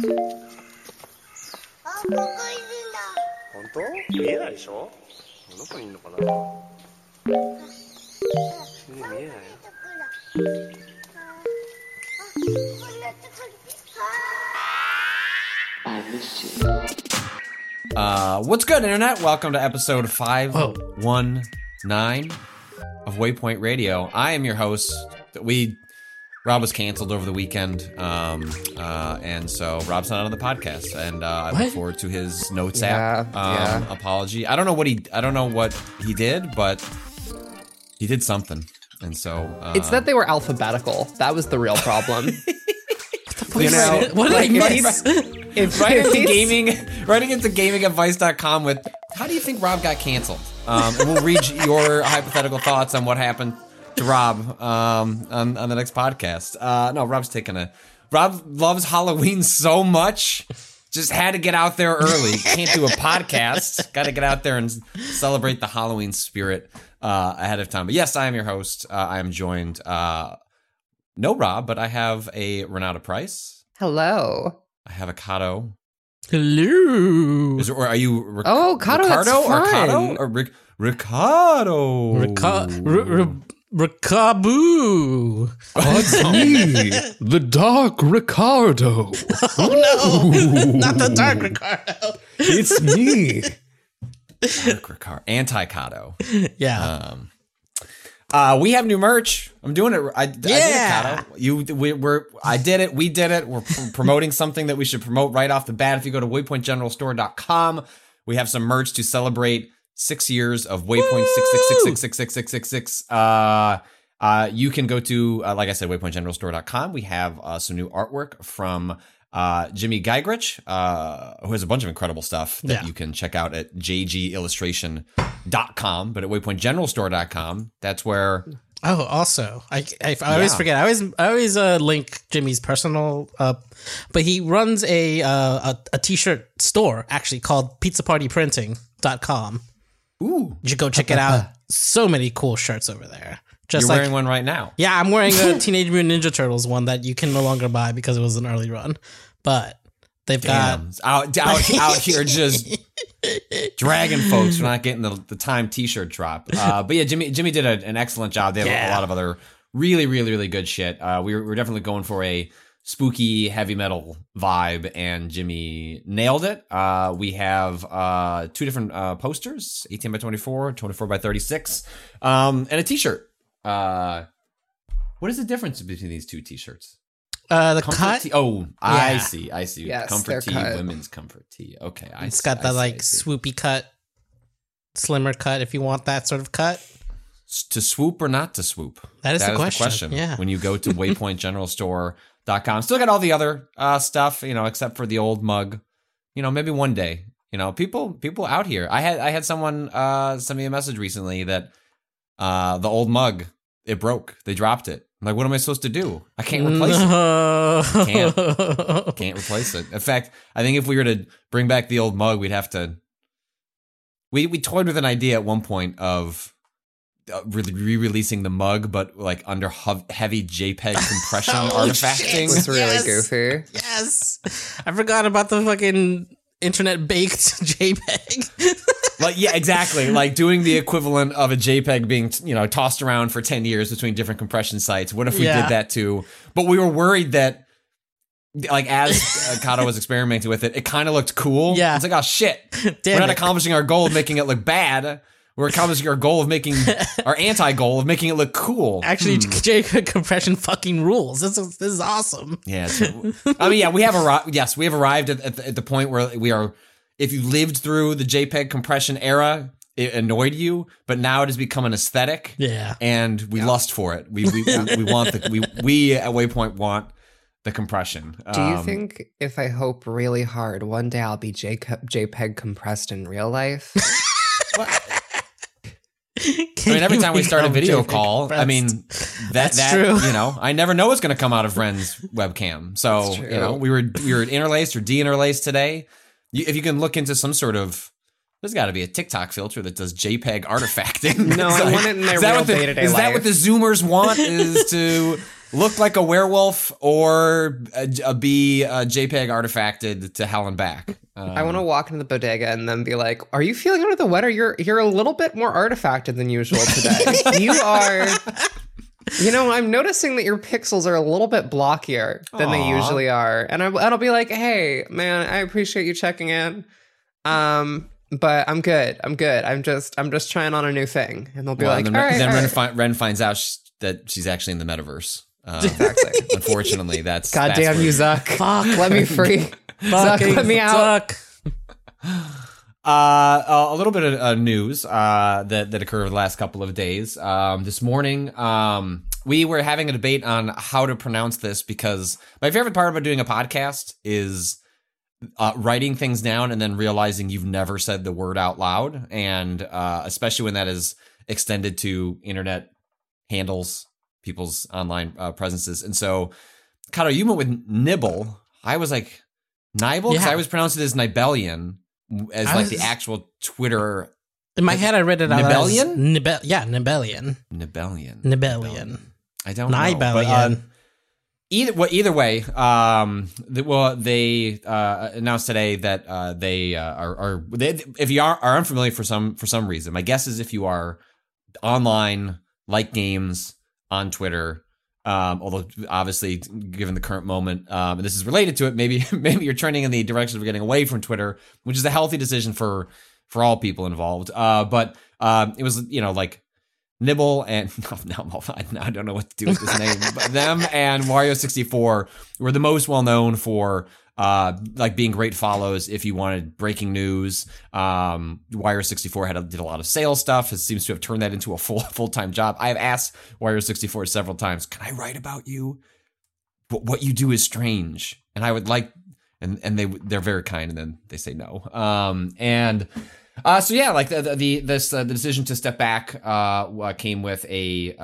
あ、ここいるんだ。本当見えないでしょどこにいるのかな全然見えないよところ。あ、こんなところ。あ Uh, what's good, Internet? Welcome to episode 519 of Waypoint Radio. I am your host. We Rob was canceled over the weekend, um, uh, and so Rob's not on the podcast. And uh, I look forward to his notes app um, yeah. apology. I don't know what he I don't know what he did, but he did something. And so uh, It's that they were alphabetical. That was the real problem. you know, what did like, I if miss? he's- If writing into gaming, writing into gamingadvice.com with how do you think Rob got canceled? Um, and we'll read your hypothetical thoughts on what happened to Rob um, on, on the next podcast. Uh, no, Rob's taking a. Rob loves Halloween so much. Just had to get out there early. Can't do a podcast. Got to get out there and celebrate the Halloween spirit uh, ahead of time. But yes, I am your host. Uh, I am joined. Uh, no Rob, but I have a Renata Price. Hello. I have a Cado. Hello. Is it, or are you Ric- Oh, Cado, that's Ricardo or Cado or Ric- Ricardo? Rica- r- r- Ricaboo. It's me, the Dark Ricardo. Oh no, not the dark Ricardo. It's me. Dark Ricardo. Anti Cado. Yeah. Um, uh, we have new merch. I'm doing it. I, I did it, Yeah. Cado. You, we, we're. I did it. We did it. We're pr- promoting something that we should promote right off the bat. If you go to waypointgeneralstore.com, we have some merch to celebrate six years of Waypoint six six six six six six six six six. Uh, uh, you can go to, uh, like I said, waypointgeneralstore.com. We have uh, some new artwork from uh, Jimmy Geigrich, uh, who has a bunch of incredible stuff that Yeah. you can check out at jgillustration.com. But at waypointgeneralstore.com, that's where Oh, also, I, I, I always Yeah. forget. I always I always uh, link Jimmy's personal, uh, but he runs a, uh, a a t-shirt store actually called PizzaPartyPrinting.com. Ooh. You should go check it out. So many cool shirts over there. Just you're like wearing one right now. yeah, I'm wearing a Teenage Mutant Ninja Turtles one that you can no longer buy because it was an early run, but they've got out, out, out here just dragging folks for not getting the, the time t-shirt drop. Uh, but yeah, Jimmy Jimmy did a, an excellent job. They have a lot of other really, really, really good shit. Uh, we were, we were definitely going for a spooky heavy metal vibe and Jimmy nailed it. Uh, we have uh, two different uh, posters, 18 by 24, 24 by 36, um, and a t-shirt. Uh, what is the difference between these two t-shirts? uh, the Comfort cut. tee. Oh, I see. I see. Yes, comfort they're tee, cut. women's comfort tee. Okay, I It's see, got I the see, like see. swoopy cut, slimmer cut if you want that sort of cut. S- to swoop or not to swoop. That is the question, yeah. When you go to waypointgeneralstore.com, still got all the other uh, stuff, you know, except for the old mug. You know, maybe one day. You know, people people out here. I had I had someone uh, send me a message recently that uh, the old mug it broke. They dropped it. I'm like, what am I supposed to do? I can't replace it. it. can't replace it. In fact, I think if we were to bring back the old mug, we'd have to. We we toyed with an idea at one point of uh, re releasing the mug, but like under hov- heavy JPEG compression Oh, artifacting. It was really Yes. goofy. Yes, I forgot about the fucking internet baked JPEG. like yeah, exactly. Like doing the equivalent of a JPEG being you know tossed around for ten years between different compression sites. What if we Yeah. did that too? But we were worried that. Like as uh, Cado was experimenting with it, it kind of looked cool. Yeah. it's like oh shit, Damn we're not it. accomplishing our goal of making it look bad. We're accomplishing our goal of making our anti-goal of making it look cool. Actually, Hmm. JPEG compression fucking rules. This is this is awesome. Yeah, so, I mean, yeah, we have arrived. Yes, we have arrived at, at, the, at the point where we are. If you lived through the JPEG compression era, it annoyed you, but now it has become an aesthetic. Yeah. and we lust for it. We we, we, we want the we we at Waypoint want the compression. Do you Um, think if I hope really hard, one day I'll be JC- JPEG compressed in real life? I mean, every time we start a video call, I mean, that That's that true. you know, I never know what's going to come out of Ren's webcam. So you know, we were we were interlaced or de-interlaced today. You, if you can look into some sort of there's got to be a TikTok filter that does JPEG artifacting. No, I want it in their real what the, day-to-day Is that what the Zoomers want? Is to look like a werewolf or a, a be a JPEG artifacted to hell and back? Um, I want to walk into the bodega and then be like, "Are you feeling under the weather? You're you're a little bit more artifacted than usual today. you are." You know, I'm noticing that your pixels are a little bit blockier than they usually are, and I, I'll be like, "Hey, man, I appreciate you checking in, um, but I'm good. I'm good. I'm just I'm just trying on a new thing." And they'll be well, like, and then, right, then all Ren, right." fi- Ren finds out sh- that she's actually in the metaverse. Um. Unfortunately, that's God that's damn you, Zuck. Fuck, let me free. Zuck, let me out. Zuck. Uh, a a little bit of uh, news uh, that that occurred over the last couple of days. Um, this morning, um, we were having a debate on how to pronounce this because my favorite part about doing a podcast is uh, writing things down and then realizing you've never said the word out loud, and uh, especially when that is extended to internet handles, people's online uh, presences. And so, Cado, you went with nibble. I was like nibble because Yeah. I was pronouncing it as nibellion as I like the actual Twitter In my head, I read it out Nibellion? as Nibel- yeah, Nibellion. nibellion. Nibellion. I don't know. but, Nibellion. uh, either well, either way, um, the, well, they uh, announced today that uh, they uh, are, are they, if you are, are unfamiliar for some for some reason. My guess is if you are online, like games on Twitter. Um, although obviously, given the current moment, um, and this is related to it, maybe maybe you're trending in the direction of getting away from Twitter, which is a healthy decision for for all people involved. Uh, but um, it was you know like Nibble and now I don't know what to do with this name. Them and Wario sixty four were the most well known for uh like being great follows if you wanted breaking news. Um, Wario64 had a, did a lot of sales stuff. It seems to have turned that into a full full time job. I have asked Wario64 several times, "Can I write about you? What what you do is strange, and I would like." And and they they're very kind, and then they say no. Um and. Uh, so yeah, like the the, this uh, the decision to step back uh came with a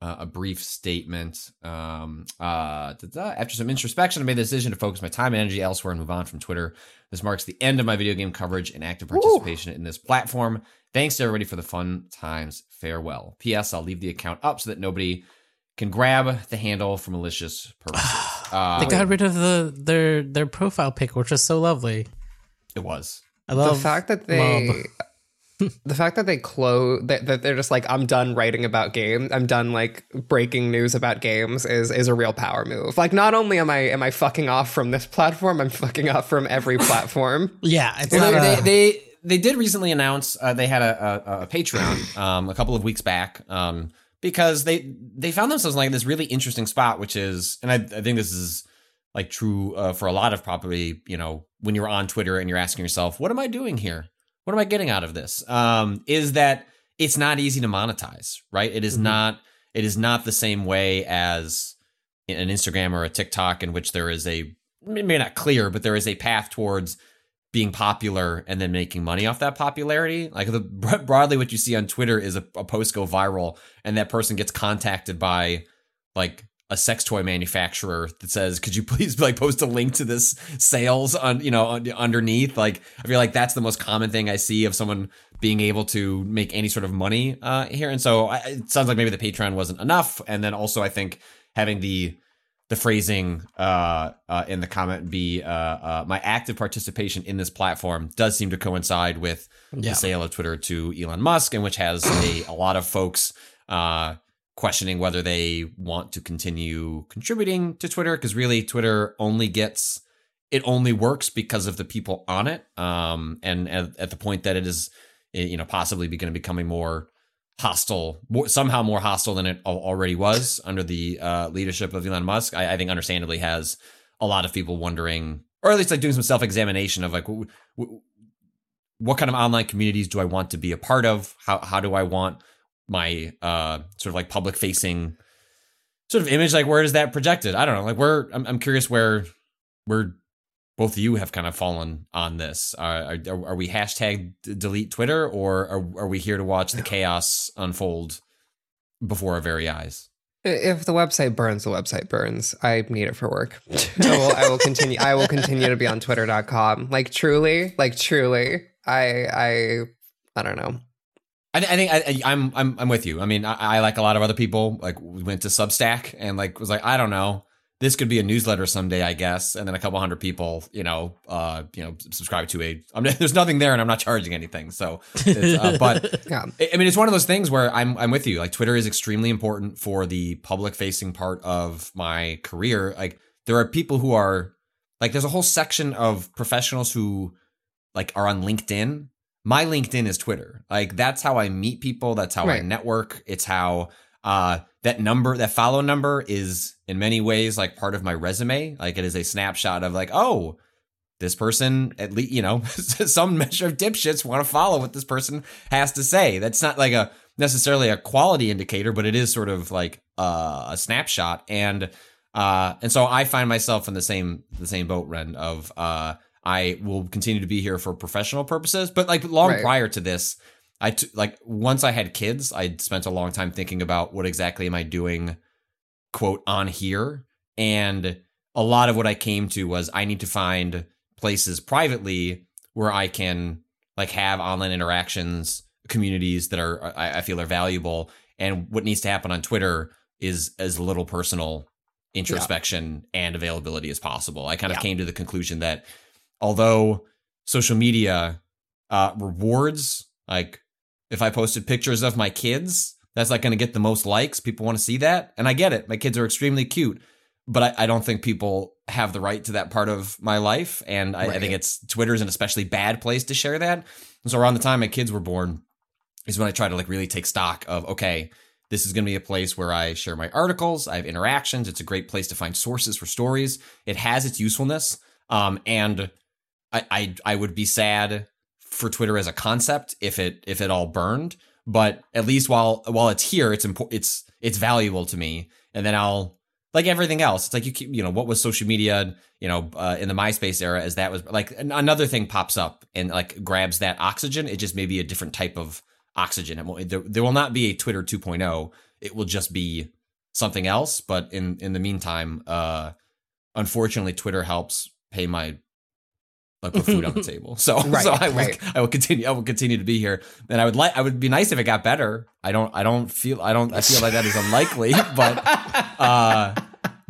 uh a brief statement. Um, uh, after some introspection, I made the decision to focus my time and energy elsewhere and move on from Twitter. This marks the end of my video game coverage and active participation in this platform. Thanks to everybody for the fun times. Farewell. P.S. I'll leave the account up so that nobody can grab the handle for malicious purposes. Uh, They got rid of the their their profile pic, which was so lovely. it was. I love the fact that they love. The fact that they close that, that they're just like i'm done writing about games. I'm done like breaking news about games is is a real power move. Like not only am i am i fucking off from this platform i'm fucking off from every platform. Yeah, it's Well, not they, a, they, they they did recently announce uh, they had a, a, a Patreon um, a couple of weeks back um, because they they found themselves in like this really interesting spot, which is, and I, I think this is like true uh, for a lot of probably you know when you're on Twitter and you're asking yourself, what am I doing here? What am I getting out of this? Um, is that it's not easy to monetize, right? It is not it is not the same way as an Instagram or a TikTok in which there is a maybe not clear, but there is a path towards being popular and then making money off that popularity. Like the broadly, what you see on Twitter is a, a post go viral, and that person gets contacted by like a sex toy manufacturer that says, "Could you please like post a link to this sales on you know un- underneath?" Like I feel like that's the most common thing I see of someone being able to make any sort of money uh, here. And so I, it sounds like maybe the Patreon wasn't enough, and then also I think having the the phrasing uh, uh, in the comment be uh, uh, my active participation in this platform does seem to coincide with Yeah. the sale of Twitter to Elon Musk, and which has a, a lot of folks uh, questioning whether they want to continue contributing to Twitter because really Twitter only gets it only works because of the people on it, um, and at, at the point that it is eh, you know possibly going to becoming more hostile, more, somehow more hostile than it already was under the uh, leadership of Elon Musk. I, I think understandably has a lot of people wondering, or at least like doing some self examination of like, w- w- what kind of online communities do I want to be a part of? How how do I want my uh, sort of like public facing sort of image like where is that projected? I don't know. Like where I'm, I'm curious where where both of you have kind of fallen on this. Uh, are, are we hashtag delete Twitter or are, are we here to watch the chaos unfold before our very eyes? If the website burns, the website burns. I need it for work. I will, I will continue. I will continue to be on Twitter.com. Like truly, like truly. I, I, I don't know. I, I think I, I, I'm I'm I'm with you. I mean, I, I like a lot of other people. Like we went to Substack and like was like, I don't know, this could be a newsletter someday, I guess. And then a couple hundred people, you know, uh, you know, subscribe to a. I mean, there's nothing there, and I'm not charging anything. So, uh, but Yeah. I I mean, it's one of those things where I'm I'm with you. Like Twitter is extremely important for the public facing part of my career. Like there are people who are like there's a whole section of professionals who like are on LinkedIn. My LinkedIn is Twitter. Like that's how I meet people, that's how I network. It's how uh that number, that follow number is in many ways like part of my resume. Like it is a snapshot of like, oh, this person at least you know some measure of dipshits want to follow what this person has to say that's not like a necessarily a quality indicator but it is sort of like uh, a snapshot and uh and so i find myself in the same the same boat ren of uh i will continue to be here for professional purposes. But like long Right. prior to this i t- like once i had kids i spent a long time thinking about what exactly am i doing quote on here. And a lot of what i came to was i need to find places privately where i can like have online interactions communities that are i, I feel are valuable. And what needs to happen on twitter is as little personal introspection and availability as possible. I kind of Yeah. came to the conclusion that although social media uh rewards like if i posted pictures of my kids that's not going to get the most likes. People want to see that and i get it. My kids are extremely cute but I, I don't think people have the right to that part of my life and I, I think Right. it's twitter's an especially bad place to share that. And so around the time my kids were born is when i try to like really take stock of okay this is going to be a place where i share my articles i have interactions it's a great place to find sources for stories it has its usefulness um, and I, I i would be sad for twitter as a concept if it if it all burned but at least while while it's here it's important it's it's valuable to me. And then i'll like everything else it's like you keep you know what was social media you know uh, in the myspace era as that was like an- another thing pops up and like grabs that oxygen. It just may be a different type of oxygen. It won't, there, there will not be a twitter 2.0 it will just be something else. But in in the meantime uh unfortunately twitter helps pay my like put food on the table so Right, so i will right. i will continue i will continue to be here and i would like i would be nice if it got better i don't i don't feel i don't i feel like that is unlikely but uh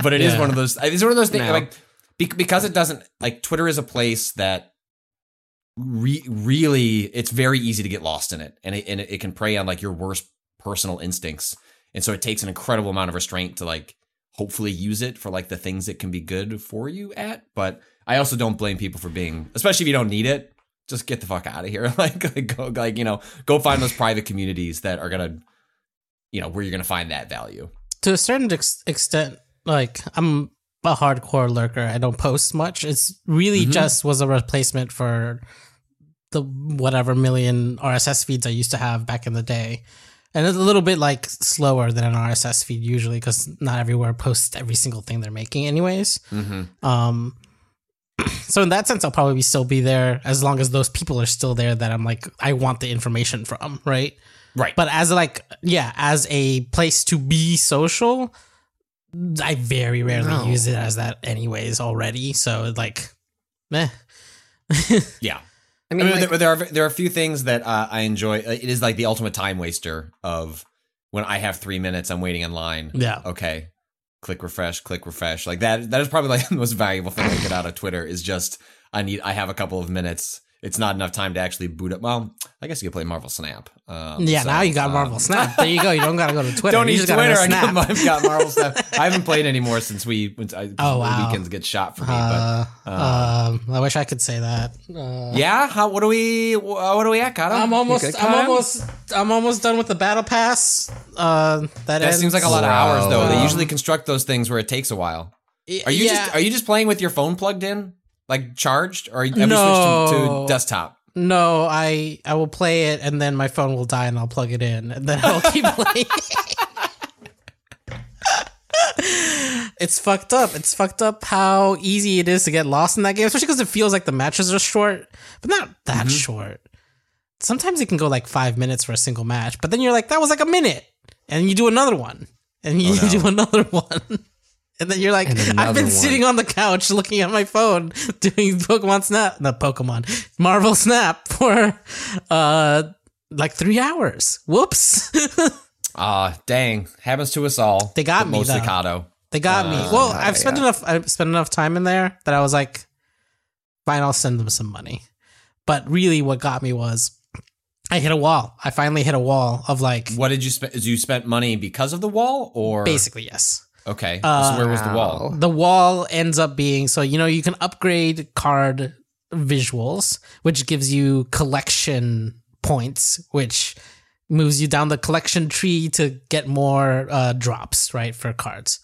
but it is Yeah. one of those it's one of those things No. like bec- because it doesn't like twitter is a place that re- really it's very easy to get lost in it and it, and it, it can prey on like your worst personal instincts and so it takes an incredible amount of restraint to like hopefully use it for like the things it can be good for you at but i also don't blame people for being especially if you don't need it just get the fuck out of here like, like go like you know go find those private communities that are gonna you know where you're gonna find that value to a certain ex- extent, like I'm a hardcore lurker. I don't post much. It's really Mhm. just was a replacement for the whatever million RSS feeds I used to have back in the day. And it's a little bit like slower than an RSS feed usually because not everywhere posts every single thing they're making, anyways. mm-hmm. Um, so in that sense, I'll probably still be there as long as those people are still there that I'm like I want the information from, right? right But as like yeah, as a place to be social, I very rarely No. use it as that anyways already. So like, meh. yeah I I mean, mean, like, there, there are there are a few things that uh, I enjoy. It is like the ultimate time waster of when I have three minutes, I'm waiting in line. Yeah. Okay. Click refresh. Click refresh. Like that. That is probably like the most valuable thing I get out of Twitter. Is just I need. I have a couple of minutes. It's not enough time to actually boot up. Well, I guess you could play Marvel Snap. Um, yeah, so, now you got um, Marvel Snap. There you go. You don't gotta go to Twitter. Don't need Twitter. go I Snap. I've got Marvel Snap. I haven't played anymore since we. I, Oh, wow. Weekends get shot for me. Uh, but uh, um, I wish I could say that. Uh, yeah. How? What do we? What do we at? Got I'm almost, I'm almost, I'm almost done with the battle pass. Uh, that That ends- seems like a lot of hours, though. They usually construct those things where it takes a while. Are you yeah. just are you just playing with your phone plugged in, like charged, or you No. switched to, to desktop? No, I I will play it and then my phone will die and I'll plug it in and then I'll keep playing. It's fucked up. It's fucked up how easy it is to get lost in that game, especially because it feels like the matches are short, but not that Mm-hmm. short. Sometimes it can go like five minutes for a single match, but then you're like, that was like a minute, and you do another one, and you Oh, no. do another one. And then you're like, I've been one. sitting on the couch looking at my phone doing Pokemon Snap, not Pokemon, Marvel Snap for uh like three hours. Whoops. Ah, dang. Happens to us all. They got me, Mostly though. They got me. Well, I've spent yeah. enough. I've spent enough time in there that I was like, fine, I'll send them some money. But really, what got me was I hit a wall. I finally hit a wall of like, What did you spend? You spent money because of the wall, or basically yes. Okay, Uh, so where was the wall? The wall ends up being so you know you can upgrade card visuals, which gives you collection points, which moves you down the collection tree to get more uh, drops, right, for cards.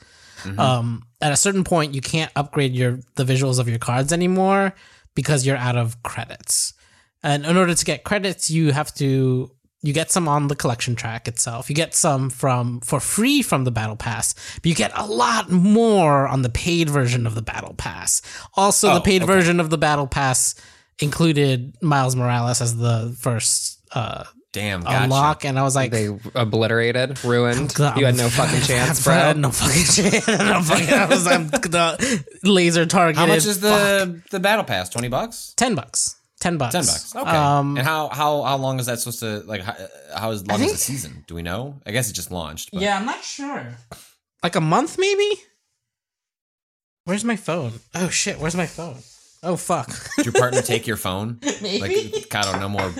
Um, at a certain point, you can't upgrade your the visuals of your cards anymore because you're out of credits. And in order to get credits, you have to you get some on the collection track itself. You get some from for free from the battle pass, but you get a lot more on the paid version of the battle pass. Also, Oh, the paid okay. version of the battle pass included Miles Morales as the first uh, Damn, gotcha. unlock, and I was like, They obliterated, ruined. You had no fucking chance, I had bro. no fucking chance. no fucking, I was I'm the laser targeted. How much is Fuck. the the battle pass? Twenty bucks. ten bucks? Ten bucks. Ten bucks. Okay. Um, and how how how long is that supposed to like? How, how is long is the season? Do we know? I guess it just launched. But. yeah, I'm not sure. Like a month, maybe. Where's my phone? Oh shit! Where's my phone? Oh fuck! Did your partner take your phone? Maybe. Like, Cado, no more,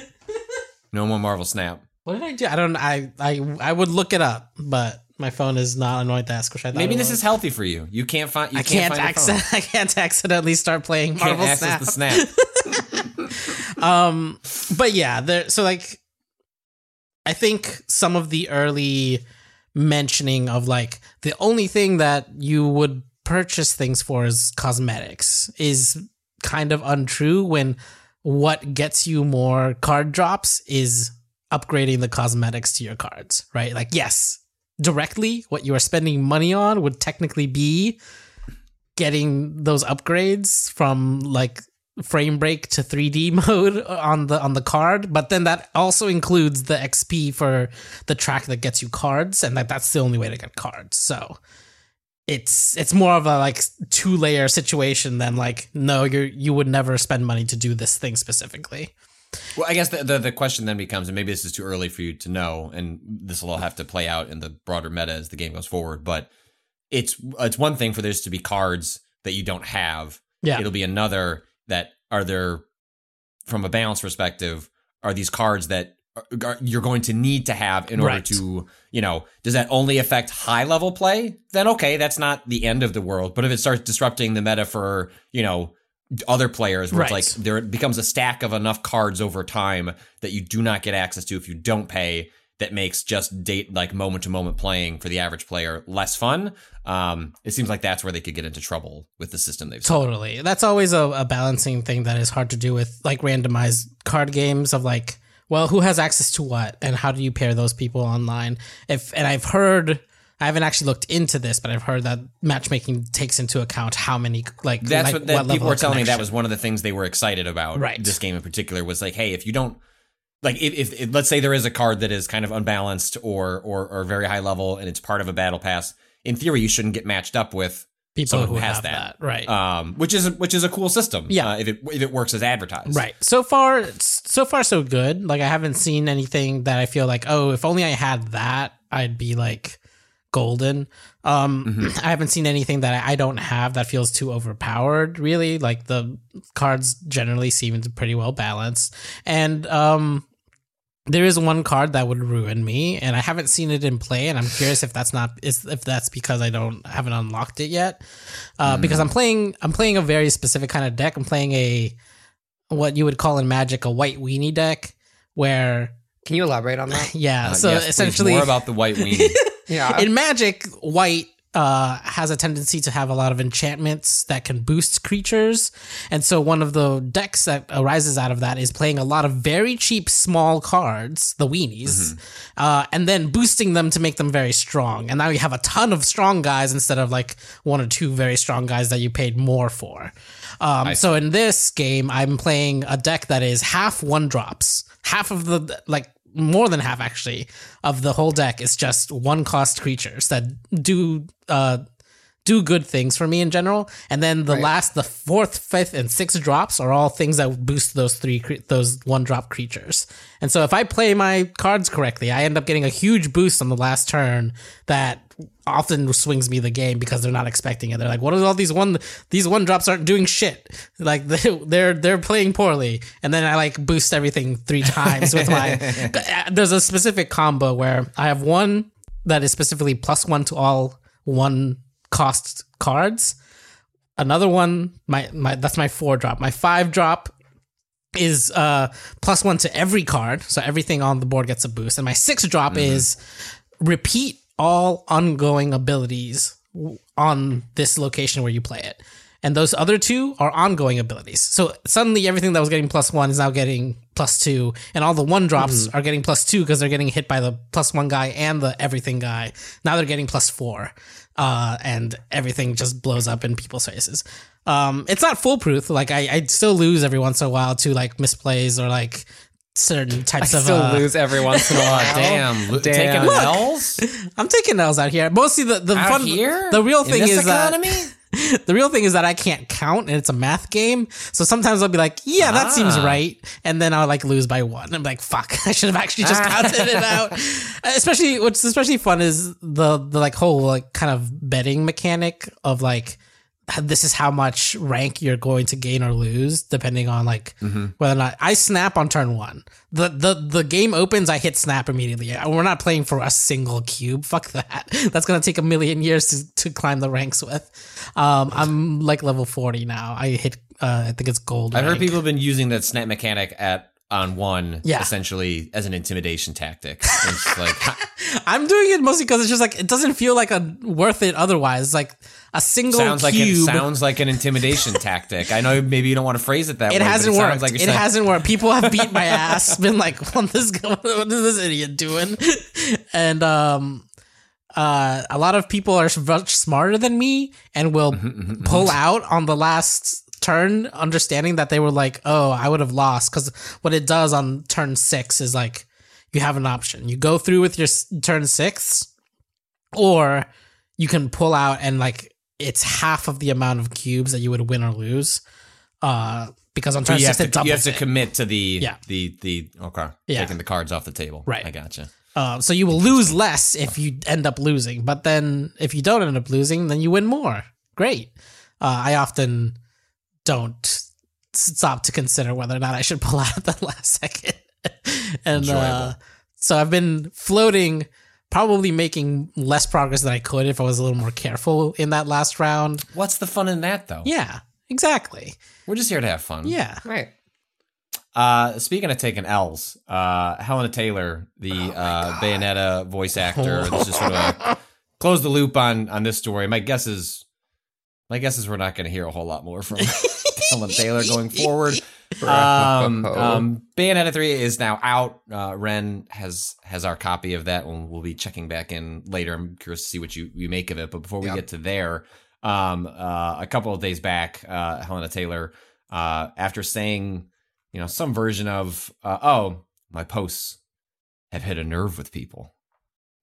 no more Marvel Snap. What did I do? I don't. I I I would look it up, but my phone is not on task, which I thought Maybe this was. is healthy for you. You can't find. You I can't, can't, find your phone. I can't accidentally start playing Can't Marvel access Snap. the snap. um but yeah there so like i think some of the early mentioning of like the only thing that you would purchase things for is cosmetics is kind of untrue when what gets you more card drops is upgrading the cosmetics to your cards right? Like yes directly what you are spending money on would technically be getting those upgrades from like frame break to 3D mode on the on the card, but then that also includes the XP for the track that gets you cards, and that that's the only way to get cards. So it's it's more of a like two layer situation than like no you you would never spend money to do this thing specifically. Well, I guess the, the the question then becomes, and maybe this is too early for you to know, and this will all have to play out in the broader meta as the game goes forward. But it's it's one thing for there to be cards that you don't have. Yeah. It'll be another that are there from a balance perspective. Are these cards that are, you're going to need to have in order Right. to, you know, does that only affect high level play? Then okay, that's not the end of the world. But if it starts disrupting the meta for, you know, other players where Right. it's like there becomes a stack of enough cards over time that you do not get access to if you don't pay that makes just date like moment to moment playing for the average player less fun um it seems like that's where they could get into trouble with the system they've set. Totally. That's always a, a balancing thing that is hard to do with like randomized card games of like, well, who has access to what and how do you pair those people online? If and I've heard I haven't actually looked into this, but I've heard that matchmaking takes into account how many like that's like, what, that level people were telling me that was one of the things they were excited about Right. this game in particular was like hey if you don't like if, if, if let's say there is a card that is kind of unbalanced or or or very high level and it's part of a battle pass in theory you shouldn't get matched up with people who has have that, that. Right. um which is which is a cool system Yeah. uh, if it if it works as advertised Right. So far, so far, so good. Like I haven't seen anything that I feel like, oh, if only I had that, I'd be like golden. Um, Mm-hmm. I haven't seen anything that I don't have that feels too overpowered. Really, like the cards generally seem to pretty well balanced, and um. There is one card that would ruin me, and I haven't seen it in play, and I'm curious if that's not if that's because I don't haven't unlocked it yet. Uh, Because I'm playing I'm playing a very specific kind of deck. I'm playing a what you would call in Magic a white weenie deck, where Can you elaborate on that? yeah, Uh, so yes, essentially more about the white weenie Yeah. in Magic, white uh, has a tendency to have a lot of enchantments that can boost creatures. And so one of the decks that arises out of that is playing a lot of very cheap small cards, the weenies, uh, and then boosting them to make them very strong. And now you have a ton of strong guys instead of like one or two very strong guys that you paid more for. Um, so in this game, I'm playing a deck that is half one drops, half of the like more than half actually of the whole deck is just one cost creatures that do uh do good things for me in general. And then the last the fourth fifth and sixth drops are all things that boost those three cre- those one drop creatures. And so if i play my cards correctly i end up getting a huge boost on the last turn that often swings me the game because they're not expecting it. They're like what are all these one these one drops aren't doing shit? Like they, they're they're playing poorly. And then i like boost everything three times with my there's a specific combo where i have one that is specifically plus one to all one cost cards. Another one, my my that's my four drop. My five drop is uh plus one to every card, so everything on the board gets a boost. And my six drop is repeat all ongoing abilities on this location where you play it. And those other two are ongoing abilities. So suddenly everything that was getting plus one is now getting plus two, and all the one drops are getting plus two because they're getting hit by the plus one guy and the everything guy. Now they're getting plus four, uh, and everything just blows up in people's faces. Um, it's not foolproof. Like I, I still lose every once in a while to like misplays or like certain I types of. I still uh, lose every once in a while. Damn, Damn. taking Look. L's I'm taking L's out here. Mostly the the out fun here. The real In thing this is that economy. the real thing is that I can't count and it's a math game. So sometimes I'll be like, yeah, that seems Ah. right. And then I'll like lose by one. I'm like, fuck, I should have actually just counted it out. Especially what's especially fun is the the like whole like kind of betting mechanic of like this is how much rank you're going to gain or lose depending on like whether or not I snap on turn one. The the the game opens, I hit snap immediately. We're not playing for a single cube. Fuck that. That's gonna take a million years to, to climb the ranks with. Um, I'm like level forty now. I hit. Uh, I think it's gold. I've heard people have been using that snap mechanic at on one, Yeah. essentially as an intimidation tactic. It's like I'm doing it mostly because it's just like it doesn't feel like a worth it otherwise. Like a single sounds like it cube. sounds like an intimidation tactic. I know maybe you don't want to phrase it that way. it but hasn't it worked. Like it hasn't worked. People have beat my ass. Been like, what this what is this idiot doing? And um, uh, a lot of people are much smarter than me and will Mm-hmm, pull out on the last turn, understanding that they were like, oh, I would have lost. Because what it does on turn six is like you have an option. You go through with your s- turn six, or you can pull out and like it's half of the amount of cubes that you would win or lose. Uh, because on turn have six it to you have to it. commit to the Yeah. the the okay Yeah. taking the cards off the table. Right. I gotcha. Uh, so you will lose less if you end up losing, but then if you don't end up losing, then you win more. Great. Uh, I often don't stop to consider whether or not I should pull out at the last second, and uh, so I've been floating, probably making less progress than I could if I was a little more careful in that last round. What's the fun in that though? Yeah, exactly. We're just here to have fun. Yeah. Right. Uh, speaking of taking L's, uh, Hellena Taylor, the Oh uh, Bayonetta voice actor, this is sort of a, close the loop on on this story. My guess is, my guess is we're not going to hear a whole lot more from Hellena Taylor going forward. Um, um, Bayonetta three is now out. Uh, Ren has has our copy of that, and we'll be checking back in later. I'm curious to see what you you make of it. But before we Yep. get to there, um, uh, a couple of days back, uh, Hellena Taylor, uh, after saying, you know, some version of, uh, oh, my posts have hit a nerve with people.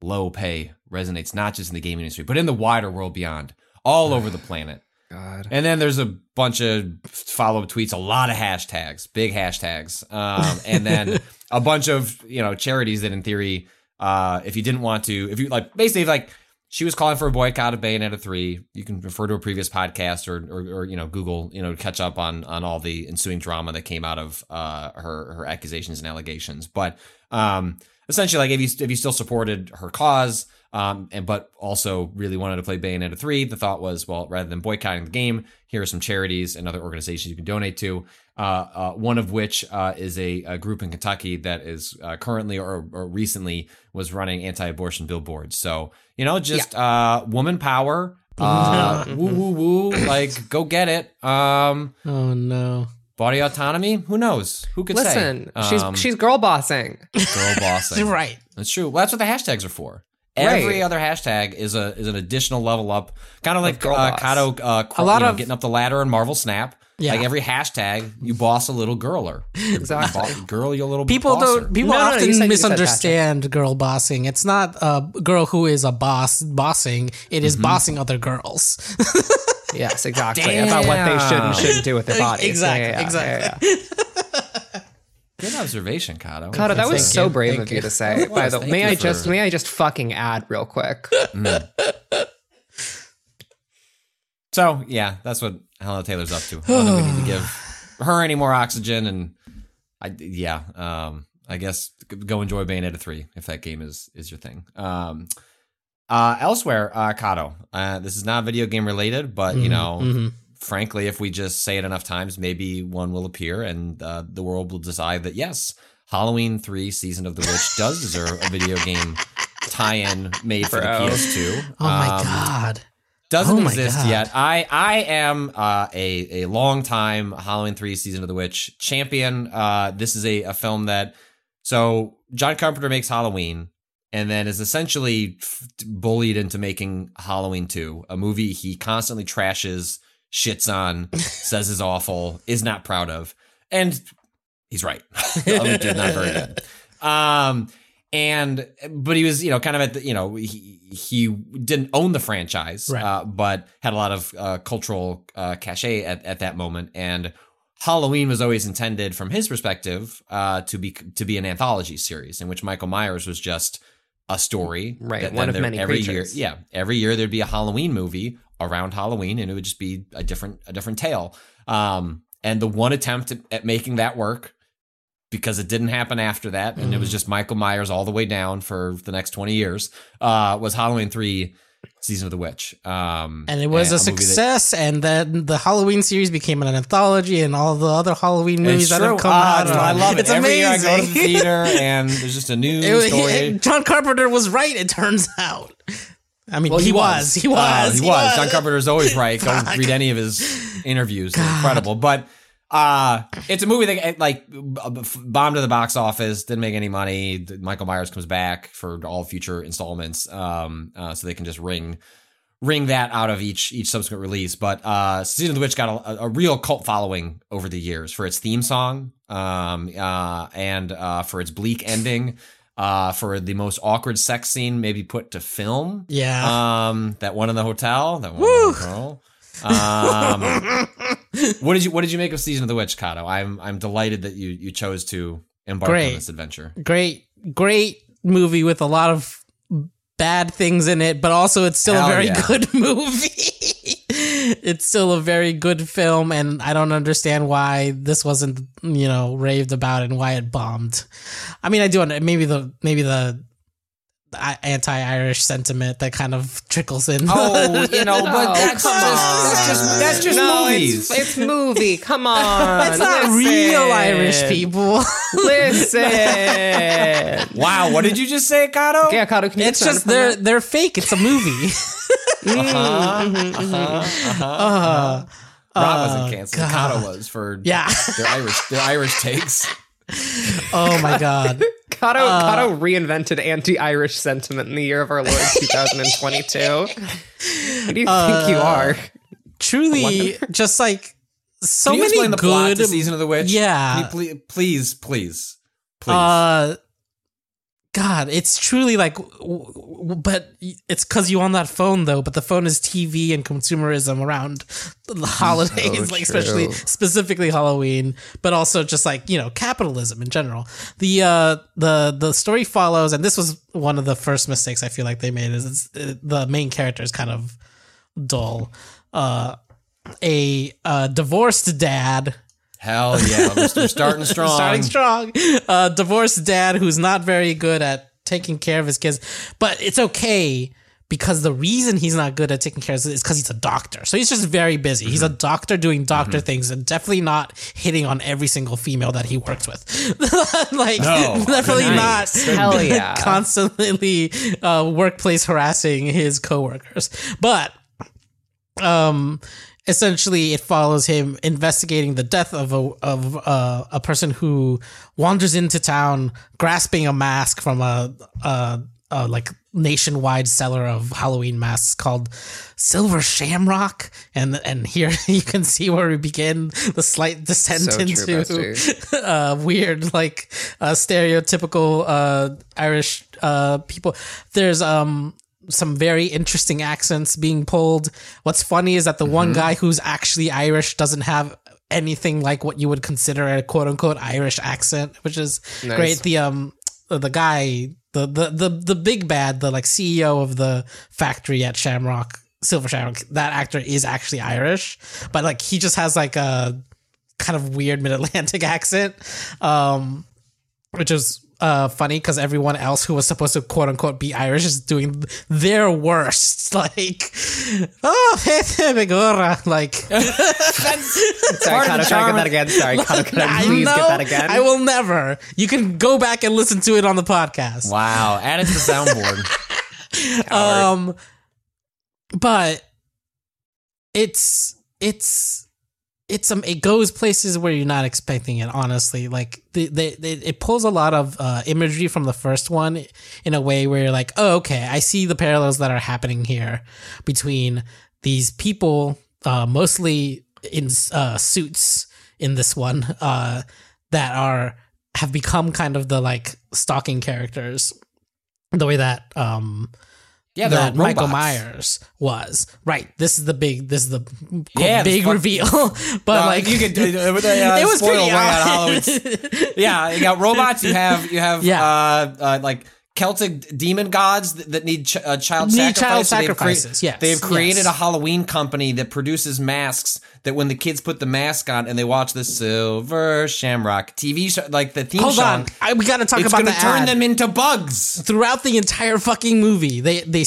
Low pay resonates not just in the gaming industry, but in the wider world beyond, all over the planet. God. And then there's a bunch of follow up tweets, a lot of hashtags, big hashtags, um, and then a bunch of you know charities that, in theory, uh, if you didn't want to, if you like, basically like she was calling for a boycott of Bayonetta three. You can refer to a previous podcast or, or or you know Google you know catch up on on all the ensuing drama that came out of uh, her her accusations and allegations. But um, essentially, like if you if you still supported her cause, Um, and but also really wanted to play Bayonetta 3. The thought was, well, rather than boycotting the game, here are some charities and other organizations you can donate to. Uh, uh, one of which uh, is a, a group in Kentucky that is uh, currently or, or recently was running anti-abortion billboards. So you know, just uh, woman power. Uh, woo woo woo! Like, go get it. Um, Oh no. body autonomy. Who knows? Who could Listen, say? she's Um, she's girl bossing. girl bossing. Right. That's true. Well, that's what the hashtags are for. Right. Every other hashtag is a is an additional level up, kind of like girl uh. Cado, uh, A lot you know, of- getting up the ladder in Marvel Snap. Yeah. Like every hashtag, you boss a little girler. Exactly. Bo- girl, you little People bosser. don't. People No, no, no, often said- you said misunderstand girl bossing. It's not a girl who is a boss bossing. It is Mm-hmm. bossing other girls. Yes, exactly. About what they should and shouldn't do with their bodies. Exactly, Yeah, yeah, yeah, exactly. Good observation, Cado. Cado, that was so brave of you you. to say. By the way, may I just may I just fucking add real quick? So yeah, that's what Helen Taylor's up to. I don't think we need to give her any more oxygen, and I yeah, um, I guess go enjoy Bayonetta three if that game is is your thing. Um, uh, elsewhere, uh, Cado, uh, this is not video game related, but you know, frankly, if we just say it enough times, maybe one will appear, and uh, the world will decide that yes, Halloween three season of the witch does deserve a video game tie-in made for the PS2. Oh my Um, god. doesn't Oh my exist God. yet. I I am uh, a a long time Halloween three season of the witch champion. Uh, this is a, a film that so John Carpenter makes Halloween and then is essentially f- bullied into making Halloween two, a movie he constantly trashes, shits on, says is awful, is not proud of, and he's right. Is not very good. Um, and but he was you know kind of at the you know he he didn't own the franchise Right. uh, but had a lot of uh, cultural uh, cachet at, at that moment and Halloween was always intended from his perspective uh, to be to be an anthology series in which Michael Myers was just a story Right, that one of many every creatures. year yeah every year there'd be a Halloween movie around Halloween and it would just be a different a different tale um, and the one attempt at, at making that work because it didn't happen after that, and it Mm. was just Michael Myers all the way down for the next twenty years. Uh, was Halloween three, season of the witch, um, And it was a, movie that- success, and then the Halloween series became an anthology, and all the other Halloween movies that have come Ah, out. I love it. It's Every year I go to the theater, and there's just a new It was- story. John Carpenter was right. It turns out. I mean, Well, he, was. He was. Uh, he, he was. John Carpenter is always right. Go read any of his interviews; incredible. But uh, it's a movie that eh, like bombed to the box office, didn't make any money. Michael Myers comes back for all future installments, um, uh, so they can just ring ring that out of each each subsequent release. But uh, Season of the Witch got a, a real cult following over the years for its theme song, um, uh, and uh, for its bleak ending. Uh, for the most awkward sex scene, maybe put to film. Yeah. Um, that one in the hotel. That one in the hotel. Um, what did you What did you make of Season of the Witch, Cado? I'm I'm delighted that you you chose to embark Great. on this adventure. great, great movie with a lot of bad things in it, but also it's still Hell a very yeah. good movie. it's still a very good film, and I don't understand why this wasn't, you know, raved about and why it bombed. I mean, I do maybe the maybe the anti-Irish sentiment that kind of trickles in. Oh, you know, but that's, come just, that's on. just that's just no, movies. it's, it's movie. Come on, it's not listen. real Irish people. Listen. wow, what did you just say, Cado? yeah, Cado, can you it's just they're that? they're fake. It's a movie. Uh, Rob wasn't uh, canceled. God. Cado was for Yeah. their Irish their Irish takes. oh my god. Cado, uh, Cado reinvented anti-Irish sentiment in the year of our Lord 2022. Who do you think you are? Truly, just like so Can you many explain the plot good. to Season of the Witch? Yeah. Can you ple- please, please, please. Uh, God, it's truly like, but it's because you on that phone though. But the phone is TV and consumerism around the holidays, like especially true. specifically Halloween, but also just like you know capitalism in general. The uh the the story follows, and this was one of the first mistakes I feel like they made. Is it's, uh, the main character is kind of dull. Uh, a uh, divorced dad Hell yeah, we're, we're starting strong. starting strong. Uh, divorced dad who's not very good at taking care of his kids, but it's okay because the reason he's not good at taking care of is because he's a doctor. So he's just very busy. He's a doctor doing doctor things and definitely not hitting on every single female that he works with. like No. definitely Nice. not Hell yeah. constantly uh, workplace harassing his coworkers. But um essentially it follows him investigating the death of a of uh, a person who wanders into town grasping a mask from a, a, a like nationwide seller of Halloween masks called Silver Shamrock. And and here you can see where we begin the slight descent So into uh, weird like uh, stereotypical uh, Irish uh, people. There's um some very interesting accents being pulled. What's funny is that the one guy who's actually Irish doesn't have anything like what you would consider a quote unquote Irish accent, which is Nice. great. The um the guy the, the the the big bad, the like CEO of the factory at Shamrock, Silver Shamrock, that actor is actually Irish, but like he just has like a kind of weird mid Atlantic accent. Um which is uh, funny because everyone else who was supposed to quote unquote be Irish is doing their worst. Like, oh, Begora. Like, Sorry, Cado, can I get that again? Sorry, Cado, can I I please know, get that again? I will never. You can go back and listen to it on the podcast. Wow, add it to the soundboard. Um, but it's it's it's um it goes places where you're not expecting it. Honestly, like the, the, the it pulls a lot of uh, imagery from the first one in a way where you're like, oh, okay, I see the parallels that are happening here between these people, uh, mostly in uh, suits in this one, uh, that are have become kind of the like stalking characters, the way that um Yeah, that Michael. Myers was. Right. This is the big. This is the quote, Yeah, big fuck- reveal. but No, like you could uh, uh, uh, it was pretty obvious. Yeah, you got robots. You have you have Yeah. uh, uh, like Celtic demon gods that, that need ch- uh, child Need sacrifice. child So they've sacrifices, yes, they've created yes. a Halloween company that produces masks. That when the kids put the mask on and they watch the Silver Shamrock TV show, like the theme Hold song, on, I, we got to talk it's about going the to turn ad. them into bugs. throughout the entire fucking movie. They they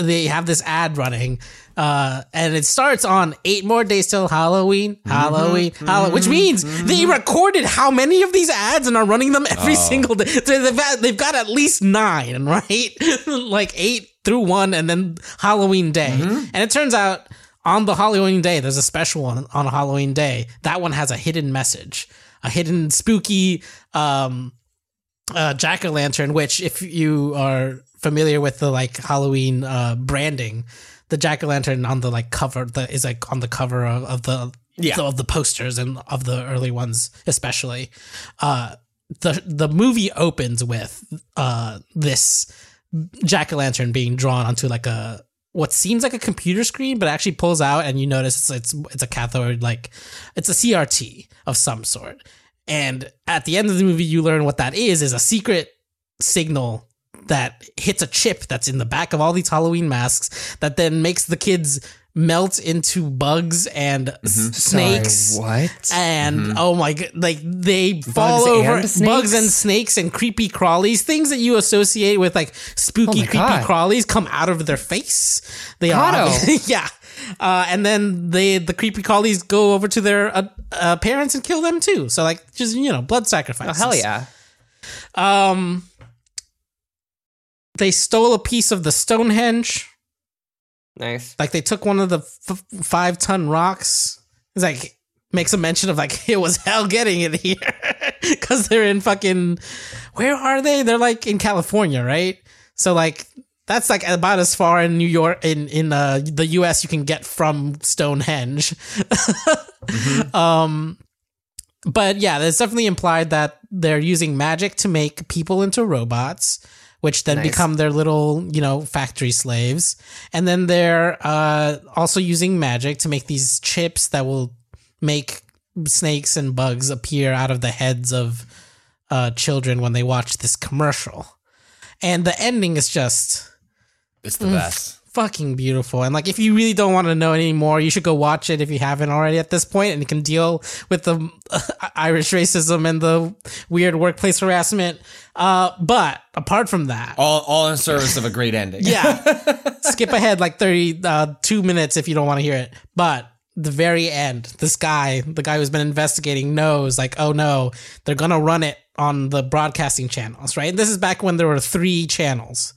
they have this ad running, uh, and it starts on eight more days till Halloween, Mm-hmm. Halloween, Halloween, which means they recorded how many of these ads and are running them every Oh. single day. So they've got, they've got at least nine, right? like eight through one, and then Halloween day. Mm-hmm. And it turns out on the Halloween day, there's a special one on Halloween day. That one has a hidden message, a hidden spooky. Um, uh, jack o' lantern, which if you are familiar with the like Halloween uh, branding, the jack o' lantern on the like cover the is like on the cover of, of the Yeah. of the posters and of the early ones especially. Uh, the the movie opens with uh, this jack o' lantern being drawn onto like a what seems like a computer screen, but actually pulls out and you notice it's it's, it's a cathode like it's a CRT of some sort. And at the end of the movie, you learn what that is is a secret signal that hits a chip that's in the back of all these Halloween masks that then makes the kids melt into bugs and s- snakes. what? And oh my god, like they fall over and bugs and snakes and creepy crawlies, things that you associate with like spooky, Oh creepy God. crawlies come out of their face. They Cado. are, yeah. Uh, and then they, the creepy crawlies go over to their uh, uh, parents and kill them too. So like, just you know, blood Oh, sacrifices. hell yeah. Um, they stole a piece of the Stonehenge. Nice. Like they took one of the f- five ton rocks. It's like makes a mention of like it was hell getting it here because they're in fucking where are they? They're like in California, right? So like that's like about as far in New York in in uh, the U.S. you can get from Stonehenge. Um, but yeah, it's definitely implied that they're using magic to make people into robots, which then Nice. become their little, you know, factory slaves. And then they're uh, also using magic to make these chips that will make snakes and bugs appear out of the heads of uh, children when they watch this commercial. And the ending is just It's the best. Fucking beautiful. And like, if you really don't want to know anymore, you should go watch it if you haven't already at this point, and you can deal with the uh, Irish racism and the weird workplace harassment. Uh, but apart from that, All, all in service of a great ending. yeah, skip ahead like thirty uh, two minutes if you don't want to hear it. But the very end, this guy, the guy who's been investigating, knows like, oh no, they're gonna run it on the broadcasting channels, right? This is back when there were three channels.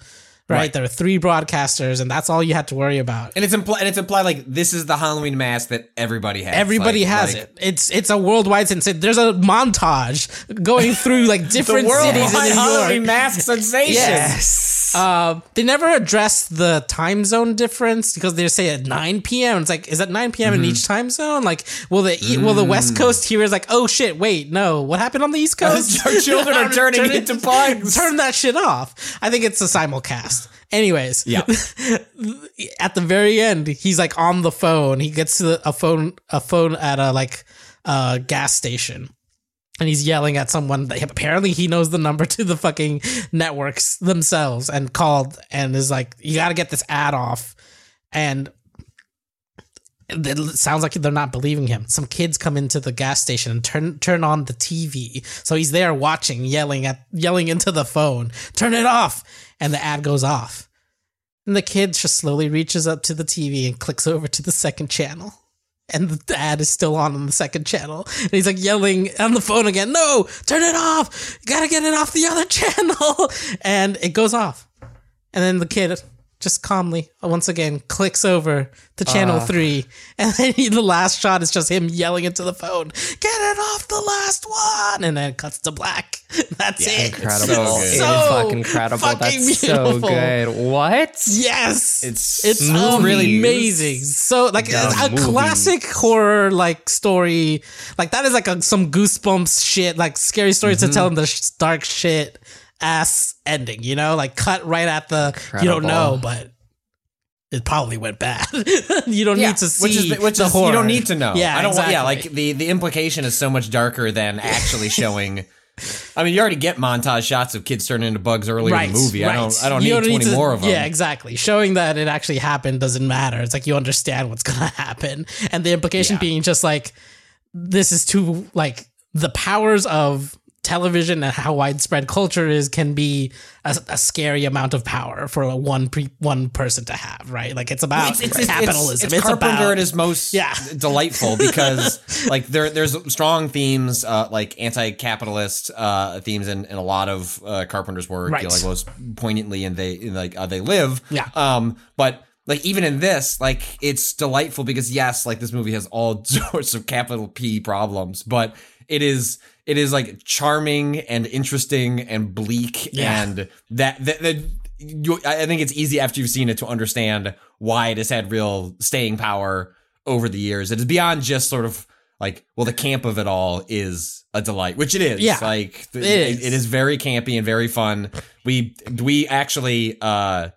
Right? Right. there are three broadcasters, and that's all you had to worry about. And it's implied. And it's implied like this is the Halloween mask that everybody has. Everybody Like- has like, it. It's it's a worldwide sensation. There's a montage going through like different cities in New York. Halloween mask sensation. Yes. Uh, they never address the time zone difference because they say at 9 p.m. It's like, is that 9 p.m. in Mm-hmm. each time zone? Like, will the e- will the West Mm. Coast here is like, oh shit, wait, no, what happened on the East Coast? Our children are turning Turn into bugs. Turn that shit off. I think it's a simulcast. Anyways, Yeah. at the very end, he's like on the phone. He gets to a phone a phone at a like uh gas station. And he's yelling at someone. that- Apparently, he knows the number to the fucking networks themselves and called and is like, "You got to get this ad off." And it sounds like they're not believing him. Some kids come into the gas station and turn turn on the TV. So he's there watching, yelling at yelling into the phone, "Turn it off!" And the ad goes off. And the kid just slowly reaches up to the TV and clicks over to the second channel. And the ad is still on on the second channel. And he's like yelling on the phone again, No, turn it off. You gotta get it off the other channel. And it goes off. And then the kid just calmly, once again, clicks over to channel three. And then he, the last shot is just him yelling into the phone, Get it off the last one. And then it cuts to black. That's it. incredible. so good. It is So fucking incredible. fucking That's so good. What? Yes, It's it's smooth. really amazing. So like a movie. classic horror like story. Like that is like a, some goosebumps shit. Like scary stories Mm-hmm. to tell in the sh- dark shit ass ending. You know, like cut right at the you don't know, but. It probably went bad. you don't Yeah, need to see which is which the is horror. you don't need to know. Yeah, I don't. want Yeah, like the the implication is so much darker than actually showing. I mean, you already get montage shots of kids turning into bugs earlier in the movie. I don't. I don't You need twenty to- more of them. Yeah, exactly. Showing that it actually happened doesn't matter. It's like you understand what's gonna happen, and the implication Yeah. being just like this is too like the powers of television and how widespread culture is can be a, a scary amount of power for one pre, one person to have. Right? Like it's about It's, it's, it's, capitalism. It's, It's, Carpenter about at his most Yeah. delightful because like there there's strong themes uh, like anti-capitalist uh, themes in, in a lot of uh, Carpenter's work. Right. You know, like most poignantly in they in like uh, they live. Yeah. Um, but like even in this, like it's delightful because yes, like this movie has all sorts of capital P problems, but it is it is like charming and interesting and bleak Yeah. and that that, that you, I think it's easy after you've seen it to understand why it has had real staying power over the years. It is beyond just sort of like, well, the camp of it all is a delight, which it is. Yeah, like th- it is. it is very campy and very fun. We we actually uh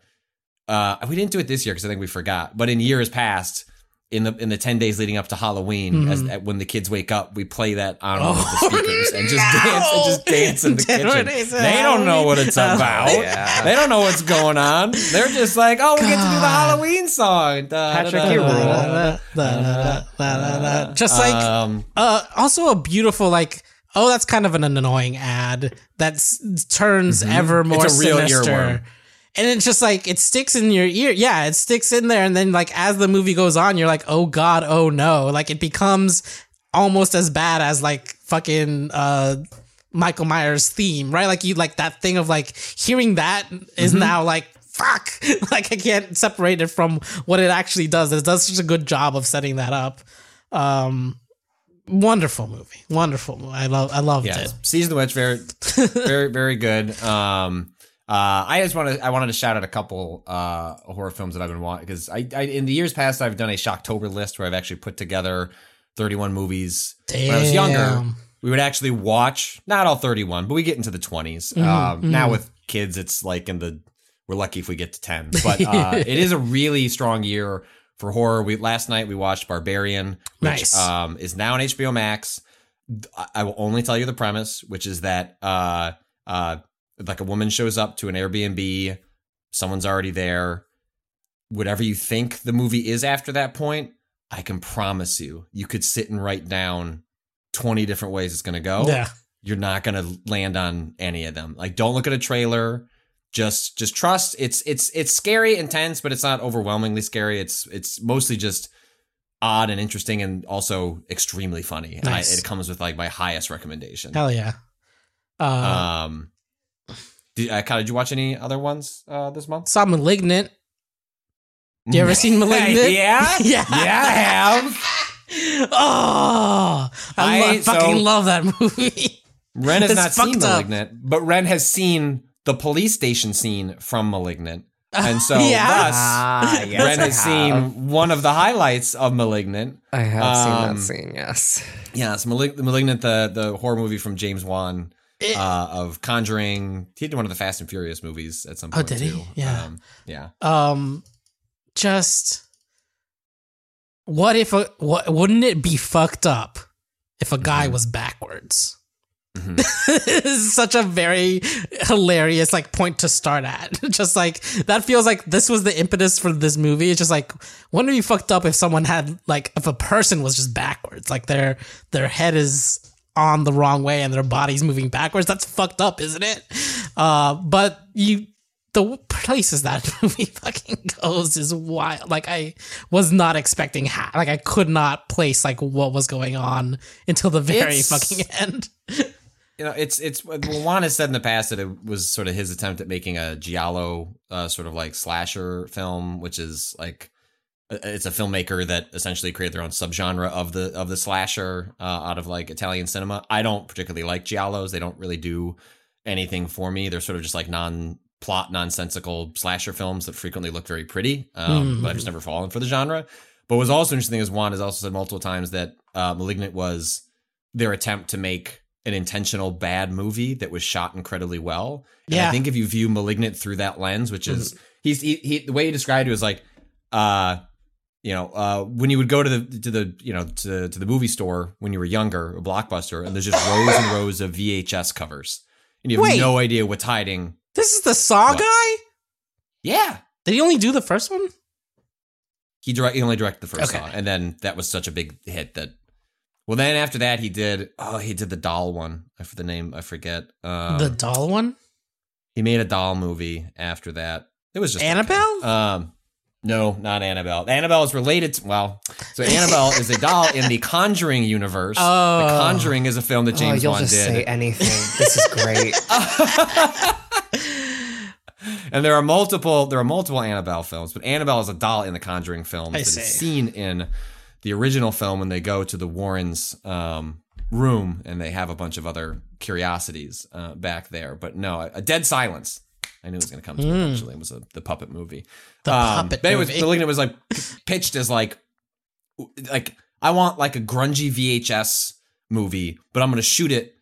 uh we didn't do it this year because I think we forgot, but in years past. In the in the ten days leading up to Halloween, Mm-hmm. when the kids wake up, we play that on one of Oh, the speakers and just dance and just dance in the kitchen. They don't know what it's Halloween. about. Yeah. They don't know what's going on. They're just like, oh, we get to do the Halloween song. Da, da, Patrick, da, you rule. Just like Um, uh, also a beautiful like oh that's kind of an annoying ad that s- turns ever more Mm-hmm. It's a real sinister earworm. And it's just like it sticks in your ear. Yeah it sticks in there. And then like as the movie goes on you're like oh god oh no. Like it becomes almost as bad as like fucking uh michael myers theme right? Like you like that thing of like hearing that is Mm-hmm. now like fuck. Like i can't separate it from what it actually does. It does such a good job of setting that up. Um wonderful movie. Wonderful i love i loved yeah, it. Season of the witch, very, very, very good. Um, uh, I just wanted, I wanted to shout out a couple uh horror films that I've been watching because I, I, in the years past, I've done a Shocktober list where I've actually put together 31 movies. When I was younger, we would actually watch not all 31, but we get into the 20s. Mm-hmm, um, Now with kids, it's like in the we're lucky if we get to 10. But uh, it is a really strong year for horror. We last night we watched Barbarian, which Nice. um, is now on HBO Max. I- I will only tell you the premise, which is that uh, uh, like a woman shows up to an Airbnb, someone's already there. whatever you think the movie is after that point, I can promise you, you could sit and write down 20 different ways it's going to go. Yeah. You're not going to land on any of them. Like don't look at a trailer. Just just trust. It's it's it's scary, intense, but it's not overwhelmingly scary. It's it's mostly just odd and interesting and also extremely funny. And I, Nice. it comes with like my highest recommendation. Hell yeah. Uh, Um did, uh, Kyle, did you watch any other ones uh, this month? saw Malignant. You ever seen Malignant? yeah, Yeah. yeah, I have. Oh, I, I- lo- fucking so- love that movie. Ren has not seen fucked up. Malignant, but Ren has seen the police station scene from Malignant. And so Yeah. thus Ah, yes, Ren I has have. seen one of the highlights of Malignant. I have seen Um, that scene. Yes. Yes, Malig- Malignant, the the horror movie from James Wan uh, of Conjuring. He did one of the Fast and Furious movies at some point. Oh, point. did he? Yeah. um, yeah. Um, just what if a what wouldn't it be fucked up if a guy Mm-hmm. was backwards? this is such a very hilarious like point to start at. just like that feels like this was the impetus for this movie. It's just like wouldn't it be fucked up if someone had like if a person was just backwards, like their their head is on the wrong way and their body's moving backwards. That's fucked up, isn't it? Uh, but you the places that movie fucking goes is wild. Like I was not expecting ha- like I could not place like what was going on until the very It's- fucking end. You know, it's it's well, Wan has said in the past that it was sort of his attempt at making a giallo uh, sort of like slasher film, which is like it's a filmmaker that essentially created their own subgenre of the of the slasher uh, out of like Italian cinema. I don't particularly like giallos; they don't really do anything for me. They're sort of just like non plot nonsensical slasher films that frequently look very pretty, um, but I've just never fallen for the genre. But what's also interesting is Wan has also said multiple times that uh, *Malignant* was their attempt to make an intentional bad movie that was shot incredibly well. And Yeah. I think if you view *Malignant* through that lens, which is he's he, he the way he described it was like, uh, you know, uh, when you would go to the to the you know to to the movie store when you were younger, a blockbuster, and there's just rows and rows of VHS covers, and you have Wait. no idea what's hiding. This is the Saw What? guy? Yeah, Did he only do the first one? he direct he only directed the first Okay. Saw, and then that was such a big hit that. Well, then after that, he did. Oh, he did the doll one. I for the name I forget. Um, the doll one? he made a doll movie after that. It was just okay. Annabelle? Um, no, not Annabelle. Annabelle is related to well, so Annabelle is a doll in the Conjuring universe. Oh. The Conjuring is a film that James Oh, James you'll Wan just say did, anything. This is great. and there are multiple there are multiple Annabelle films, but Annabelle is a doll in the Conjuring films I that is see. seen in the original film when they go to the Warrens' um, room and they have a bunch of other curiosities uh, back there. But no, a, a dead silence. I knew it was going to come to it hmm. eventually. It was a, the puppet movie. The um, puppet but anyways, movie. Malignant was like pitched as like, like I want like a grungy VHS movie, but I'm going to shoot it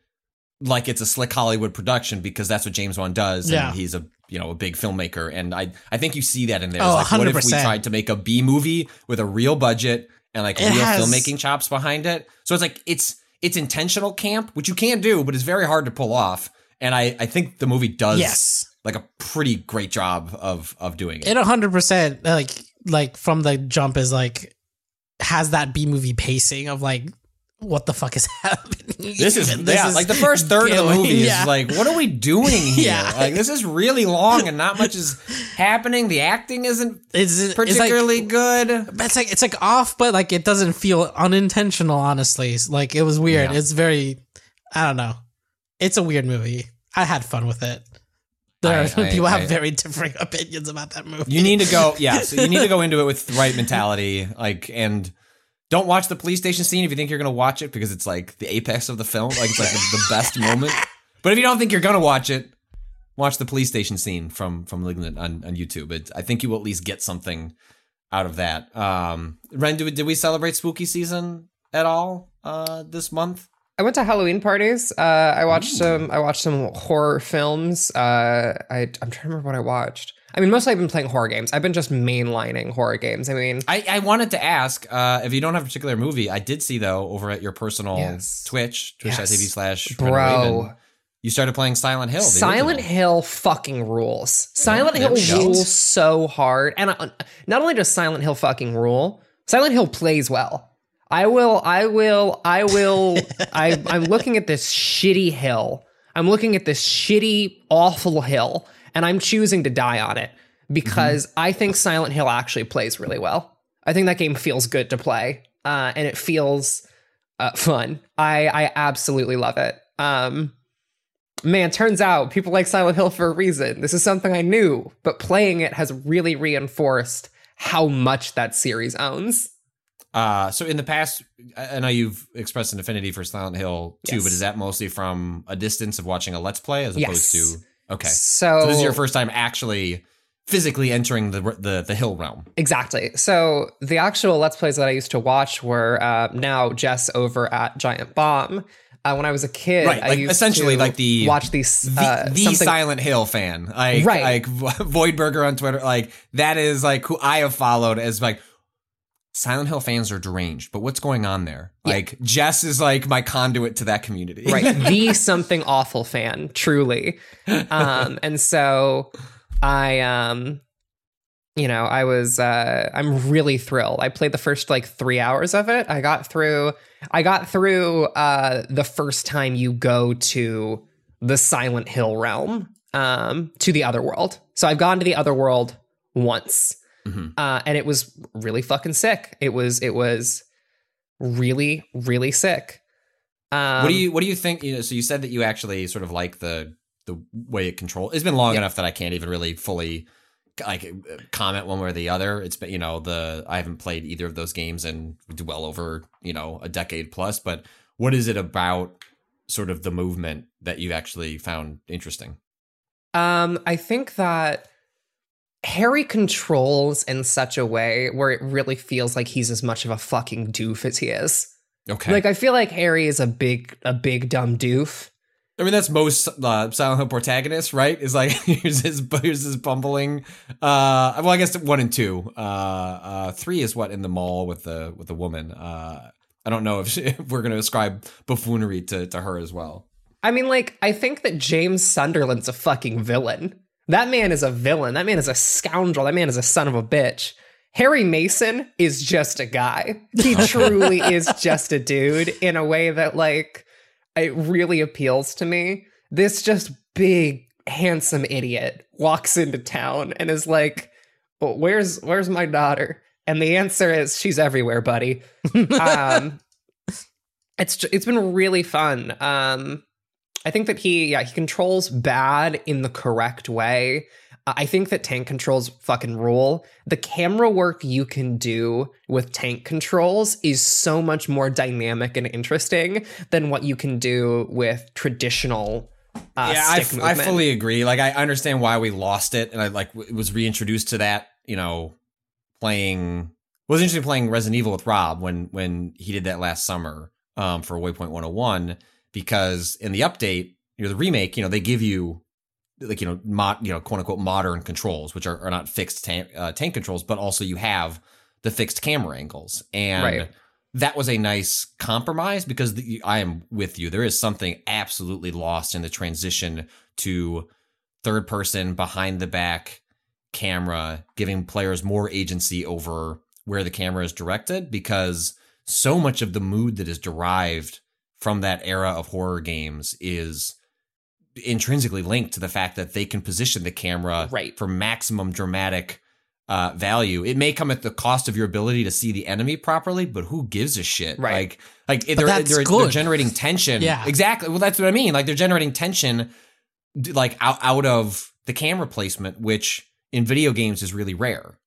like it's a slick Hollywood production because that's what James Wan does. Yeah. And he's a you know a big filmmaker, and I I think you see that in there. Oh, It's like, what if we tried to make a B movie with a real budget and like It real has- filmmaking chops behind it? So it's like it's it's intentional camp, which you can do, but it's very hard to pull off. And I I think the movie does Yes. Like a pretty great job of of doing it. It hundred percent like like from the jump is like has that B movie pacing of like what the fuck is happening? This is This yeah, is like the first third of the movie yeah. is like, what are we doing here? Yeah. Like this is really long and not much is happening. The acting isn't it's, it's particularly like, good. It's like it's like off, but like it doesn't feel unintentional. Honestly, Like it was weird. Yeah. It's very, I don't know. It's a weird movie. I had fun with it. There I- are I- people have I- very differing opinions about that movie. You need to go, yeah. So you need to go into it with the right mentality, like, and don't watch the police station scene if you think you're gonna watch it because it's like the apex of the film, like it's like the, the best moment. But if you don't think you're gonna watch it, watch the police station scene from from *Malignant* on, on YouTube. It, I think you will at least get something out of that. Um, Ren, did we, did we celebrate spooky season at all uh, this month? I went to Halloween parties. Uh, I watched some. I watched some horror films. Uh, I, I'm trying to remember what I watched. I mean, mostly I've been playing horror games. I've been just mainlining horror games. I mean, I, I wanted to ask uh, if you don't have a particular movie. I did see though over at your personal Yes. Twitch, twitch.tv Yes. slash Bro. You started playing Silent Hill. Silent. Hill fucking rules. Silent there Hill rules so hard, and uh, not only does Silent Hill fucking rule, Silent Hill plays well. I will, I will, I will. I, I'm looking at this shitty hill. I'm looking at this shitty, awful hill, and I'm choosing to die on it because I think Silent Hill actually plays really well. I think that game feels good to play, uh, and it feels uh, fun. I, I absolutely love it. Um, man, turns out people like Silent Hill for a reason. This is something I knew, but playing it has really reinforced how much that series owns. Uh, so in the past, I know you've expressed an affinity for Silent Hill too, Yes. but is that mostly from a distance of watching a Let's Play as opposed Yes. to okay? So, So this is your first time actually physically entering the the the hill realm. Exactly. So the actual Let's Plays that I used to watch were uh, now Jess over at Giant Bomb. Uh, when I was a kid, Right, I like, essentially to like the- watch these The, uh, the something- Silent Hill fan, like Right. like Voidburger on Twitter, like that is like who I have followed as like Silent Hill fans are deranged, but what's going on there? Like Jess is like my conduit to that community, right. The something awful fan truly. Um and so i um you know i was uh i'm really thrilled. I played the first like three hours of it. I got through i got through uh the first time you go to the silent hill realm um to the other world. So i've gone to the other world once Mhm. uh and it was really fucking sick it was it was really really sick um, what do you what do you think? You know, so you said that you actually sort of like the the way it controls. It's been long enough that I can't even really fully like comment one way or the other. It's been you know the I haven't played either of those games in well over you know a decade plus. But what is it about sort of the movement that you actually found interesting? Um, I think that Harry controls in such a way where it really feels like he's as much of a fucking doof as he is. Okay, Like I feel like Harry is a big a big dumb doof. I mean that's most uh, Silent Hill protagonists, right? Is like here's his here's his bumbling. Uh, well, I guess one and two. Uh, uh, three is what in the mall with the with the woman. Uh, I don't know if, she, if we're going to ascribe buffoonery to to her as well. I mean, like, I think that James Sunderland's a fucking villain. That man is a villain. That man is a scoundrel. That man is a son of a bitch. Harry Mason is just a guy. He truly is just a dude in a way that, like, it really appeals to me. This just big, handsome idiot walks into town and is like, well, "Where's where's my daughter?" And the answer is, "She's everywhere, buddy." um, it's it's been really fun. Um, I think that he, yeah, he controls bad in the correct way. Uh, I think that tank controls fucking rule. The camera work you can do with tank controls is so much more dynamic and interesting than what you can do with traditional. Uh, yeah, I, stick f- I movement. fully agree. Like I understand why we lost it, and I like w- was reintroduced to that. You know, playing was interesting playing Resident Evil with Rob when when he did that last summer um, for Waypoint 101 because in the update, you know, the remake, you know, they give you like you know, mod, you know, quote unquote modern controls, which are, are not fixed tank uh, tank controls, but also you have the fixed camera angles and. Right. That was a nice compromise because the, I am with you. There is something absolutely lost in the transition to third person behind the back camera, giving players more agency over where the camera is directed because so much of the mood that is derived from that era of horror games is intrinsically linked to the fact that they can position the camera Right. for maximum dramatic uh, value. It may come at the cost of your ability to see the enemy properly, but who gives a shit? Right. Like, like they're, they're, they're generating tension. Yeah. exactly. Well, that's what I mean. Like they're generating tension, like out out of the camera placement, which in video games is really rare.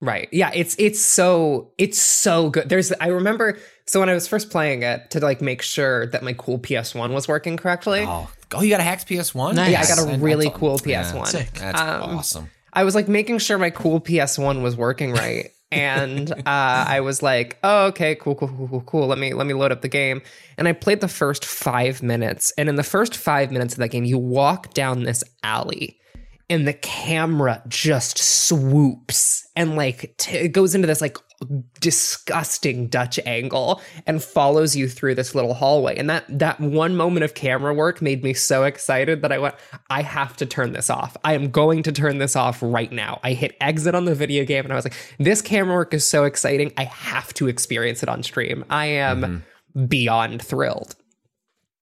Right. Yeah, it's it's so it's so good. There's I remember so when I was first playing it to like make sure that my cool PS1 was working correctly. Oh, oh, you got a hacks PS One? Nice. Yeah, I got a really that's- cool PS1. Sick. That's Um, awesome. I was like making sure my cool PS1 was working right. and uh, I was like, "Oh, okay, cool, cool, cool, cool, cool. Let me let me load up the game." And I played the first five minutes. And in the first five minutes of that game, you walk down this alley, and the camera just swoops and like t- it goes into this like disgusting Dutch angle and follows you through this little hallway. And that that one moment of camera work made me so excited that I went, I have to turn this off. I am going to turn this off right now. I hit exit on the video game and I was like, this camera work is so exciting. I have to experience it on stream. I am mm-hmm. beyond thrilled.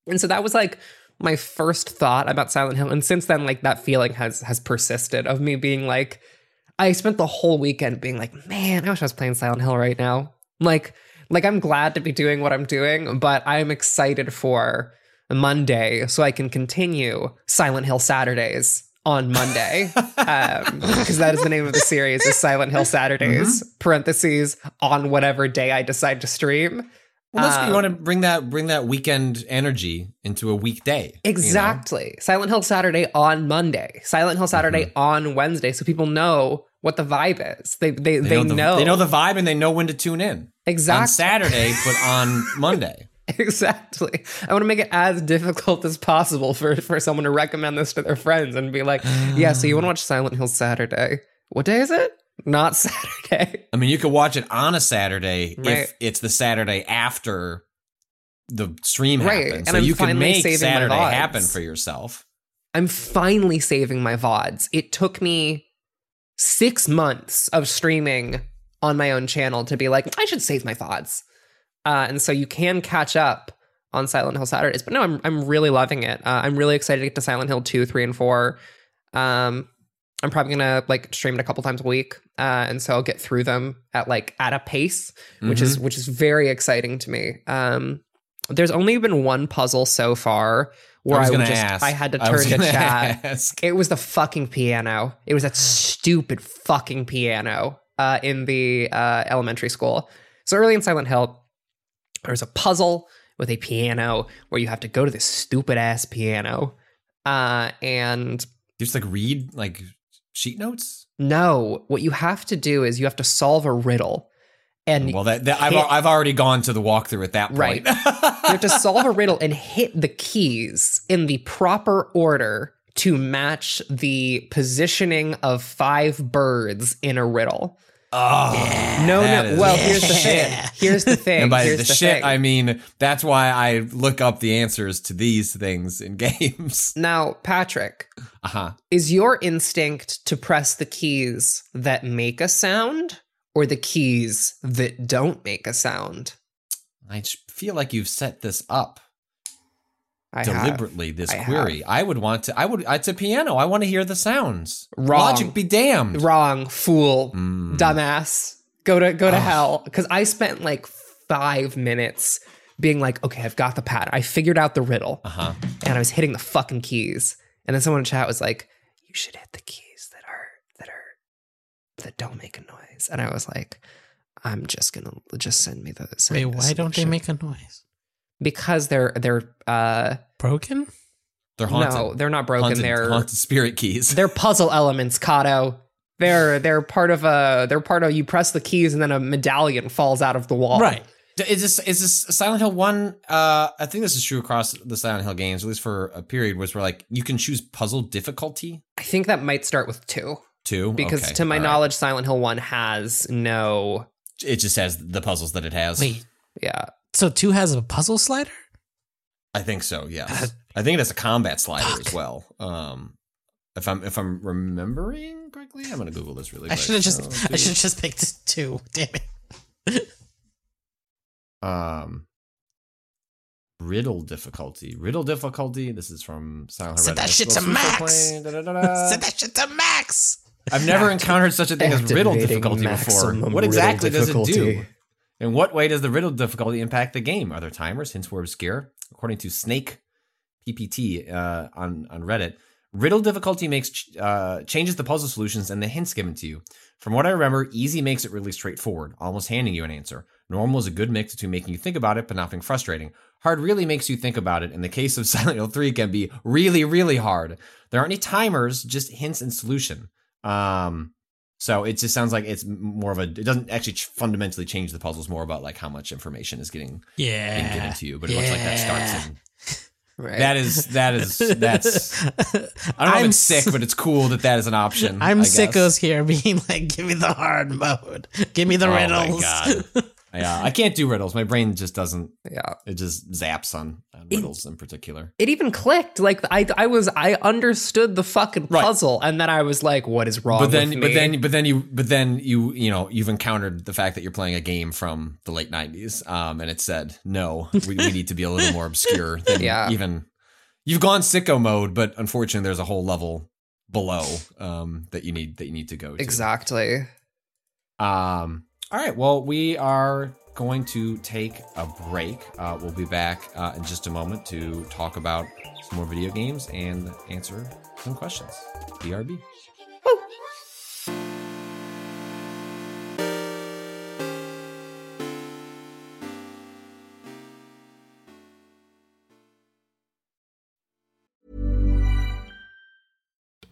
And so that was like my first thought about Silent Hill. And since then, like that feeling has has persisted of me being like, I spent the whole weekend being like, man, I wish I was playing Silent Hill right now. Like, like I'm glad to be doing what I'm doing, but I'm excited for Monday so I can continue Silent Hill Saturdays on Monday um, because that is the name of the series is Silent Hill mm-hmm. Saturdays parentheses on whatever day I decide to stream. Well, that's Um, you want to bring that bring that weekend energy into a weekday. you know? Exactly. Silent Hill Saturday on Monday. Silent Hill Saturday Mm-hmm. on Wednesday, so people know what the vibe is. They they They, they, know, the, know they know the vibe and they know when to tune in. Exactly. On Saturday, but on Monday. exactly. I want to make it as difficult as possible for for someone to recommend this to their friends and be like, "Yeah, so you want to watch Silent Hill Saturday? What day is it? Not Saturday." I mean, you could watch it on a Saturday Right. if it's the Saturday after the stream Right, happens. and So I'm you can make Saturday happen for yourself. I'm finally saving my VODs. It took me six months of streaming on my own channel to be like, I should save my VODs. Uh, and so you can catch up on Silent Hill Saturdays. But no, I'm, I'm really loving it. Uh, I'm really excited to get to Silent Hill 2, 3, and 4. Um, I'm probably gonna like stream it a couple times a week, uh, and so I'll get through them at like at a pace, which is which is very exciting to me. Um, there's only been one puzzle so far where I was would just ask. I had to turn to chat. ask. It was the fucking piano. It was that stupid fucking piano uh, in the uh, elementary school. So early in Silent Hill, there's a puzzle with a piano where you have to go to this stupid ass piano, uh, and You just like read like sheet notes. no, what you have to do is you have to solve a riddle, and Well, that, that I've, I've already gone to the walkthrough at that Right. point. you have to solve a riddle and hit the keys in the proper order to match the positioning of five birds in a riddle. Oh, No, no. is Well, here's the thing. Here's the thing. And by here's the, the shit, thing. I mean that's why I look up the answers to these things in games. now, Patrick, Uh huh. is your instinct to press the keys that make a sound or the keys that don't make a sound? I feel like you've set this up I have. deliberately. This I query. I would want to. I would. It's a piano. I want to hear the sounds. Wrong. Logic be damned. Wrong, fool, Mm. dumbass. Go to go to hell. Because I spent like five minutes being like, okay, I've got the pattern. I figured out the riddle, Uh huh. and I was hitting the fucking keys. And then someone in chat was like, "You should hit the keys that are that are that don't make a noise." And I was like, "I'm just gonna just send me the." send Wait, me the why don't they make a noise? Because they're they're uh Broken? They're haunted. no, they're not broken. haunted, they're haunted spirit keys. they're puzzle elements, Cado. They're they're part of a they're part of you press the keys and then a medallion falls out of the wall. Right. Is this is this Silent Hill one? Uh, I think this is true across the Silent Hill games, at least for a period, was where like you can choose puzzle difficulty I think that might start with two Two, because Okay, to my all right. knowledge, Silent Hill one has no. it just has the puzzles that it has. Wait, Yeah, so two has a puzzle slider? I think so. Yes, I think it has a combat slider as well. Um, if I'm if I'm remembering correctly, I'm gonna Google this really. I quick. should have just Oh, I should have just picked two. Damn it. Um, riddle difficulty. Riddle difficulty. This is from Silent Hill. Set that shit to max. Set that shit to max. I've never encountered such a thing as riddle difficulty before. What exactly does it do? In what way does the riddle difficulty impact the game? Are there timers? Hints were obscure. According to Snake PPT uh, on on Reddit, riddle difficulty makes uh, changes the puzzle solutions and the hints given to you. From what I remember, easy makes it really straightforward, almost handing you an answer. Normal is a good mix between making you think about it but not being frustrating. Hard really makes you think about it. In the case of Silent Hill 3, can be really, really hard. There aren't any timers, just hints and solution. Um, so it just sounds like it's more of a. It doesn't actually ch- fundamentally change the puzzles. More about like how much information is getting Yeah. given to you. But it looks like that starts in Right. That is that is that's. I don't know I'm it's sick, but it's cool that that is an option. I'm sickos here being like, give me the hard mode. Give me the Oh riddles. yeah, I can't do riddles. My brain just doesn't. yeah. It just zaps on, on riddles in particular. It even clicked. Like I, I was, I understood the fucking Right. puzzle, and then I was like, "What is wrong?" But then, but then, but then you, but then you, you know, you've encountered the fact that you're playing a game from the late '90s, um, and it said, no, we, we need to be a little more obscure than Yeah. even. You've gone sicko mode, but unfortunately, there's a whole level below um, that you need that you need to go to. exactly. Um, all right. Well, we are going to take a break. Uh, we'll be back uh, in just a moment to talk about some more video games and answer some questions. BRB.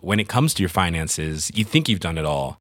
when it comes to your finances, you think you've done it all.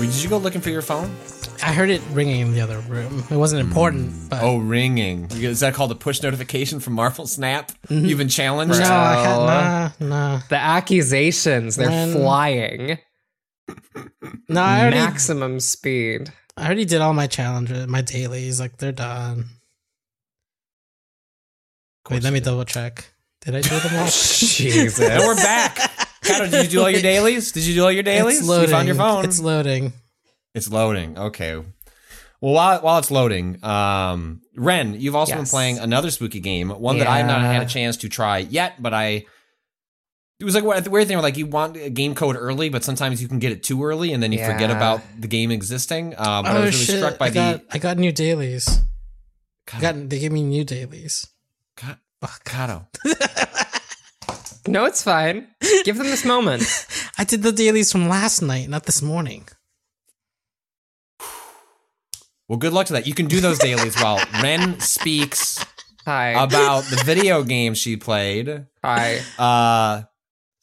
Did you go looking for your phone? I heard it ringing in the other room. It wasn't important, but Oh, ringing. Is that called a push notification from Marvel Snap? You've been challenged? Mm-hmm. no, I had, nah, nah, The accusations, they're When- flying. no. I already, Maximum speed. I already did all my challenges, my dailies. Like they're done. Wait, let me double check. Did I do them all? Jesus. And we're back. Cado, did you do all your dailies? Did you do all your dailies? It's loading. You found your phone. It's loading. It's loading. Okay. Well, while while it's loading, um, Ren, you've also been playing another spooky game, one that I've not had a chance to try yet, but I. It was like what the weird thing where like you want a game code early, but sometimes you can get it too early, and then you forget about the game existing. Um, but I oh was really shit! struck by I got, the I got new dailies. I God, got they gave me new dailies. God. Cado. No, it's fine. Give them this moment. I did the dailies from last night, not this morning. Well, good luck to that. You can do those dailies while Ren speaks Hi. about the video game she played. Hi. Uh,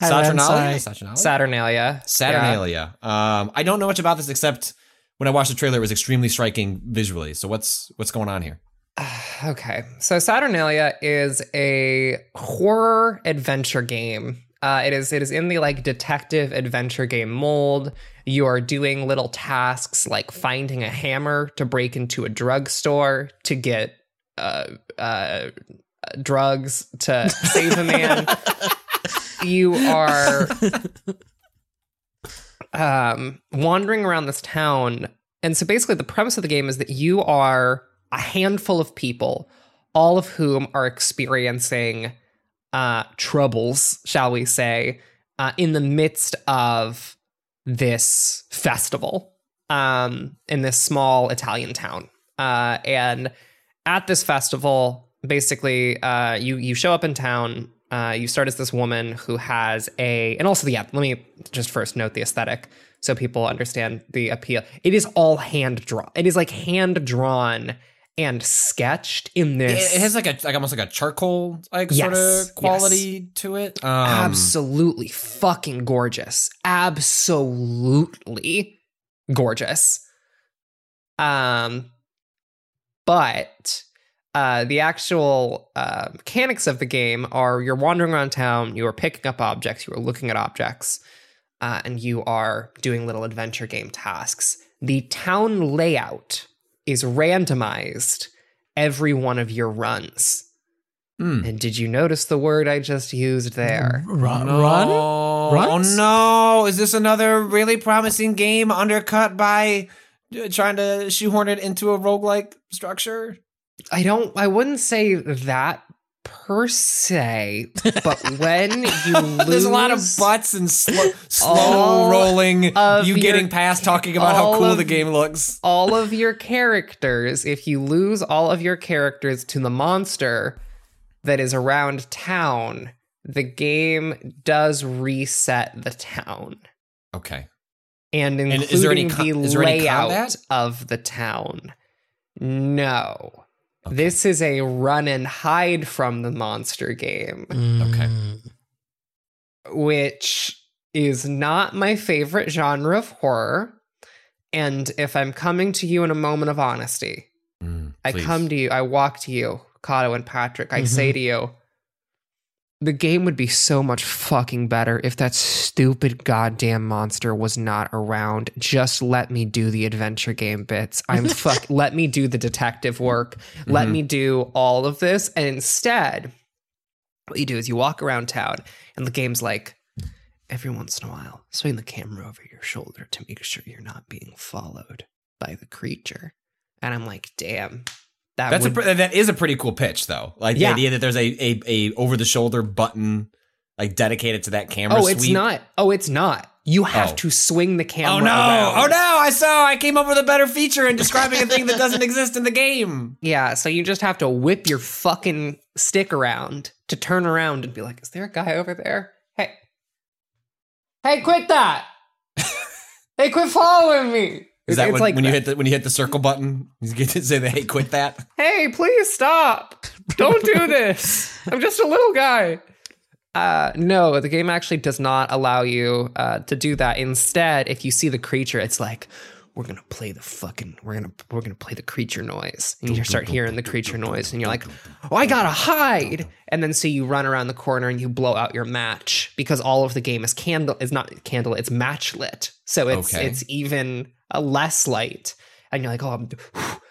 Hi, Ren, Saturnalia? Saturnalia? Saturnalia. Saturnalia. Um, I don't know much about this except when I watched the trailer, it was extremely striking visually. So what's what's going on here? Okay. So Saturnalia is a horror adventure game. Uh, it is it is in the like detective adventure game mold. You are doing little tasks like finding a hammer to break into a drugstore to get uh, uh, drugs to save a man. you are um, wandering around this town. And so basically, the premise of the game is that you are a handful of people, all of whom are experiencing uh, troubles, shall we say, uh, in the midst of this festival um, in this small Italian town. Uh, and at this festival, basically, uh, you you show up in town. Uh, you start as this woman who has a, and also, yeah. Let me just first note the aesthetic so people understand the appeal. It is all hand drawn. It is like hand drawn and sketched in this. It, has like a like almost like a charcoal like Yes, sort of quality to it. Um, absolutely fucking gorgeous. Absolutely gorgeous. Um, but uh, the actual uh, mechanics of the game are you're wandering around town, you are picking up objects, you are looking at objects, uh, and you are doing little adventure game tasks. The town layout is randomized every one of your runs. Hmm. And did you notice the word I just used there? Run, no. run. Oh no! Is this another really promising game undercut by uh, trying to shoehorn it into a roguelike structure? I don't I wouldn't say that per se, but when you lose There's a lot of butts and slow, slow rolling. You your- getting past talking about how cool of- the game looks. all of your characters, if you lose all of your characters to the monster that is around town, the game does reset the town. Okay. And And including is there any co- the is there any layout of the town. No. This is a run and hide from the monster game, Okay. which is not my favorite genre of horror. And if I'm coming to you in a moment of honesty, Mm, I come to you, I walk to you, Cado and Patrick, I say to you, the game would be so much fucking better if that stupid goddamn monster was not around. Just let me do the adventure game bits. I'm fuck let me do the detective work. Let Mhm. me do all of this. And instead, what you do is you walk around town and the game's like every once in a while, swing the camera over your shoulder to make sure you're not being followed by the creature. And I'm like, damn. That That's would a that is a pretty cool pitch though. Like the idea that there's a a, a over the shoulder button like dedicated to that camera. Oh, it's sweep. not. Oh, it's not. You have Oh. to swing the camera. Oh no! around. Oh no! I saw. I came up with a better feature in describing a thing that doesn't exist in the game. Yeah, so you just have to whip your fucking stick around to turn around and be like, "Is there a guy over there? Hey, hey, quit that! hey, quit following me!" Is that it's when, like when you hit the when you hit the circle button? You get to say the hey, quit that. hey, please stop. Don't do this. I'm just a little guy. Uh, no, the game actually does not allow you uh, to do that. Instead, if you see the creature, it's like, we're gonna play the fucking, we're gonna, we're gonna play the creature noise, and you start hearing the creature noise, and you're like, oh, I gotta hide, and then so you run around the corner and you blow out your match because all of the game is candle, is not candle, it's match lit, so it's Okay. it's even a less light, and you're like, oh,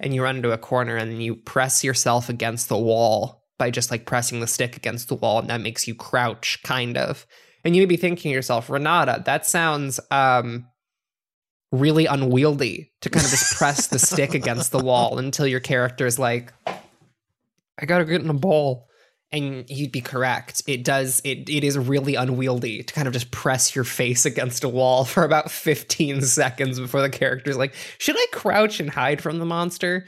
and you run into a corner and then you press yourself against the wall by just like pressing the stick against the wall and that makes you crouch kind of. And you may be thinking to yourself renata that sounds um really unwieldy to kind of just press the stick against the wall until your character is like i gotta get in a ball and you'd be correct it does it it is really unwieldy to kind of just press your face against a wall for about 15 seconds before the character's like should i crouch and hide from the monster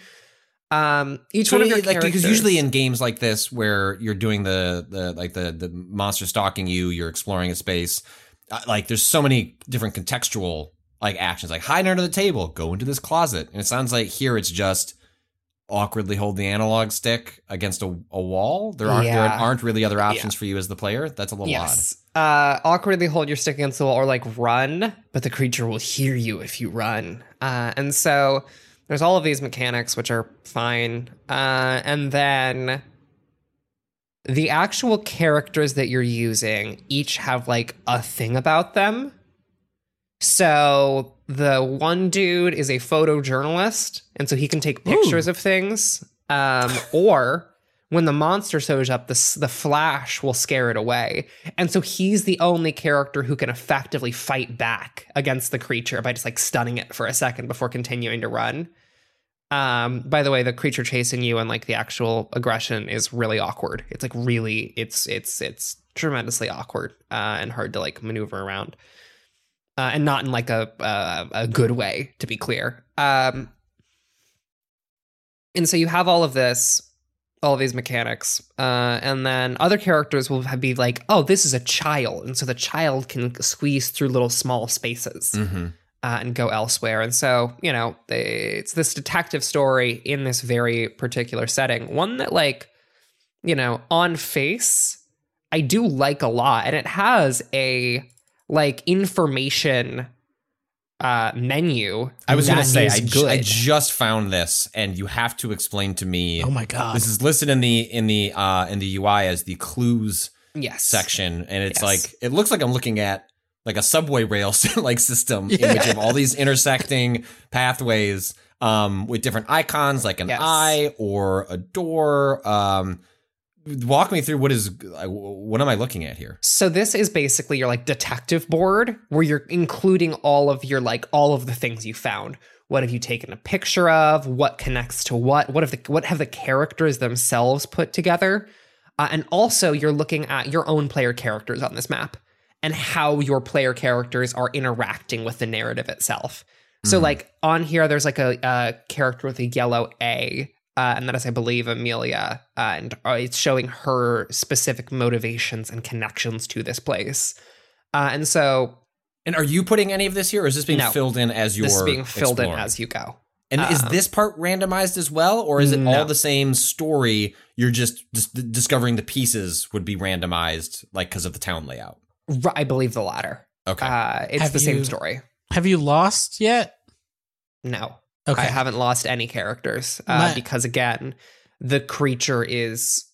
um each So one of your like because usually in games like this where you're doing the the like the the monster stalking you, you're exploring a space. uh, Like there's so many different contextual like actions, like hide under the table, go into this closet, and it sounds like here it's just awkwardly hold the analog stick against a, a wall. There aren't there aren't really other options for you as the player. That's a little odd. yes uh awkwardly hold your stick against the wall or like run but the creature will hear you if you run uh and so there's all of these mechanics which are fine uh and then the actual characters that you're using each have like a thing about them so the one dude is a photojournalist and so he can take pictures of things um or when the monster shows up, the, the flash will scare it away. And so he's the only character who can effectively fight back against the creature by just like stunning it for a second before continuing to run. Um, by the way, the creature chasing you and like the actual aggression is really awkward. It's like really, it's it's it's tremendously awkward uh, and hard to like maneuver around, uh, and not in like a a, a good way, to be clear. Um, and so you have all of this all of these mechanics uh, and then other characters will be like oh this is a child and so the child can squeeze through little small spaces Mm-hmm. uh, and go elsewhere and so you know they, it's this detective story in this very particular setting one that like you know on face i do like a lot and it has a like information uh menu I was going to say I, ju- I just found this, and you have to explain to me. Oh my god. This is listed in the in the uh in the UI as the clues yes section, and it's Yes. like it looks like I'm looking at like a subway rail like system in which you have all these intersecting pathways um with different icons like an Yes. eye or a door. Um, walk me through what is what am I looking at here? So this is basically your like detective board where you're including all of your like all of the things you found. What have you taken a picture of? What connects to what? What have the what have the characters themselves put together? Uh, and also, you're looking at your own player characters on this map and how your player characters are interacting with the narrative itself. So, Mhm. like on here, there's like a, a character with a yellow A, uh, and that is, I believe, Amelia, uh, and uh, it's showing her specific motivations and connections to this place. Uh, and so, And are you putting any of this here, or is this being No. filled in as you're this is being filled in as you go. And is Um, this part randomized as well, or is it no. all the same story? You're just, just d- discovering the pieces would be randomized, like because of the town layout. I believe the latter. Okay. Uh, it's Have the same story. Have you lost yet? No. Okay. I haven't lost any characters uh, My- because again, the creature is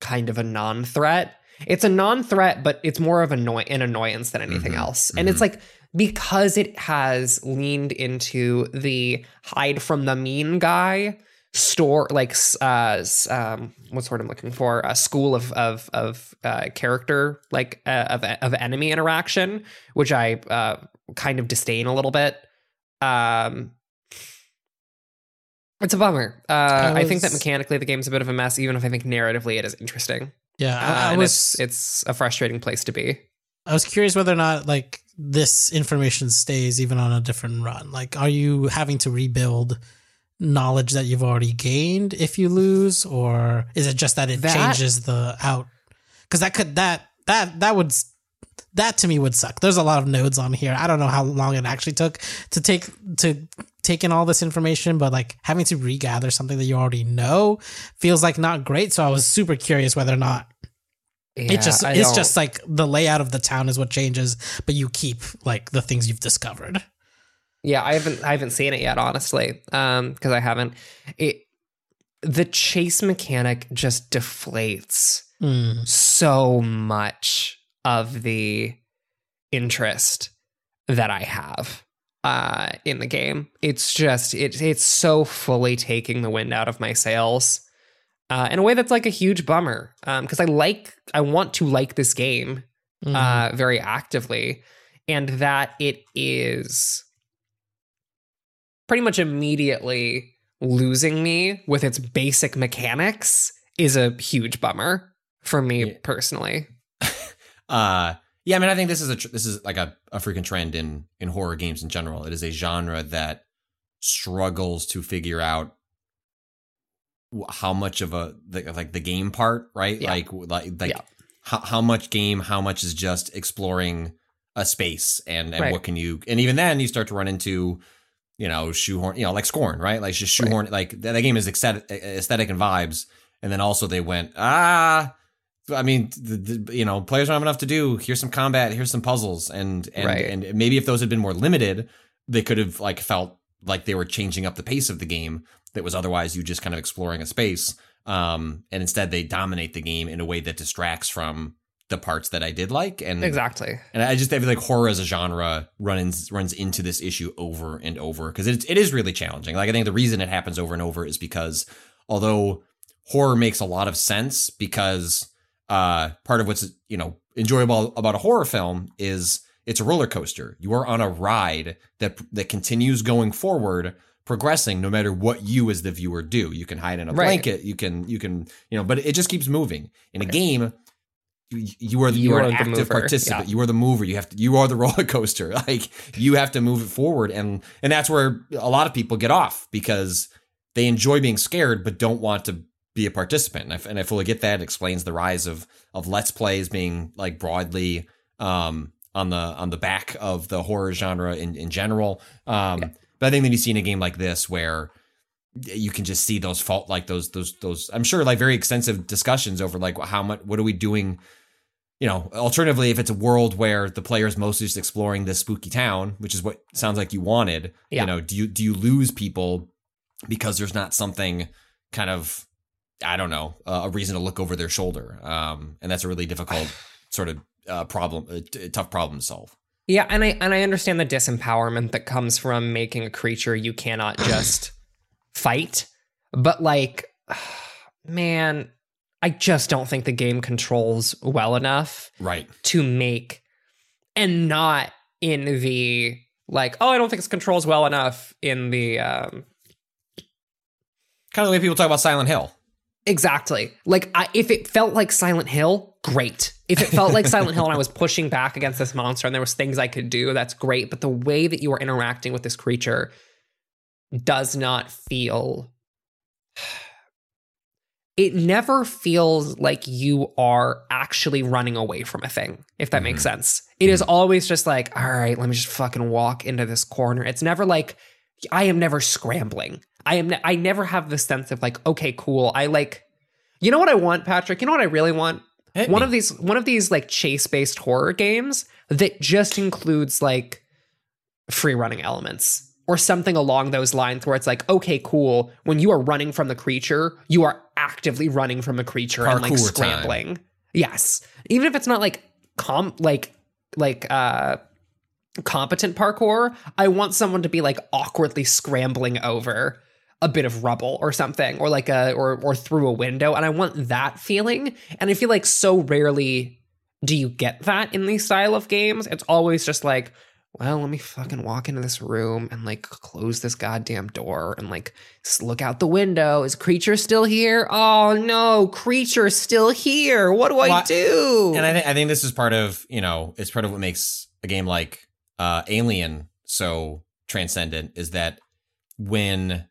kind of a non-threat. It's a non-threat, but it's more of annoy- an annoyance than anything Mhm, else. And it's like because it has leaned into the hide from the mean guy store like uh s- um what's the word i'm looking for a school of of of uh character like uh, of of enemy interaction which i uh kind of disdain a little bit um it's a bummer. Uh, I, I think that mechanically the game's a bit of a mess, even if I think narratively it is interesting. Yeah, Uh, I, and was it's, it's a frustrating place to be. I was curious whether or not like this information stays even on a different run. Like, are you having to rebuild knowledge that you've already gained if you lose, or is it just that it That- changes the out? Because that could that that that would that to me would suck. There's a lot of nodes on here. I don't know how long it actually took to take to take in all this information, but like having to regather something that you already know feels like not great. So I was super curious whether or not Yeah, it just I it's don't- just like the layout of the town is what changes, but you keep like the things you've discovered. Yeah, I haven't I haven't seen it yet, honestly, um, because I haven't. It the chase mechanic just deflates Mm. so much of the interest that I have uh, in the game. It's just it it's so fully taking the wind out of my sails. Uh, in a way that's like a huge bummer because I like I want to like this game Mhm. uh, very actively, and that it is pretty much immediately losing me with its basic mechanics is a huge bummer for me Yeah. personally. Uh, yeah, I mean, I think this is a tr- this is like a, a freaking trend in in horror games in general. It is a genre that struggles to figure out how much of a the, like the game part, right? Yeah. Like like like Yeah. how, how much game, how much is just exploring a space, and and Right. what can you? And even then, you start to run into you know shoehorn, you know, like Scorn, right? Like just shoehorn, like that, that game is aesthetic, aesthetic and vibes, and then also they went ah. I mean, the, the, you know, players don't have enough to do. Here's some combat. Here's some puzzles, and and Right. and maybe if those had been more limited, they could have like felt like they were changing up the pace of the game. That was otherwise you just kind of exploring a space. Um, and instead they dominate the game in a way that distracts from the parts that I did like. And Exactly. and I just I feel like horror as a genre runs runs into this issue over and over because it it is really challenging. Like I think the reason it happens over and over is because although horror makes a lot of sense because uh part of what's you know enjoyable about a horror film is it's a roller coaster. You are on a ride that that continues going forward progressing no matter what you as the viewer do. You can hide in a Right. blanket, you can you can you know, but it just keeps moving. In a game, you, you are the, You you, are, are an the active mover, participant. yeah. You are the mover. You have to. You are the roller coaster. Like you have to move it forward, and and that's where a lot of people get off because they enjoy being scared but don't want to be a participant. And I, and I fully get that. It explains the rise of of let's plays being like broadly um on the on the back of the horror genre in in general. Um, but I think then you see in a game like this where you can just see those fault like those those those I'm sure like very extensive discussions over like how much what are we doing you know alternatively if it's a world where the player is mostly just exploring this spooky town which is what sounds like you wanted Yeah. you know do you do you lose people because there's not something kind of I don't know uh, a reason to look over their shoulder um and that's a really difficult sort of uh, problem a t- tough problem to solve Yeah, and I and I understand the disempowerment that comes from making a creature you cannot just fight. But like man, I just don't think the game controls well enough right to make and not in the like, oh, I don't think this controls well enough in the um, Kind of the way people talk about Silent Hill. Exactly. Like, I, if it felt like Silent Hill, great. If it felt like Silent Hill and I was pushing back against this monster and there was things I could do, that's great. But the way that you are interacting with this creature does not feel. It never feels like you are actually running away from a thing, if that makes mm-hmm. sense. It is always just like, all right, let me just fucking walk into this corner. It's never like, I am never scrambling. I am. Ne- I never have the sense of like, okay, cool. I like. You know what I want, Patrick? You know what I really want? Hit one me. of these. One of these like chase based horror games that just includes like free running elements or something along those lines, where it's like, okay, cool. When you are running from the creature, you are actively running from a creature and like Parkour time. scrambling. Yes, even if it's not like comp like like uh competent parkour. I want someone to be like awkwardly scrambling over a bit of rubble or something or like a or or through a window and I want that feeling and I feel like so rarely do you get that in these style of games. It's always just like well, let me fucking walk into this room and like close this goddamn door and like look out the window. Is creature still here? Oh no, creature still here. What do I do? And I think I think this is part of you know it's part of what makes a game like uh, Alien so transcendent is that when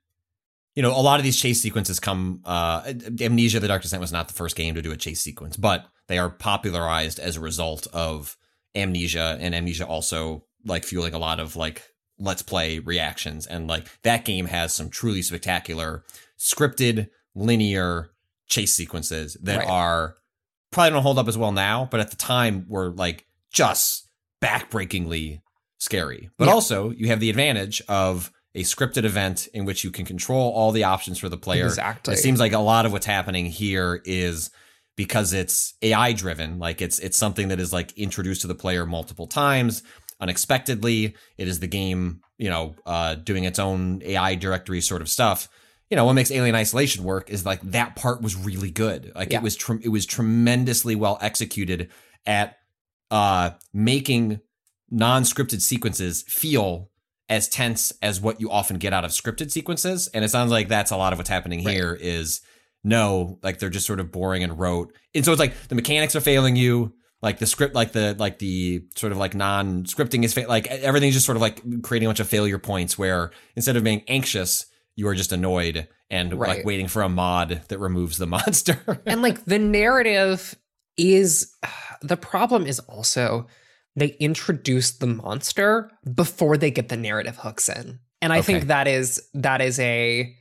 you know a lot of these chase sequences come uh, Amnesia: The Dark Descent was not the first game to do a chase sequence, but they are popularized as a result of Amnesia, and Amnesia also like fueling a lot of like let's play reactions, and like that game has some truly spectacular scripted linear chase sequences that Right. are probably don't hold up as well now, but at the time were like just backbreakingly scary. But Yeah. also, you have the advantage of a scripted event in which you can control all the options for the player. Exactly. It seems like a lot of what's happening here is because it's AI driven, like it's it's something that is like introduced to the player multiple times unexpectedly. It is the game, you know, uh, doing its own AI directory sort of stuff. You know, what makes Alien Isolation work is like that part was really good. Like Yeah. it was tre- it was tremendously well executed at uh making non-scripted sequences feel as tense as what you often get out of scripted sequences. And it sounds like that's a lot of what's happening here is no like they're just sort of boring and rote. And so it's like the mechanics are failing you like the script like the like the sort of like non-scripting is fa- like everything's just sort of like creating a bunch of failure points where instead of being anxious you are just annoyed and like waiting for a mod that removes the monster. And like the narrative is the problem is also they introduce the monster before they get the narrative hooks in and i Okay. think that is that is a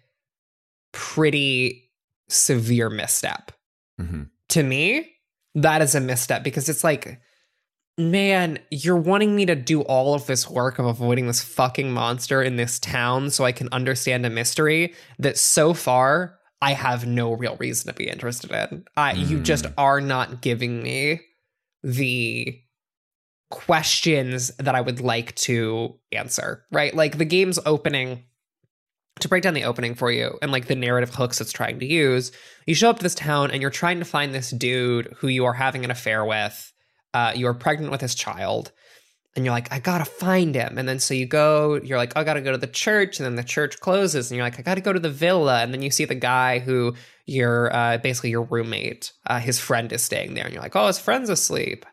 pretty severe misstep Mhm. to me that is a misstep because it's like man you're wanting me to do all of this work of avoiding this fucking monster in this town so i can understand a mystery that so far i have no real reason to be interested in I, you just are not giving me the questions that i would like to answer right like the game's opening to break down the opening for you and like the narrative hooks it's trying to use, you show up to this town and you're trying to find this dude who you are having an affair with. Uh, you are pregnant with his child, and you're like, I gotta find him. And then so you go, you're like, I gotta go to the church, and then the church closes, and you're like, I gotta go to the villa, and then you see the guy who your uh, basically your roommate, uh, his friend is staying there, and you're like, oh, his friend's asleep.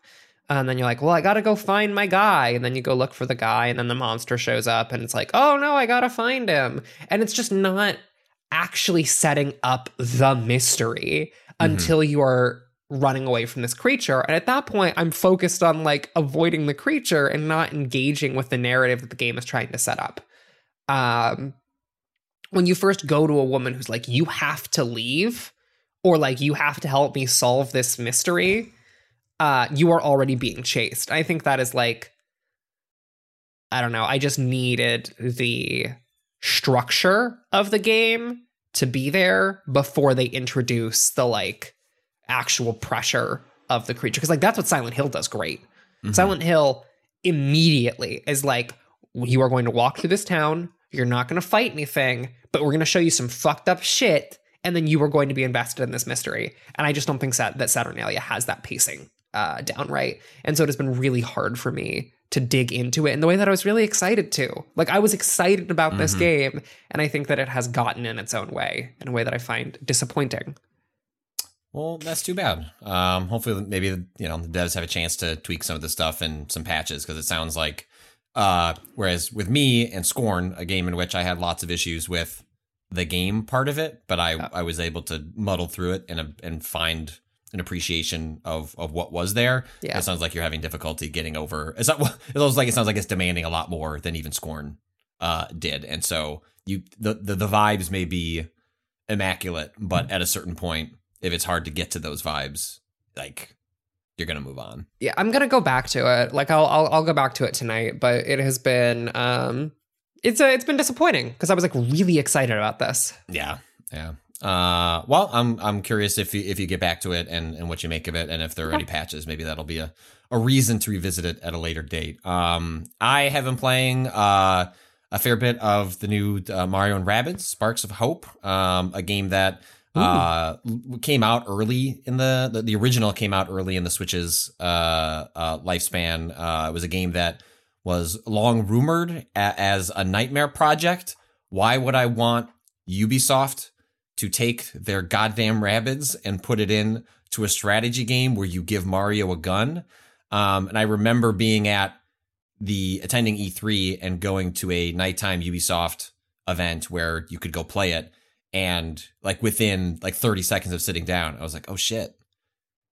And then you're like, well, I gotta go find my guy. And then you go look for the guy, and then the monster shows up, and it's like, oh no, I gotta find him. And it's just not actually setting up the mystery until you are running away from this creature. And at that point, I'm focused on like avoiding the creature and not engaging with the narrative that the game is trying to set up. Um, when you first go to a woman who's like, you have to leave, or like, you have to help me solve this mystery uh, you are already being chased. I think that is like, I don't know. I just needed the structure of the game to be there before they introduce the like actual pressure of the creature. Because like that's what Silent Hill does great. Silent Hill immediately is like, you are going to walk through this town. You're not going to fight anything, but we're going to show you some fucked up shit. And then you are going to be invested in this mystery. And I just don't think that Saturnalia has that pacing uh, down right. And so it has been really hard for me to dig into it in the way that I was really excited to. Like I was excited about this Mhm. game, and I think that it has gotten in its own way, in a way that I find disappointing. Well, that's too bad. Um, hopefully, maybe you know the devs have a chance to tweak some of the stuff and some patches because it sounds like. Uh, whereas with me and Scorn, a game in which I had lots of issues with the game part of it, but I I was able to muddle through it and and find an appreciation of of what was there. Yeah. It sounds like you're having difficulty getting over. It's not. It sounds like it sounds like it's demanding a lot more than even Scorn uh did, and so you the the, the vibes may be immaculate, but at a certain point, if it's hard to get to those vibes, like you're gonna move on. Yeah, I'm gonna go back to it. Like I'll I'll, I'll go back to it tonight, but it has been um, it's a, it's been disappointing because I was like really excited about this. Yeah, yeah. Uh, well, I'm I'm curious if you if you get back to it and and what you make of it, and if there are any patches, maybe that'll be a a reason to revisit it at a later date. Um, I have been playing uh a fair bit of the new uh, Mario and Rabbids Sparks of Hope, um, a game that uh came out early in the, the the original came out early in the Switch's uh, uh lifespan. Uh, it was a game that was long rumored a- as a nightmare project. Why would I want Ubisoft to take their goddamn Rabbids and put it in to a strategy game where you give Mario a gun? Um, and I remember being at the attending E3 and going to a nighttime Ubisoft event where you could go play it. And like within like 30 seconds of sitting down, I was like, oh shit.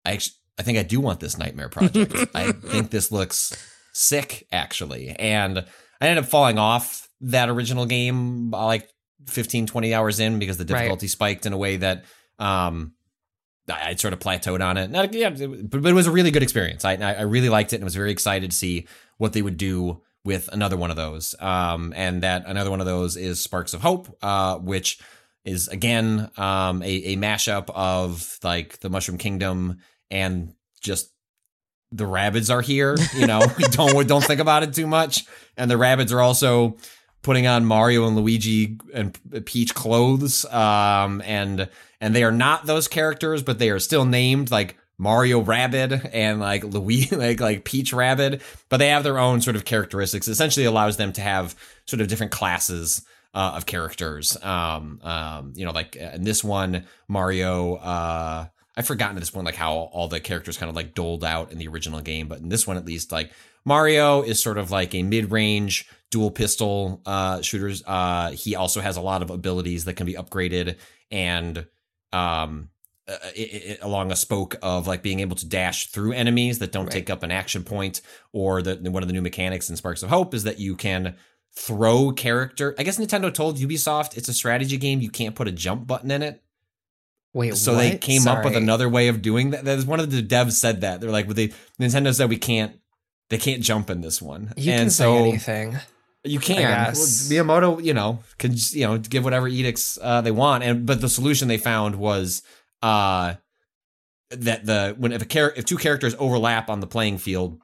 I actually, I think I do want this nightmare project. I think this looks sick actually. And I ended up falling off that original game uh, like 15, 20 hours in because the Right. difficulty spiked in a way that um I I'd sort of plateaued on it. Not, yeah, but, but it was a really good experience. I I really liked it and was very excited to see what they would do with another one of those. Um, and that another one of those is Sparks of Hope, uh, which is again um a, a mashup of like the Mushroom Kingdom and just the Rabbids are here. You know, don't don't think about it too much. And the Rabbids are also putting on Mario and Luigi and Peach clothes. Um, and and they are not those characters, but they are still named like Mario Rabbit and like Luigi, like like Peach Rabbit. But they have their own sort of characteristics. It essentially allows them to have sort of different classes. Uh, of characters, um, um, you know, like in this one, Mario, uh, I've forgotten at this point like how all the characters kind of like doled out in the original game, but in this one at least, like Mario is sort of like a mid-range dual pistol uh shooters. Uh he also has a lot of abilities that can be upgraded and um uh, it, it, along a spoke of like being able to dash through enemies that don't Right. take up an action point or the one of the new mechanics in Sparks of Hope is that you can throw character. I guess Nintendo told Ubisoft it's a strategy game, you can't put a jump button in it. Wait, So they what? came up with another way of doing that. Is one of the devs said that. They're like, well, they Nintendo said we can't they can't jump in this one. You and can so say anything. You can. Well. Miyamoto, you know, can just, you know give whatever edicts uh, they want, and but the solution they found was uh, that the when if a char- if two characters overlap on the playing field,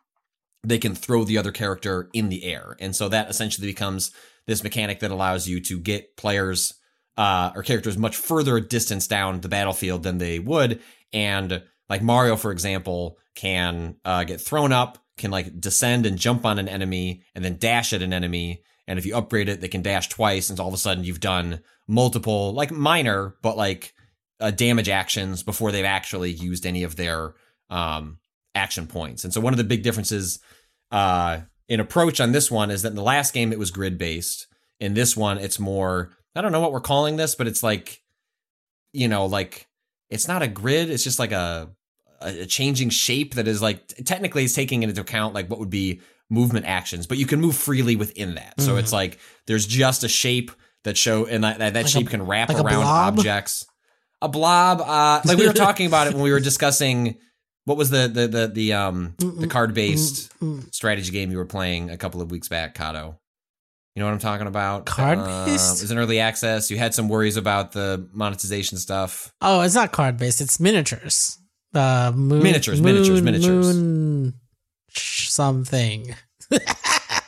they can throw the other character in the air, and so that essentially becomes this mechanic that allows you to get players uh, or characters much further distance down the battlefield than they would, and like Mario, for example, can uh, get thrown up, can like descend and jump on an enemy, and then dash at an enemy. And if you upgrade it, they can dash twice, and all of a sudden you've done multiple, like minor, but like uh, damage actions before they've actually used any of their um, action points. And so one of the big differences uh, in approach on this one is that in the last game it was grid based. In this one, it's more. I don't know what we're calling this, but it's like, you know, like it's not a grid. It's just like a a a changing shape that is like technically is taking into account like what would be movement actions, but you can move freely within that. So Mhm. it's like there's just a shape that show and that that, Like a- shape can wrap like around objects. A blob, uh, like we were talking about it when we were discussing what was the the the the um the card based strategy game you were playing a couple of weeks back, Cado. You know what I'm talking about? Card-based? Uh, it was in early access. You had some worries about the monetization stuff. Oh, it's not card based. It's miniatures. Uh, moon, Miniatures, miniatures, moon- miniatures. moon sh- something.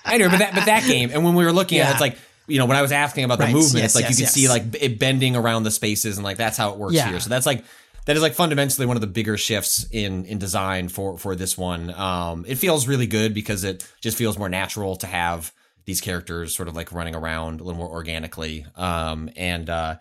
Anyway, but that but that game, and when we were looking at it, it's like you know when I was asking about the Right, movement, yes, it's like yes, you yes. see like it bending around the spaces, and like that's how it works Yeah. here. So that's like that is like fundamentally one of the bigger shifts in in design for for this one. Um, it feels really good because it just feels more natural to have these characters sort of like running around a little more organically. Um, and uh,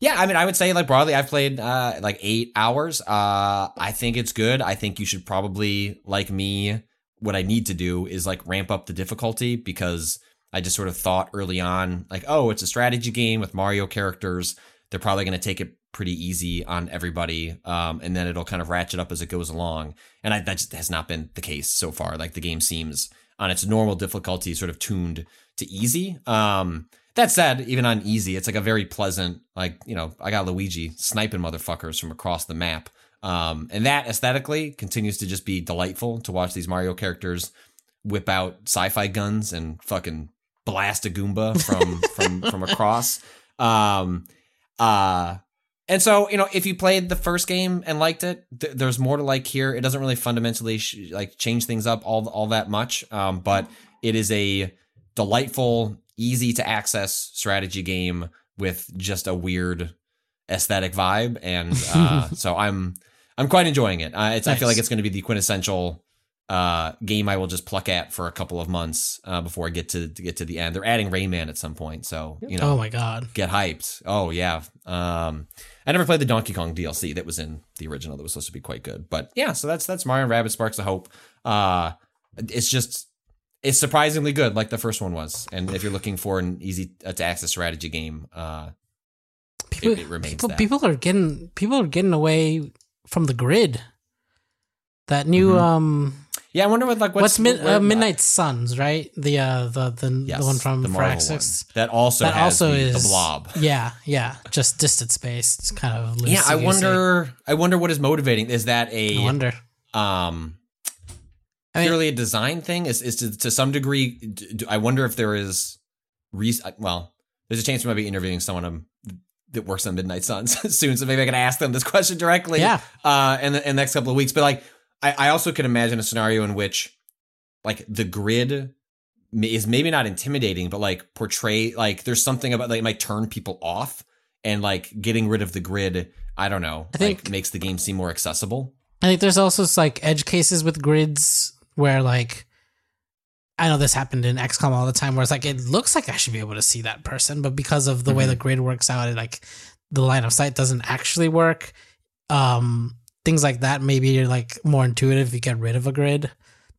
yeah, I mean, I would say like broadly, I've played uh, like eight hours. Uh, I think it's good. I think you should probably like me. What I need to do is like ramp up the difficulty because I just sort of thought early on, like, oh, it's a strategy game with Mario characters. They're probably going to take it pretty easy on everybody, um, and then it'll kind of ratchet up as it goes along. And I, that just has not been the case so far. Like the game seems on its normal difficulty, sort of tuned to easy. Um, that said, even on easy, it's like a very pleasant, like you know, I got Luigi sniping motherfuckers from across the map. Um, and that aesthetically continues to just be delightful to watch these Mario characters whip out sci-fi guns and fucking blast a Goomba from from from across. Um, uh, and so you know, if you played the first game and liked it, th- there's more to like here. It doesn't really fundamentally sh- like change things up all all that much, um, but it is a delightful, easy to access strategy game with just a weird aesthetic vibe, and uh, so I'm I'm quite enjoying it. Uh, it's I feel like it's going to be the quintessential uh, game I will just pluck at for a couple of months uh, before I get to, to get to the end. They're adding Rayman at some point, so you know. Oh my god. Get hyped! Oh yeah. Um, I never played the Donkey Kong DLC that was in the original that was supposed to be quite good, but yeah. So that's that's Mario and Rabbid Sparks of Hope. Uh, it's just it's surprisingly good, like the first one was. And if you're looking for an easy uh, to access strategy game, uh, People, it remains people, that. people are getting people are getting away from the grid. That new um yeah, I wonder what like what's, Mm-hmm. what's mid, uh, Midnight Suns, right? The uh the the, Yes, the one from the Firaxis. one. That also that has also the- the blob. Yeah, yeah, just distance based, kind of yeah, I wonder. I wonder what is motivating. Is that a I wonder. um I mean- purely a design thing is is to, to some degree I wonder if there is re- well there's a chance we might be interviewing someone um, that works on midnight suns soon so maybe i can ask them this question directly Yeah. uh in the, in the next couple of weeks but like I, I also could imagine a scenario in which like the grid is maybe not intimidating but like portray like there's something about like it might turn people off and like getting rid of the grid i don't know I think- like makes the game seem more accessible I think there's also like edge cases with grids where like I know this happened in XCOM all the time where it's like it looks like I should be able to see that person, but because of the way Mm-hmm. the grid works out, it like the line of sight doesn't actually work. Um things like that maybe you're like more intuitive if you get rid of a grid,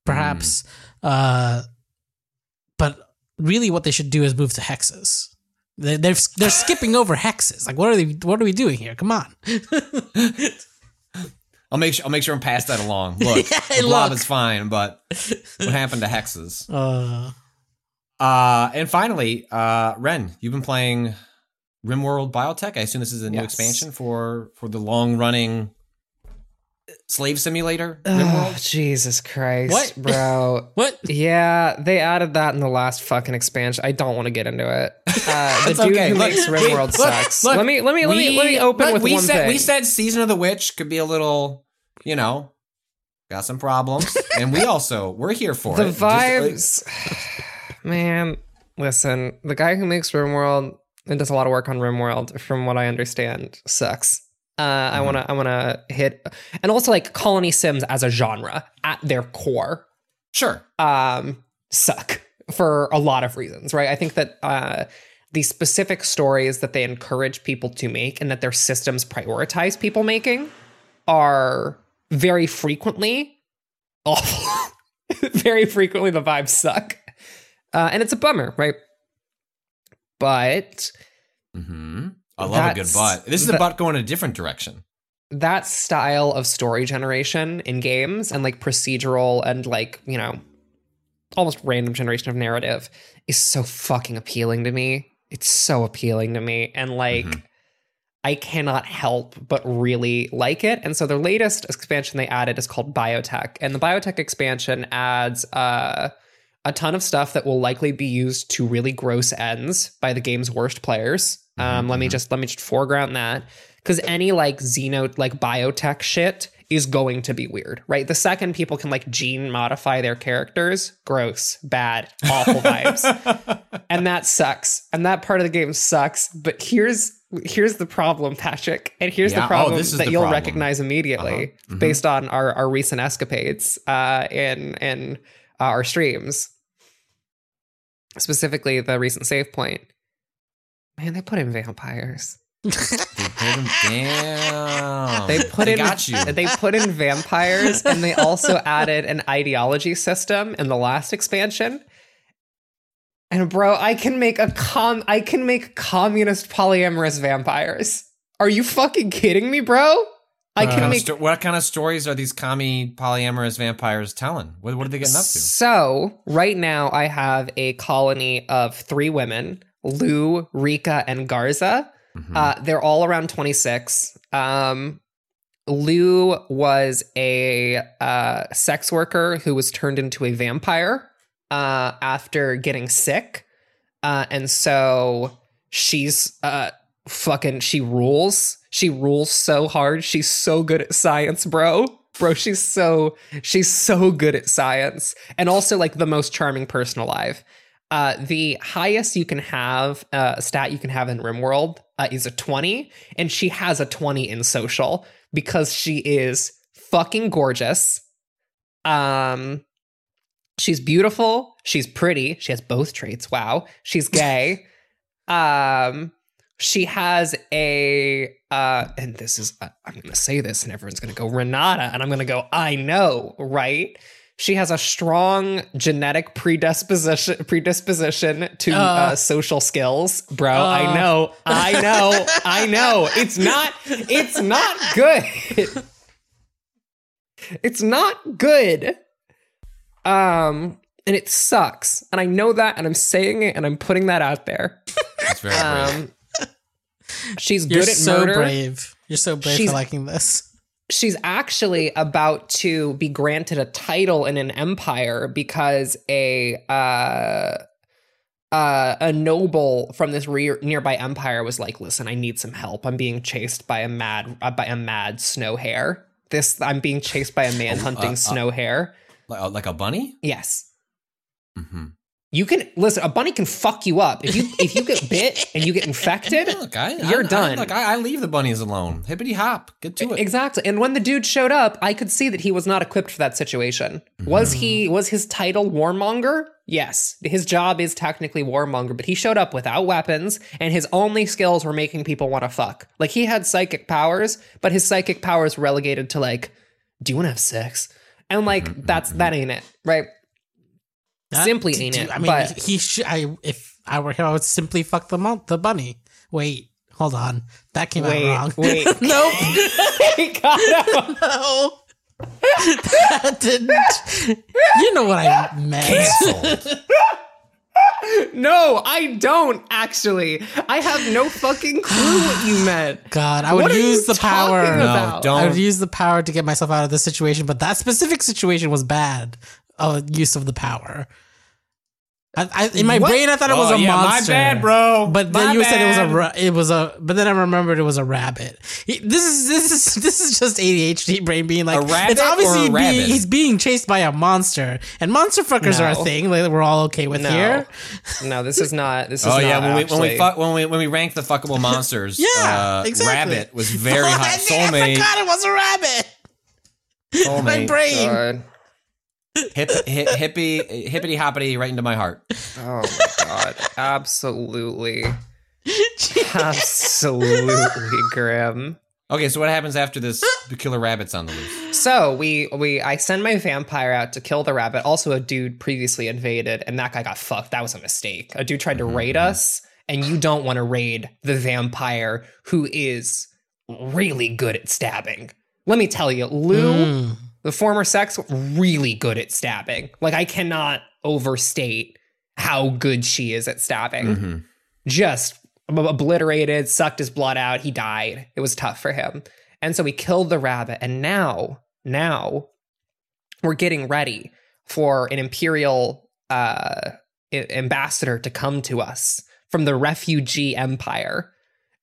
perhaps. Mm. Uh but really what they should do is move to hexes. They- They're they're skipping over hexes. Like, what are they? What are we doing here? Come on. I'll make sure I'll make sure I'm pass that along. Look, Yeah, the blob look. is fine, but what happened to hexes? Uh, Uh, and finally, uh, Ren, you've been playing RimWorld Biotech. I assume this is a new Yes. expansion for for the long running slave simulator. Oh, Jesus Christ, What? bro. what? Yeah, they added that in the last fucking expansion. I don't want to get into it. Uh, the dude okay. who Look, makes RimWorld look, sucks. look, let me let me let me let me open with we one said, thing. We said Season of the Witch could be a little, you know, got some problems, and we also we're here for the it. Just, vibes, man. Listen, the guy who makes RimWorld and does a lot of work on RimWorld, from what I understand, sucks. Uh, Mm-hmm. I want to I want to hit, and also like Colony Sims as a genre at their core sure. um, suck for a lot of reasons, right? I think that uh, the specific stories that they encourage people to make and that their systems prioritize people making are very frequently awful. very frequently, the vibes suck. Uh, and it's a bummer, right? But hmm I love a good butt. This is a butt going a different direction. that style of story generation in games and like procedural and like you know almost random generation of narrative is so fucking appealing to me it's so appealing to me and like Mhm. i cannot help but really like it and so the latest expansion they added is called biotech and the biotech expansion adds uh a ton of stuff that will likely be used to really gross ends by the game's worst players. Um, let me just let me just foreground that because any like xeno like biotech shit is going to be weird, right? The second people can like gene modify their characters, gross, bad, awful vibes, and that sucks. And that part of the game sucks. But here's here's the problem, Patrick, and here's Yeah, the oh, problem is that the you'll problem. recognize immediately Uh-huh. Mhm. based on our, our recent escapades uh, in in uh, our streams, specifically the recent save point. Man, they put in vampires. They put him down. They put in got you. They put in vampires, and they also added an ideology system in the last expansion. And bro, I can make a com. I can make communist polyamorous vampires. Are you fucking kidding me, bro? I can make. sto- what kind of stories are these commie polyamorous vampires telling? What, what are they getting up to? So right now, I have a colony of three women: Lou, Rika, and Garza. Mm-hmm. Uh, they're all around 26. Um, Lou was a uh, sex worker who was turned into a vampire uh, after getting sick. Uh, and so she's uh, fucking, she rules. She rules so hard. She's so good at science, bro. Bro, she's so, she's so good at science. And also, like, the most charming person alive. Uh, the highest you can have, uh, stat you can have in RimWorld uh, is a 20, and she has a 20 in social because she is fucking gorgeous. Um, she's beautiful. She's pretty. She has both traits. Wow. She's gay. um, she has a, uh, and this is, uh, I'm going to say this, and everyone's going to go Renata, and I'm going to go, I know, right? She has a strong genetic predisposition predisposition to uh, Uh. social skills, bro. Uh. I know, I know, I know. It's not, it's not good. it's not good. Um, and it sucks, and I know that, and I'm saying it, and I'm putting that out there. That's very brave. Um, she's You're good at so murder. brave. You're so brave She's- for liking this. She's actually about to be granted a title in an empire because a uh uh, a noble from this re- nearby empire was like, "Listen, I need some help. I'm being chased by a mad uh, by a mad snow hare. This I'm being chased by a man hunting uh, snow hare. Like, like a bunny? Yes, Mm-hmm. You can listen. A bunny can fuck you up if you if you get bit and you get infected. Look, I, You're I, done. I, look, I, I leave the bunnies alone. Hippity hop. Get to it. Exactly. And when the dude showed up, I could see that he was not equipped for that situation. Was mm-hmm. he was his title warmonger? Yes. His job is technically warmonger, but he showed up without weapons and his only skills were making people want to fuck. Like he had psychic powers, but his psychic powers relegated to like, do you want to have sex? And like mm-hmm, that's mm-hmm, that ain't it, right? That- Simply ain't it. I mean, but he should. I if I were him, I would simply fuck the mon- the bunny. Wait, hold on, that came wait, out wrong. wait. nope, Wait, God, no. no, that didn't. You know what I meant. No, I don't actually. I have no fucking clue what you meant. God, I would What use the power. talking about? don't. I would use the power to get myself out of this situation, but that specific situation was bad. Uh, use of the power. I, I, in my What? brain, I thought it was Oh, a yeah, my monster. bad, bro. But then My you said it was a bad. ra- it was a. But then I remembered it was a rabbit. He- This is this is this is just ADHD brain being like A rabbit it's obviously or a being, rabbit? he's being chased by a monster, and monster fuckers are a thing like, we're all okay with No. here. No, this is not. This is Oh not yeah, when we when we actually- fuck, when we when we rank the fuckable monsters, Yeah, uh, exactly. rabbit was very Oh, high. I forgot it was a rabbit. My brain. God. Hip, hip, hippie, hippity hoppity, right into my heart. Oh my god. Absolutely. Absolutely grim. Okay, so what happens after this? The killer rabbit's on the loose. So we we I send my vampire out to kill the rabbit. Also, a dude previously invaded, and that guy got fucked. That was a mistake. A dude tried to raid us, and you don't want to raid the vampire who is really good at stabbing. Let me tell you, Lou, Mm. The former sex, really good at stabbing. Like I cannot overstate how good she is at stabbing. Mm-hmm. Just ob- obliterated, sucked his blood out. He died. It was tough for him. And so we killed the rabbit. And now, now we're getting ready for an imperial uh, ambassador to come to us from the refugee empire.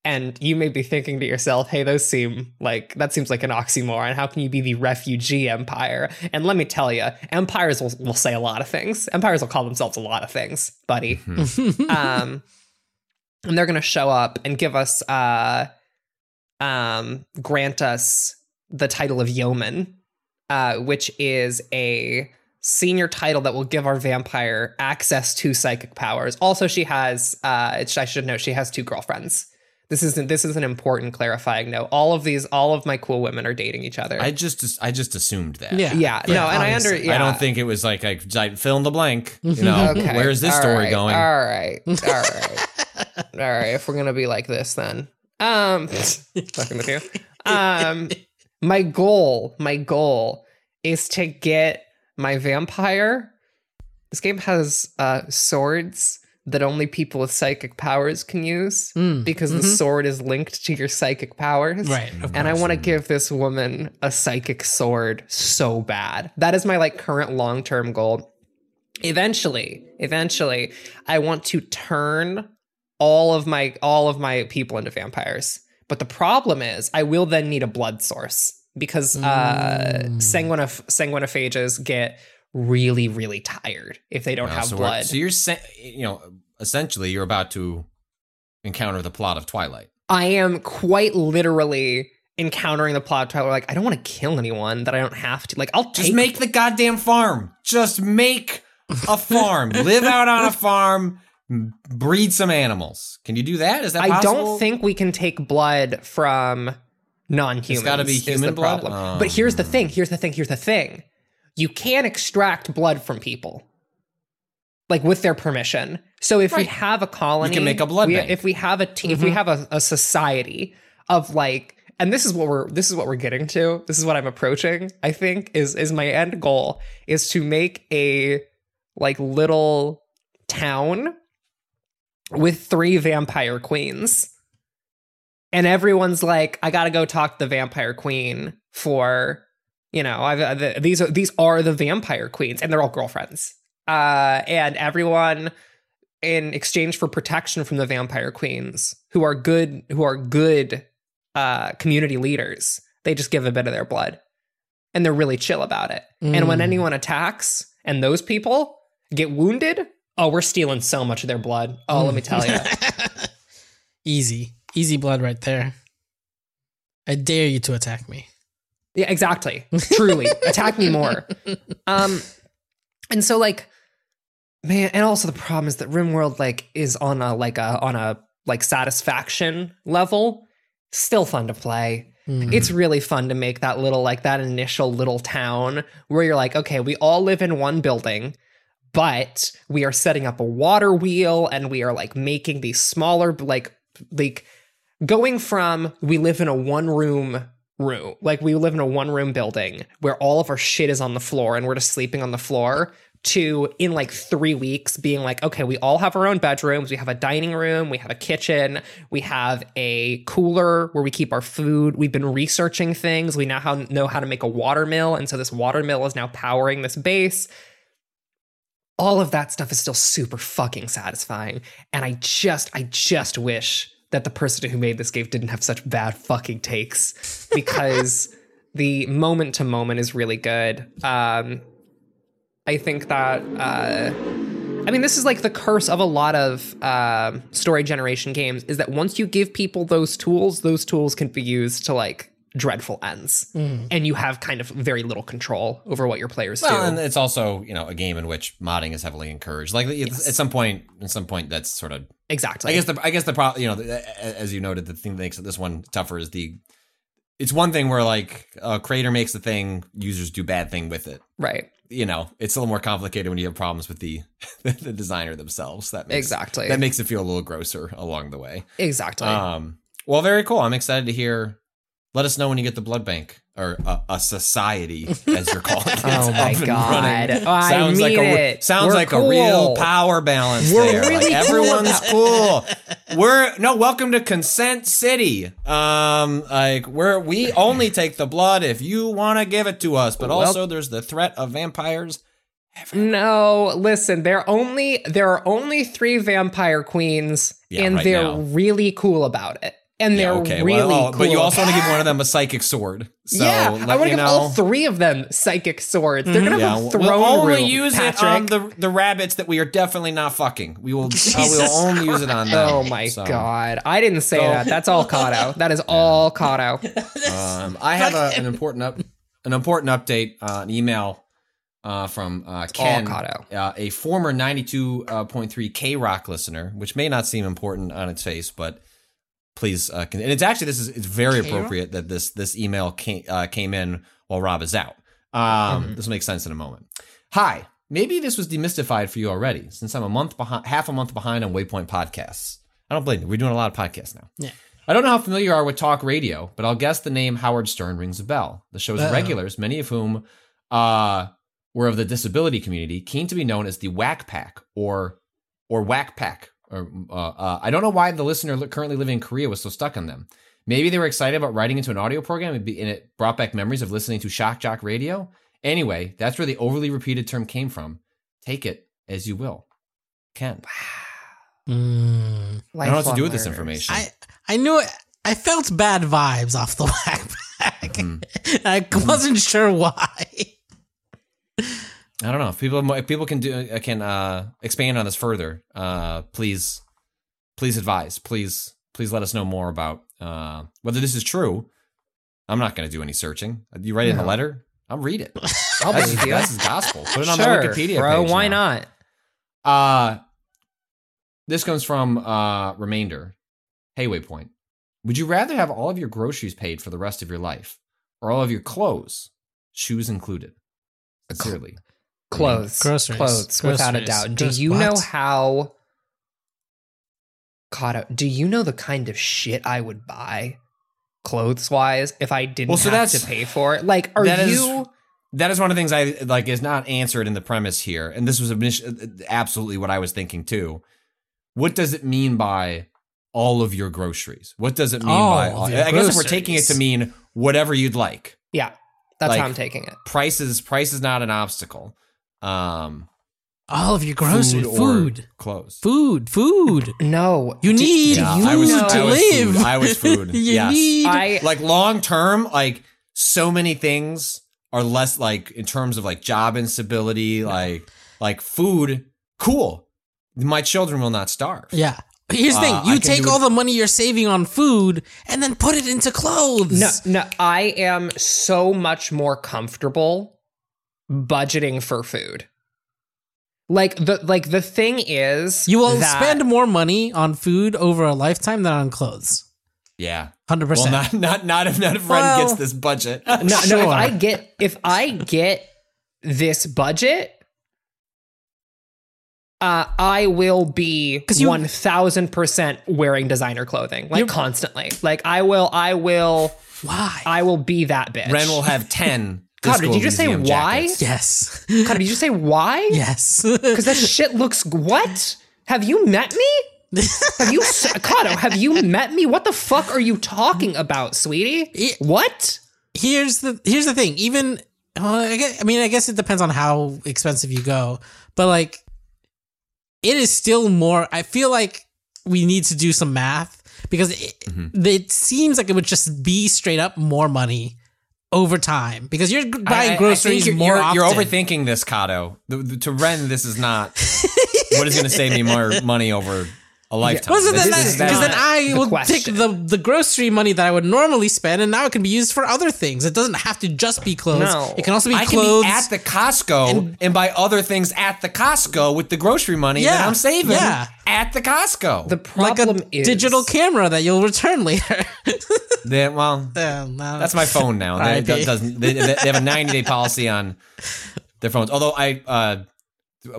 And you may be thinking to yourself, hey, those seem like that seems like an oxymoron. How can you be the refugee empire? And let me tell you, empires will, will say a lot of things. Empires will call themselves a lot of things, buddy. um, and they're going to show up and give us uh um grant us the title of yeoman uh which is a senior title that will give our vampire access to psychic powers also she has uh it's, i should note she has two girlfriends this isn't this is an important clarifying note all of these all of my cool women are dating each other I just I just assumed that. Yeah. yeah, no and i under yeah I don't think it was like I, I fill in the blank. You know, Okay. where's this All story right. going? All right. All right. All right. If we're gonna be like this, then um, fucking with you. Um, my goal, my goal is to get my vampire. This game has uh swords that only people with psychic powers can use Mm. because the sword is linked to your psychic powers. Right. And I want to give this woman a psychic sword so bad. That is my like current long-term goal. Eventually, eventually, I want to turn all of my all of my people into vampires. But the problem is I will then need a blood source because uh sanguinoph- sanguinophages get really really tired if they don't have so blood. So you're saying, you know, essentially, you're about to encounter the plot of Twilight. I am quite literally encountering the plot of twilight like I don't want to kill anyone that I don't have to. Like I'll Just take make the goddamn farm. Just make a farm. Live out on a farm. Breed some animals. Can you do that? Is that I possible? don't think we can take blood from non-humans. It's gotta be is human blood? problem. Oh, but here's the thing. Here's the thing. Here's the thing. You can extract blood from people, like with their permission. So if we have a colony, You can make a blood we- bank. If we have a team, if we mm-hmm. have a, a society of like, and this is what we're this is what we're getting to. This is what I'm approaching. I think is is my end goal is to make a like little town with three vampire queens. And everyone's like, I gotta go talk to the vampire queen for, you know, uh, the, these are these are the vampire queens, and they're all girlfriends. Uh, and everyone, in exchange for protection from the vampire queens, who are good, who are good uh, community leaders, they just give a bit of their blood, and they're really chill about it. And when Mm. anyone attacks, and those people get wounded, oh, we're stealing so much of their blood. Oh, let me tell you. Easy. Easy blood right there. I dare you to attack me. Yeah, exactly. Truly. Attack me more. Um and so like man, and also the problem is that RimWorld like is on a like a on a like satisfaction level still fun to play. It's really fun to make that little like that initial little town where you're like, okay, we all live in one building, but we are setting up a water wheel and we are like making these smaller like like going from we live in a one room room. Like we live in a one room building where all of our shit is on the floor and we're just sleeping on the floor to in like three weeks being like okay we all have our own bedrooms. We have a dining room. We have a kitchen. We have a cooler where we keep our food. We've been researching things. We now how, know how to make a water mill. And so this water mill is now powering this base. All of that stuff is still super fucking satisfying. And i just i just wish that the person who made this game didn't have such bad fucking takes because the moment to moment is really good um i think that uh I mean, this is like the curse of a lot of um story generation games is that once you give people those tools, those tools can be used to like dreadful ends. And you have kind of very little control over what your players Well, do. and it's also you know a game in which modding is heavily encouraged. Like it's- at some point, at some point, that's sort of exactly. I guess the I guess the problem, you know, the, as you noted, the thing that makes this one tougher is the. It's one thing where like a creator makes the thing, users do bad thing with it. right. You know, it's a little more complicated when you have problems with the the designer themselves. That makes, Exactly. that makes it feel a little grosser along the way. Exactly. Um, well, very cool. I'm excited to hear. Let us know when you get the blood bank or a, a society, as you're calling it. Oh my God. Oh, I sounds like mean a it. sounds We're like a real power balance We're there. really like cool everyone's cool. We're no welcome to Consent City. Um, like we're we only take the blood if you want to give it to us, but Well- also there's the threat of vampires. no, listen, there only there are only three vampire queens Yeah, and right they're now. really cool about it. And they're Yeah, okay. really well, oh, cool. But you also want to give one of them a psychic sword. So yeah, let I want to give know. all three of them psychic swords. They're gonna Yeah, have a we'll- throne we'll only room, use Patrick. it on the the rabbits that we are definitely not fucking. We will. Uh, we'll only use it on them. Oh my So, god! I didn't say So- that. That's all Cado. That is all Cado. Um, I have a, an important up, an important update. Uh, an email uh, from uh, Ken, Cado. uh, a former ninety two point three K Rock listener, which may not seem important on its face, but please, uh, and it's actually this is it's very K-Rock? appropriate that this this email came uh, came in while Rob is out. Um, Mm-hmm. This will make sense in a moment. Hi, maybe this was demystified for you already, since I'm a month behind, half a month behind on Waypoint podcasts. I don't blame you. We're doing a lot of podcasts now. Yeah. I don't know how familiar you are with talk radio, but I'll guess the name Howard Stern rings a bell. The show's Uh-oh. regulars, many of whom uh, were of the disability community, keen to be known as the Wack Pack or or Wack Pack. Or uh, uh, I don't know why the listener currently living in Korea was so stuck on them. Maybe they were excited about writing into an audio program and, be, and it brought back memories of listening to Shock Jock Radio. Anyway, that's where the overly repeated term came from. Take it as you will. Ken. Mm. I don't know what to do with this information. I I knew it. I felt bad vibes off the backpack. Mm-hmm. I wasn't sure why. I don't know if people if people can do uh, can uh, expand on this further. Uh, please, please advise. Please, please let us know more about uh, whether this is true. I'm not going to do any searching. You write it in a letter. I'll read it. I'll That's, believe you. that's gospel. Put it on sure, my Wikipedia bro. page Why now. not? Uh this comes from uh Remainder. Hey Waypoint. Would you rather have all of your groceries paid for the rest of your life or all of your clothes, shoes included? Sincerely. Clothes, Groceries. clothes, without a Groceries. doubt. Do you know what? how? Cado, do you know the kind of shit I would buy, clothes wise, if I didn't Well, so have that's- to pay for it? Like, are That is- you? that is one of the things I like is not answered in the premise here, and this was absolutely what I was thinking too. What does it mean by all of your groceries? What does it mean All by? your I guess if we're taking it to mean whatever you'd like. Yeah, that's Like- how I'm taking it. Price is price is not an obstacle. Um, All of your groceries, food, food, clothes. food, food. No, You need do Yeah, food I was- to I was live. food. I was food. you Yes. need. I like long term, like so many things are less like in terms of like job instability, like like food. Cool. My children will not starve. yeah. Here's the Uh, thing: you can take all it- the money you're saving on food and then put it into clothes. no no. I am so much more comfortable budgeting for food. Like the like the thing is, you will that- spend more money on food over a lifetime than on clothes. Yeah. Hundred Well, percent. not not not if not if Ren Well- gets this budget. no, no. If I get if I get this budget, uh, I will be one thousand percent wearing designer clothing, like constantly. Like I will, I will, Why? I will be that bitch. Ren will have ten. God, did you just say why? jackets. yes. God, did you just say why? yes. Because that shit looks. What? Have you met me? Have you, Cado? Have you met me? What the fuck are you talking about, sweetie? It- What? here's the here's the thing. Even well, I, guess, I mean, I guess it depends on how expensive you go, but like, it is still more. I feel like we need to do some math because it, mm-hmm. it seems like it would just be straight up more money over time because you're I- I- buying I groceries think you're, more you're, often. you're overthinking this, Cado. The- the- to Ren, this is not what is going to save me more money over a lifetime. Wasn't This that is because not- then I the will question. take the the grocery money that I would normally spend, and now it can be used for other things. It doesn't have to just be clothes. No. It can also be I clothes. can be at the Costco and, buy other things at the Costco with the grocery money that I'm saving yeah. at the Costco. The like problem a is digital camera that you'll return later. Then, well, Yeah, no. that's my phone now. They, doesn't, they, they have a 90 day policy on their phones. Although I, uh,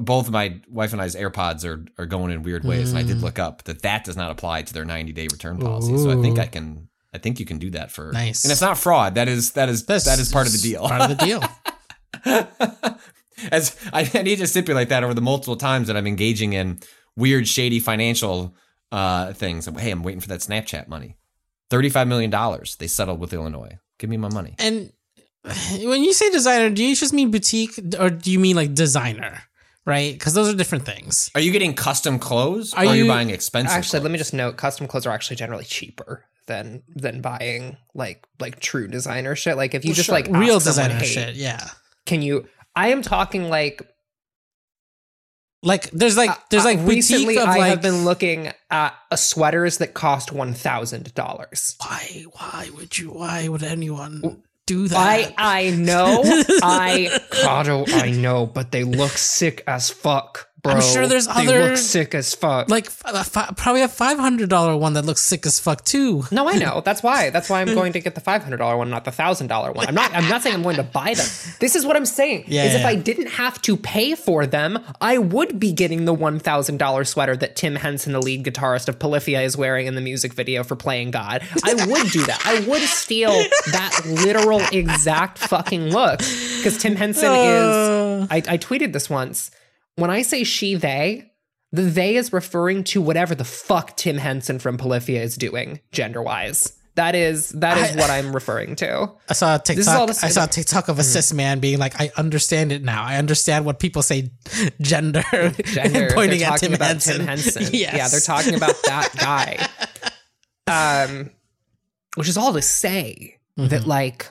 both of my wife and I's AirPods are, are going in weird ways, and I Mm. did look up that that does not apply to their 90 day return policy. So I think I can, I think you can do that for Nice. and it's not fraud. That is that is That's that is part of the deal. Part of the deal. As I, I need to stipulate that over the multiple times that I'm engaging in weird, shady financial uh, things. Hey, I'm waiting for that Snapchat money. Thirty-five million dollars they settled with Illinois. Give me my money. And when you say designer, do you just mean boutique or do you mean like designer? Right? Because those are different things. Are you getting custom clothes? Are or are you you- buying expensive? Actually, clothes? let me just note: custom clothes are actually generally cheaper than than buying like like true designer shit. Like if you just Sure, like real ask someone, designer "Hey, shit. Yeah. Can you? I am talking like Like there's like there's uh, like recently. of I like have been looking at uh, sweaters that cost one thousand dollars. why why would you why would anyone do that? I I know I Cado I know, but they look sick as fuck, bro. I'm sure there's they other- look sick as fuck. like a uh, fi- probably a five hundred dollar one that looks sick as fuck too. No, I know. That's why. That's why I'm going to get the five hundred dollar one, not the thousand dollar one. I'm not. I'm not saying I'm going to buy them. This is what I'm saying. Yeah, is if. I didn't have to pay for them, I would be getting the one thousand dollar sweater that Tim Henson, the lead guitarist of Polyphia, is wearing in the music video for "Playing God." I would do that. I would steal that literal exact fucking look because Tim Henson is. I, I tweeted this once. When I say she they, the they is referring to whatever the fuck Tim Henson from Polyphia is doing gender wise. That is that is I- what I'm referring to. I saw a is all TikTok. the I saw a TikTok of a cis man being like, "I understand it now. I understand what people say, gender, Gender. pointing they're at talking Tim about Henson. Tim Henson. yes. Yeah, they're talking about that guy. Um, which is all to say that Mm-hmm. like,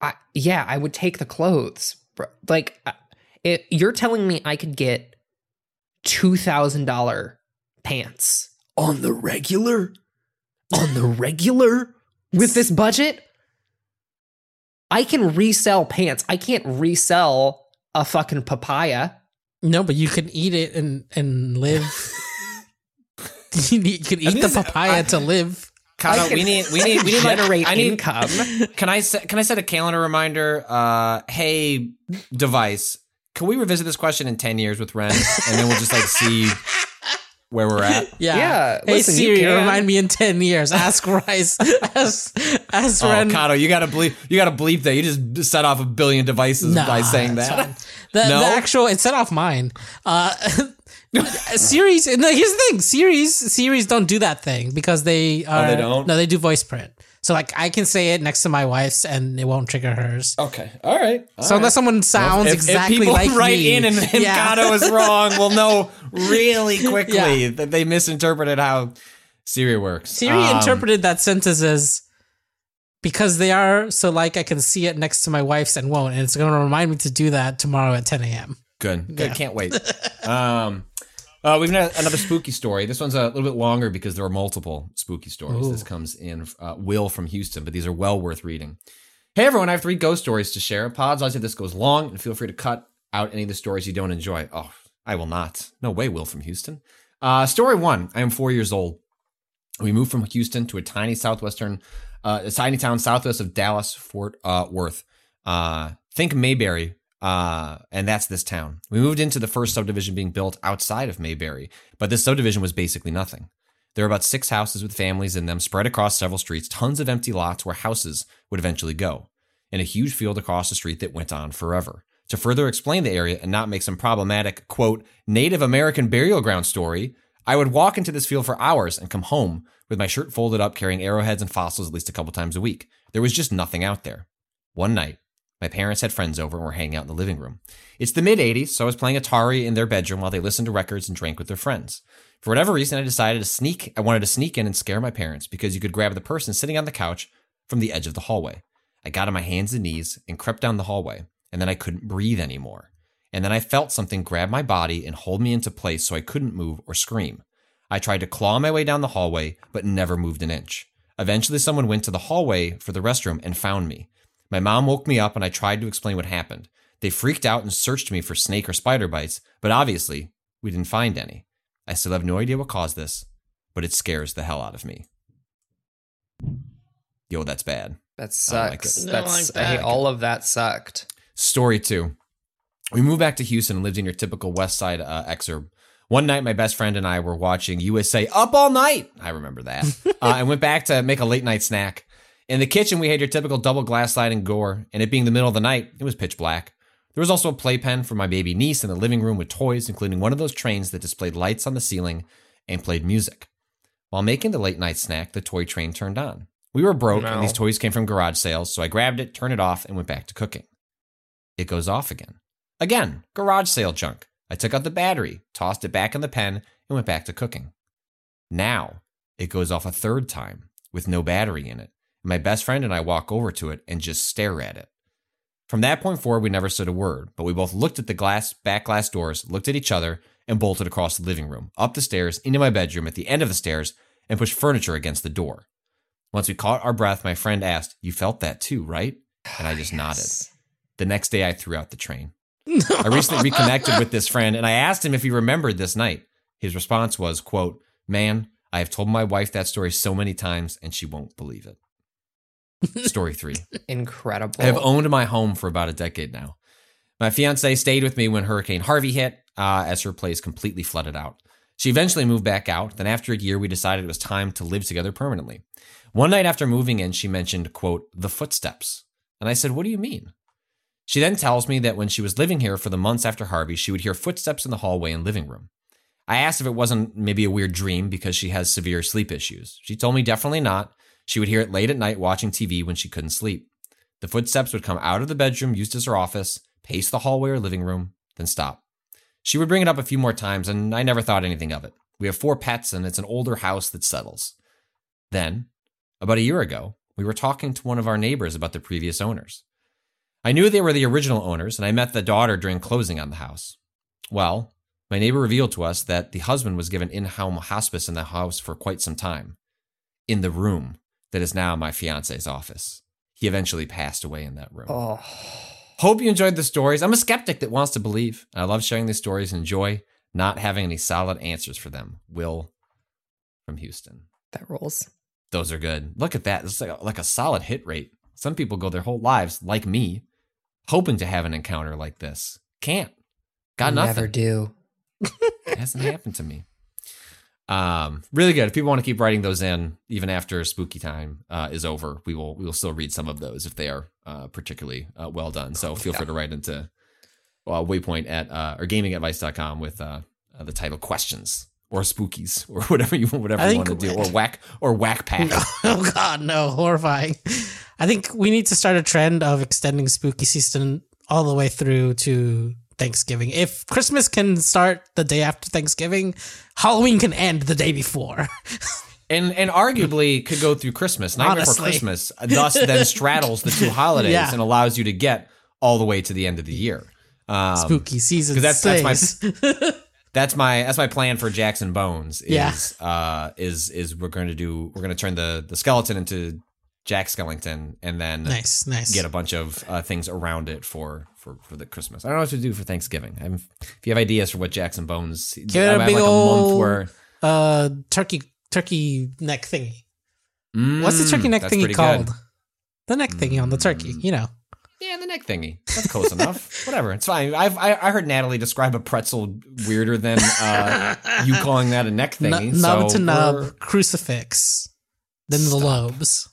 I yeah, I would take the clothes. bro. Like, uh, it, you're telling me I could get two thousand dollar pants on the regular, on the regular with this budget. I can resell pants. I can't resell a fucking papaya. No, but you can eat it and and live. you, need, you can eat the papaya I- to live. Cado, I can we need we need we need like, generate I need, income. Can I set can I set a calendar reminder? Uh, hey, device, can we revisit this question in ten years with Ren, and then we'll just like see where we're at. Yeah. Yeah, Hey listen, Siri, can. remind me in ten years. Ask Rice. ask ask Oh, Ren. Cado, you gotta bleep. You gotta bleep that. You just set off a billion devices Nah, by saying that. The, No? the actual it set off mine. Uh, series. No, here's the thing. Series series don't do that thing because they are. they don't? No, they do voice print. So like I can say it next to my wife's and it won't trigger hers. Okay, all right. all so right. unless someone sounds if, exactly if people like write me, in and, and yeah. Is wrong, we'll know really quickly Yeah. that they misinterpreted how Siri works. Siri Um, interpreted that sentence as because they are so like I can see it next to my wife's and won't, and it's going to remind me to do that tomorrow at 10 a.m. Good. Good. Can't wait. um, uh, we've got another spooky story. This one's a little bit longer because there are multiple spooky stories. This comes in uh, Will from Houston, but these are well worth reading. Hey everyone, I have three ghost stories to share. Pods, I say this goes long, and feel free to cut out any of the stories you don't enjoy. Oh, I will not. No way, Will from Houston. Uh, story one. I am four years old. We moved from Houston to a tiny southwestern, uh, a tiny town southwest of Dallas, Fort uh, Worth. Uh, think Mayberry, uh, and that's this town. We moved into the first subdivision being built outside of Mayberry, but this subdivision was basically nothing. There were about six houses with families in them spread across several streets, tons of empty lots where houses would eventually go, and a huge field across the street that went on forever. To further explain the area and not make some problematic, quote, Native American burial ground story, I would walk into this field for hours and come home with my shirt folded up, carrying arrowheads and fossils at least a couple times a week. There was just nothing out there. One night, my parents had friends over and were hanging out in the living room. It's the mid 80s, so I was playing Atari in their bedroom while they listened to records and drank with their friends. For whatever reason, I decided to sneak. I wanted to sneak in and scare my parents because you could grab the person sitting on the couch from the edge of the hallway. I got on my hands and knees and crept down the hallway, and then I couldn't breathe anymore. And then I felt something grab my body and hold me into place so I couldn't move or scream. I tried to claw my way down the hallway, but never moved an inch. Eventually, someone went to the hallway for the restroom and found me. My mom woke me up and I tried to explain what happened. They freaked out and searched me for snake or spider bites, but obviously, we didn't find any. I still have no idea what caused this, but it scares the hell out of me. Yo, that's bad. That I don't like sucks. I don't That's like hey, that. all of that sucked. Story two. We moved back to Houston and lived in your typical West Side uh, exurb. One night, my best friend and I were watching USA Up All Night. I remember that. uh, and went back to make a late night snack. In the kitchen, we had your typical double glass slide and gore. And it being the middle of the night, it was pitch black. There was also a playpen for my baby niece in the living room with toys, including one of those trains that displayed lights on the ceiling and played music. While making the late night snack, the toy train turned on. We were broke, No. and these toys came from garage sales, so I grabbed it, turned it off, and went back to cooking. It goes off again. Again, garage sale junk. I took out the battery, tossed it back in the pen, and went back to cooking. Now, It goes off a third time with no battery in it. My best friend and I walk over to it and just stare at it. From that point forward, we never said a word, but we both looked at the glass back glass doors, looked at each other, and bolted across the living room, up the stairs, into my bedroom at the end of the stairs, and pushed furniture against the door. Once we caught our breath, my friend asked, You felt that too, right? And I just nodded. The next day, I threw out the train. I recently reconnected with this friend, and I asked him if he remembered this night. His response was, quote, Man, I have told my wife that story so many times, and she won't believe it. Story three. Incredible. I have owned my home for about a decade now. My fiance stayed with me when Hurricane Harvey hit, uh, as her place completely flooded out. She eventually moved back out. Then, after a year, we decided it was time to live together permanently. One night after moving in, she mentioned, quote, the footsteps. And I said, What do you mean? She then tells me that when she was living here for the months after Harvey, she would hear footsteps in the hallway and living room. I asked if it wasn't maybe a weird dream because she has severe sleep issues. She told me definitely not. She would hear it late at night watching TV when she couldn't sleep. The footsteps would come out of the bedroom used as her office, pace the hallway or living room, then stop. She would bring it up a few more times, and I never thought anything of it. We have four pets, and it's an older house that settles. Then, about a year ago, we were talking to one of our neighbors about the previous owners. I knew they were the original owners, and I met the daughter during closing on the house. Well, my neighbor revealed to us that the husband was given in home hospice in the house for quite some time. In the room that is now my fiance's office. He eventually passed away in that room. Oh, Hope you enjoyed the stories. I'm a skeptic that wants to believe. I love sharing these stories and enjoy not having any solid answers for them. Will from Houston. that rolls. Those are good. Look at that. It's like a, like a solid hit rate. Some people go their whole lives, like me, hoping to have an encounter like this. Can't. Got nothing. Never do. It hasn't happened to me. Um, really good. If people want to keep writing those in, even after spooky time uh, is over, we will we will still read some of those if they are uh, particularly uh, well done. So feel free to write into uh, waypoint at uh, or gamingadvice.com with uh, uh, the title questions or spookies or whatever you whatever I you want to do or whack or whack pack. oh god, no, horrifying. I think we need to start a trend of extending spooky season all the way through to Thanksgiving. If Christmas can start the day after Thanksgiving, Halloween can end the day before. and and arguably could go through Christmas, Nightmare Before Christmas, thus then straddles the two holidays Yeah. and allows you to get all the way to the end of the year. Um, Spooky season. that's- that's my- that's my that's my plan for Jackson Bones. Is, Yeah. uh, is is we're going to do we're going to turn the the skeleton into Jack Skellington, and then Nice, nice. get a bunch of uh, things around it for for for the Christmas. I don't know what to do for Thanksgiving. I'm, if you have ideas for what Jackson Bones, Give it a big like a month old where uh turkey turkey neck thingy. Mm, What's the turkey neck thingy called? good. The neck thingy on the turkey, you know. Yeah, the neck thingy. That's close enough. Whatever, it's fine. I've I, I heard Natalie describe a pretzel weirder than uh, you calling that a neck Nub thingy. nub so to nub, crucifix. Then the lobes.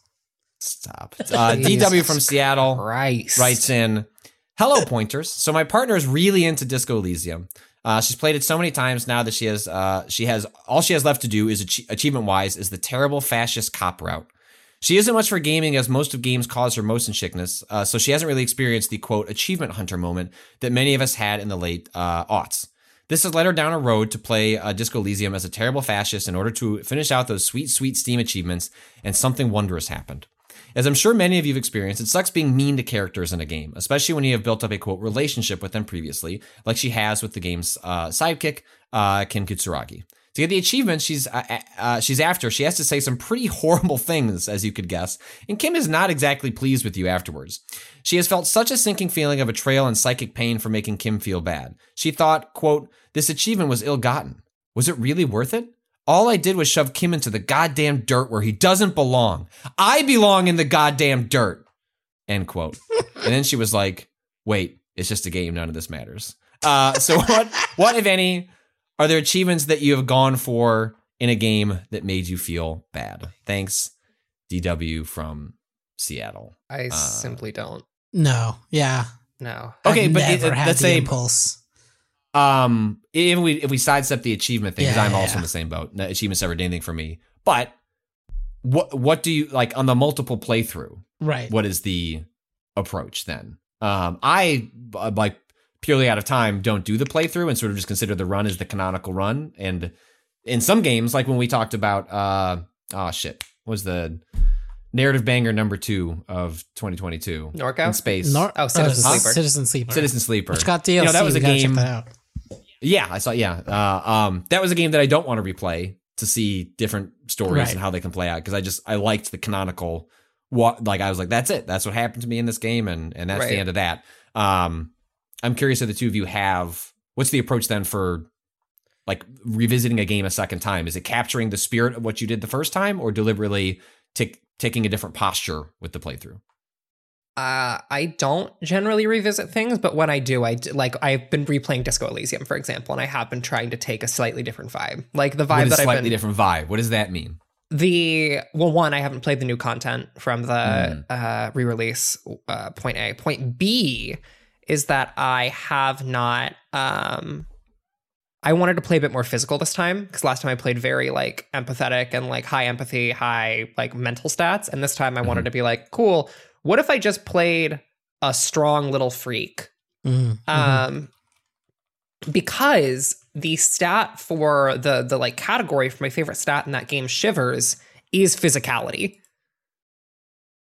Stop. Uh, DW from Seattle Christ. writes in Hello, pointers. So my partner is really into Disco Elysium. Uh, she's played it so many times now that she has uh, she has all she has left to do is ach- achievement wise is the terrible fascist cop route. She isn't much for gaming as most of games cause her motion sickness, uh, so she hasn't really experienced the quote achievement hunter moment that many of us had in the late uh, aughts. This has led her down a road to play uh, Disco Elysium as a terrible fascist in order to finish out those sweet, sweet Steam achievements, and something wondrous happened. As I'm sure many of you have experienced, it sucks being mean to characters in a game, especially when you have built up a quote relationship with them previously, like she has with the game's uh, sidekick, uh, Kim Kitsuragi. To get the achievement she's uh, uh, she's after, she has to say some pretty horrible things, as you could guess, and Kim is not exactly pleased with you afterwards. She has felt such a sinking feeling of betrayal and psychic pain for making Kim feel bad. She thought, quote, this achievement was ill-gotten. Was it really worth it? All I did was shove Kim into the goddamn dirt where he doesn't belong. I belong in the goddamn dirt. End quote. and then she was like, wait, it's just a game. None of this matters. Uh, so what, what, if any, are there achievements that you have gone for in a game that made you feel bad? Thanks, DW from Seattle. I Uh, simply don't. No, yeah. No. Okay, I've but never it- had let's the say impulse. Um, if we if we sidestep the achievement thing, because Yeah, I'm yeah, also yeah. in the same boat. No, achievements never did anything for me. But what what do you like on the multiple playthrough? Right. What is the approach then? Um, I uh, like purely out of time don't do the playthrough and sort of just consider the run as the canonical run. And in some games, like when we talked about uh oh shit, what was the narrative banger number two of 2022? Norco? in space. Nor- Oh, Citizen uh, Sleeper. Citizen Sleeper. Citizen Sleeper, Which got DLC. You know, that was a We gotta game. Yeah, I saw. Yeah, uh, um, that was a game that I don't want to replay to see different stories Right. and how they can play out because I just I liked the canonical. What like I was like, that's it. That's what happened to me in this game, and and that's Right. the end of that. Um, I'm curious if the two of you have what's the approach then for like revisiting a game a second time? Is it capturing the spirit of what you did the first time, or deliberately take taking a different posture with the playthrough? Uh, I don't generally revisit things, but when I do, I like I've been replaying Disco Elysium, for example, and I have been trying to take a slightly different vibe, like the vibe that I've slightly been. different vibe? What does that mean? The well, one, I haven't played the new content from the Mm. uh, re-release. Uh, point A. Point B is that I have not. Um, I wanted to play a bit more physical this time because last time I played very like empathetic and like high empathy, high like mental stats, and this time I wanted to be like, cool. What if I just played a strong little freak? Mhm, mhm. um because the stat for the the like category for my favorite stat in that game shivers is physicality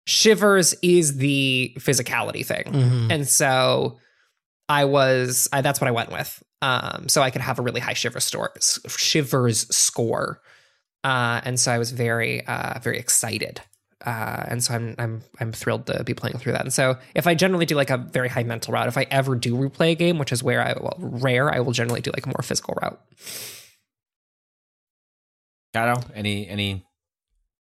shivers is the physicality thing Mhm. and so i was I, that's what i went with um so i could have a really high shiver store shivers score uh and so i was very uh very excited uh, and so I'm I'm I'm thrilled to be playing through that. And so if I generally do like a very high mental route, if I ever do replay a game, which is where I well rare, I will generally do like a more physical route. Cado, any any?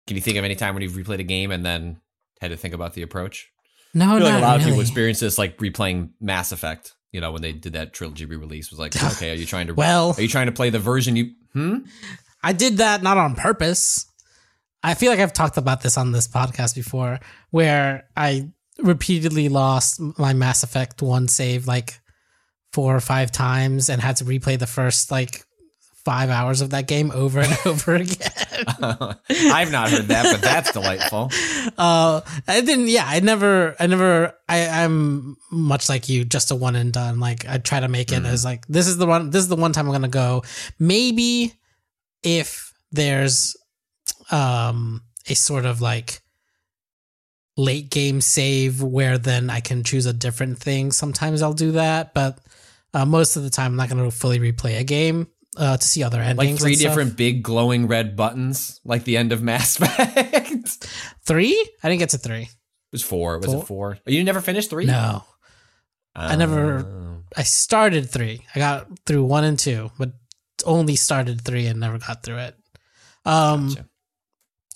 Can you think of any time when you've replayed a game and then had to think about the approach? No, I feel like a not lot of people experience this like replaying Mass Effect. You know, when they did that trilogy re-release, was like, okay, are you trying to? Well- are you trying to play the version you? Hmm. I did that not on purpose. I feel like I've talked about this on this podcast before, where I repeatedly lost my Mass Effect one save like four or five times and had to replay the first like five hours of that game over and over again. I've not heard that, but that's delightful. uh i didn't yeah i never i never i i'm much like you just a one and done like i try to make it as like this is the one this is the one time i'm gonna go maybe if there's um a sort of like late game save where then i can choose a different thing sometimes i'll do that but uh, most of the time i'm not gonna fully replay a game uh, to see other endings Like three different big glowing red buttons, like the end of Mass Effect. three i didn't get to three It was four. Was Four? it four? Oh, You never finished three? no I never- Oh. I started three. I got through one and two, but only started three and never got through it. Um, Gotcha.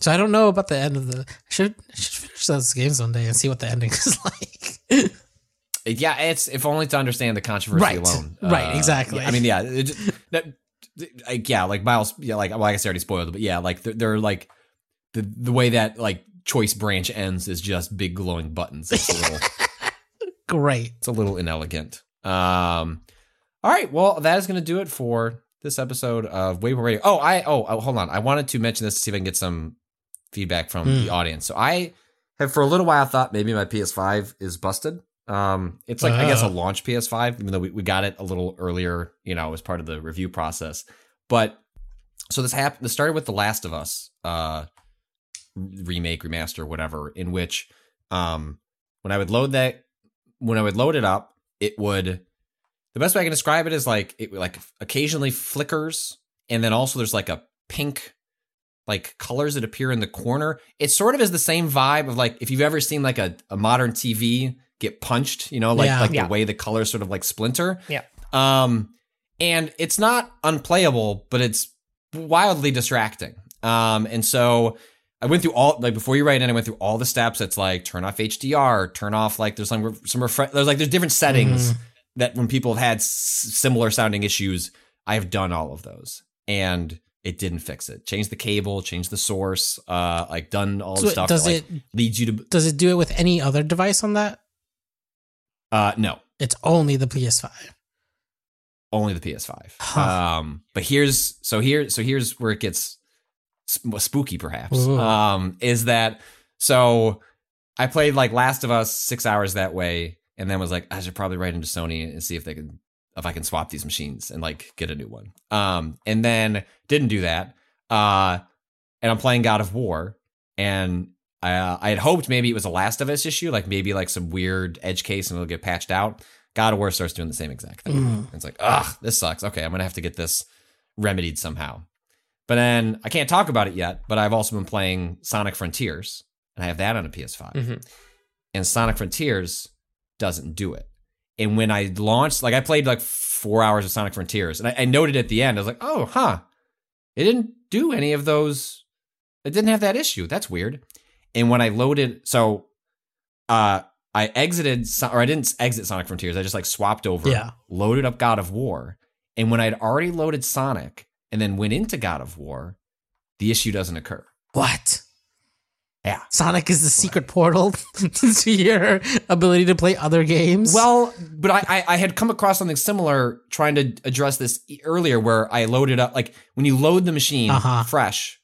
So I don't know about the end of the. I should I should finish those games one day and see what the ending is like. Yeah, it's if only to understand the controversy Right. alone. Uh, Right, exactly. yeah, I mean, yeah, it that- like yeah, like Miles, yeah, like well, I guess I already spoiled it, but yeah, like they're, they're like the the way that like choice branch ends is just big glowing buttons. It's a little, Great. it's a little inelegant. Um, all right, well, that is going to do it for this episode of Waypoint Radio. Oh, I oh, oh hold on, I wanted to mention this to see if I can get some feedback from Hmm. the audience. So I have for a little while thought maybe my PS5 is busted. Um, it's like I guess a Oh. launch PS5, even though we, we got it a little earlier, you know, as part of the review process. But so this happened. This started with The Last of Us, uh, remake, remaster, whatever. In which, um, when I would load that, when I would load it up, it would. The best way I can describe it is like it like occasionally flickers, and then also there's like a pink like colors that appear in the corner. It sort of is the same vibe of like if you've ever seen like a, a modern TV get punched, you know, like Yeah. like Yeah. the way the colors sort of like splinter. Yeah. Um and it's not unplayable, but it's wildly distracting. Um and so I went through all like before you write in, I went through all the steps. It's like turn off HDR, turn off like there's some some refresh. There's like there's different settings that when people have had s- similar sounding issues, I have done all of those, and it didn't fix it. Change the cable, change the source, uh, like done all the stuff. does that, like, it leads you to does it do it with any other device on that? uh no It's only the PS5. only the PS5. Huh. Um, but here's so here so here's where it gets sp- spooky, perhaps. Ooh. Um, is that so? I played like Last of Us six hours that way, and then was like, I should probably write into Sony and see if they can if I can swap these machines and like get a new one. Um, and then didn't do that. Uh, and I'm playing God of War, and uh, I had hoped maybe it was a Last of Us issue, like maybe like some weird edge case and it'll get patched out. God of War starts doing the same exact thing. Mm. It's like, ugh, this sucks. Okay, I'm gonna have to get this remedied somehow. But then I can't talk about it yet. But I've also been playing Sonic Frontiers, and I have that on a PS5. Mhm. And Sonic Frontiers doesn't do it. And when I launched, like I played like four hours of Sonic Frontiers, and I, I noted at the end, I was like, oh, huh, it didn't do any of those. It didn't have that issue. That's weird. And when I loaded, so uh, I exited, or I didn't exit Sonic Frontiers. I just like swapped over, Yeah. loaded up God of War, and when I'd already loaded Sonic and then went into God of War, the issue doesn't occur. What? Yeah. Sonic is the secret portal to your ability to play other games. Well, but I, I I had come across something similar trying to address this earlier, where I loaded up like when you load the machine Uh-huh. fresh,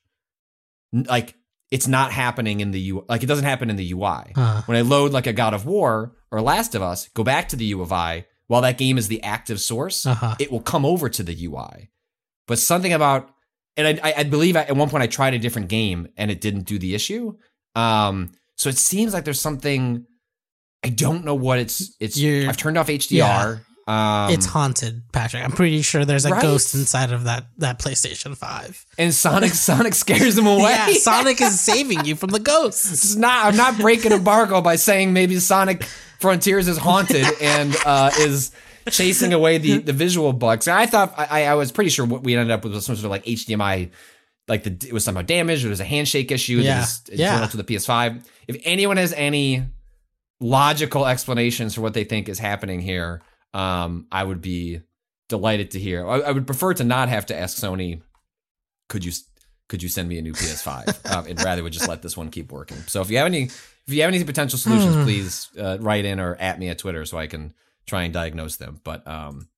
like it's not happening in the U. Like it doesn't happen in the UI. Huh. When I load like a God of War or Last of Us, go back to the UI while that game is the active source. Uh-huh. It will come over to the UI. But something about and I, I, I believe at one point I tried a different game and it didn't do the issue. Um, so it seems like there's something. I don't know what it's. It's. You're- I've turned off HDR. Um, it's haunted, Patrick. I'm pretty sure there's a Right? ghost inside of that that PlayStation 5. and Sonic. Sonic scares him away. Yeah, Sonic is saving you from the ghosts. It's not. I'm not breaking embargo by saying maybe Sonic Frontiers is haunted and uh, is chasing away the the visual bugs. I thought I, I was pretty sure what we ended up with was some sort of like HDMI, like the it was somehow damaged. It was a handshake issue. Yeah. Yeah. to the PS5. If anyone has any logical explanations for what they think is happening here, um, I would be delighted to hear. I, I would prefer to not have to ask Sony. Could you could you send me a new PS5? um, and rather would just let this one keep working. So if you have any if you have any potential solutions, please uh, write in or at me at Twitter so I can try and diagnose them. But um,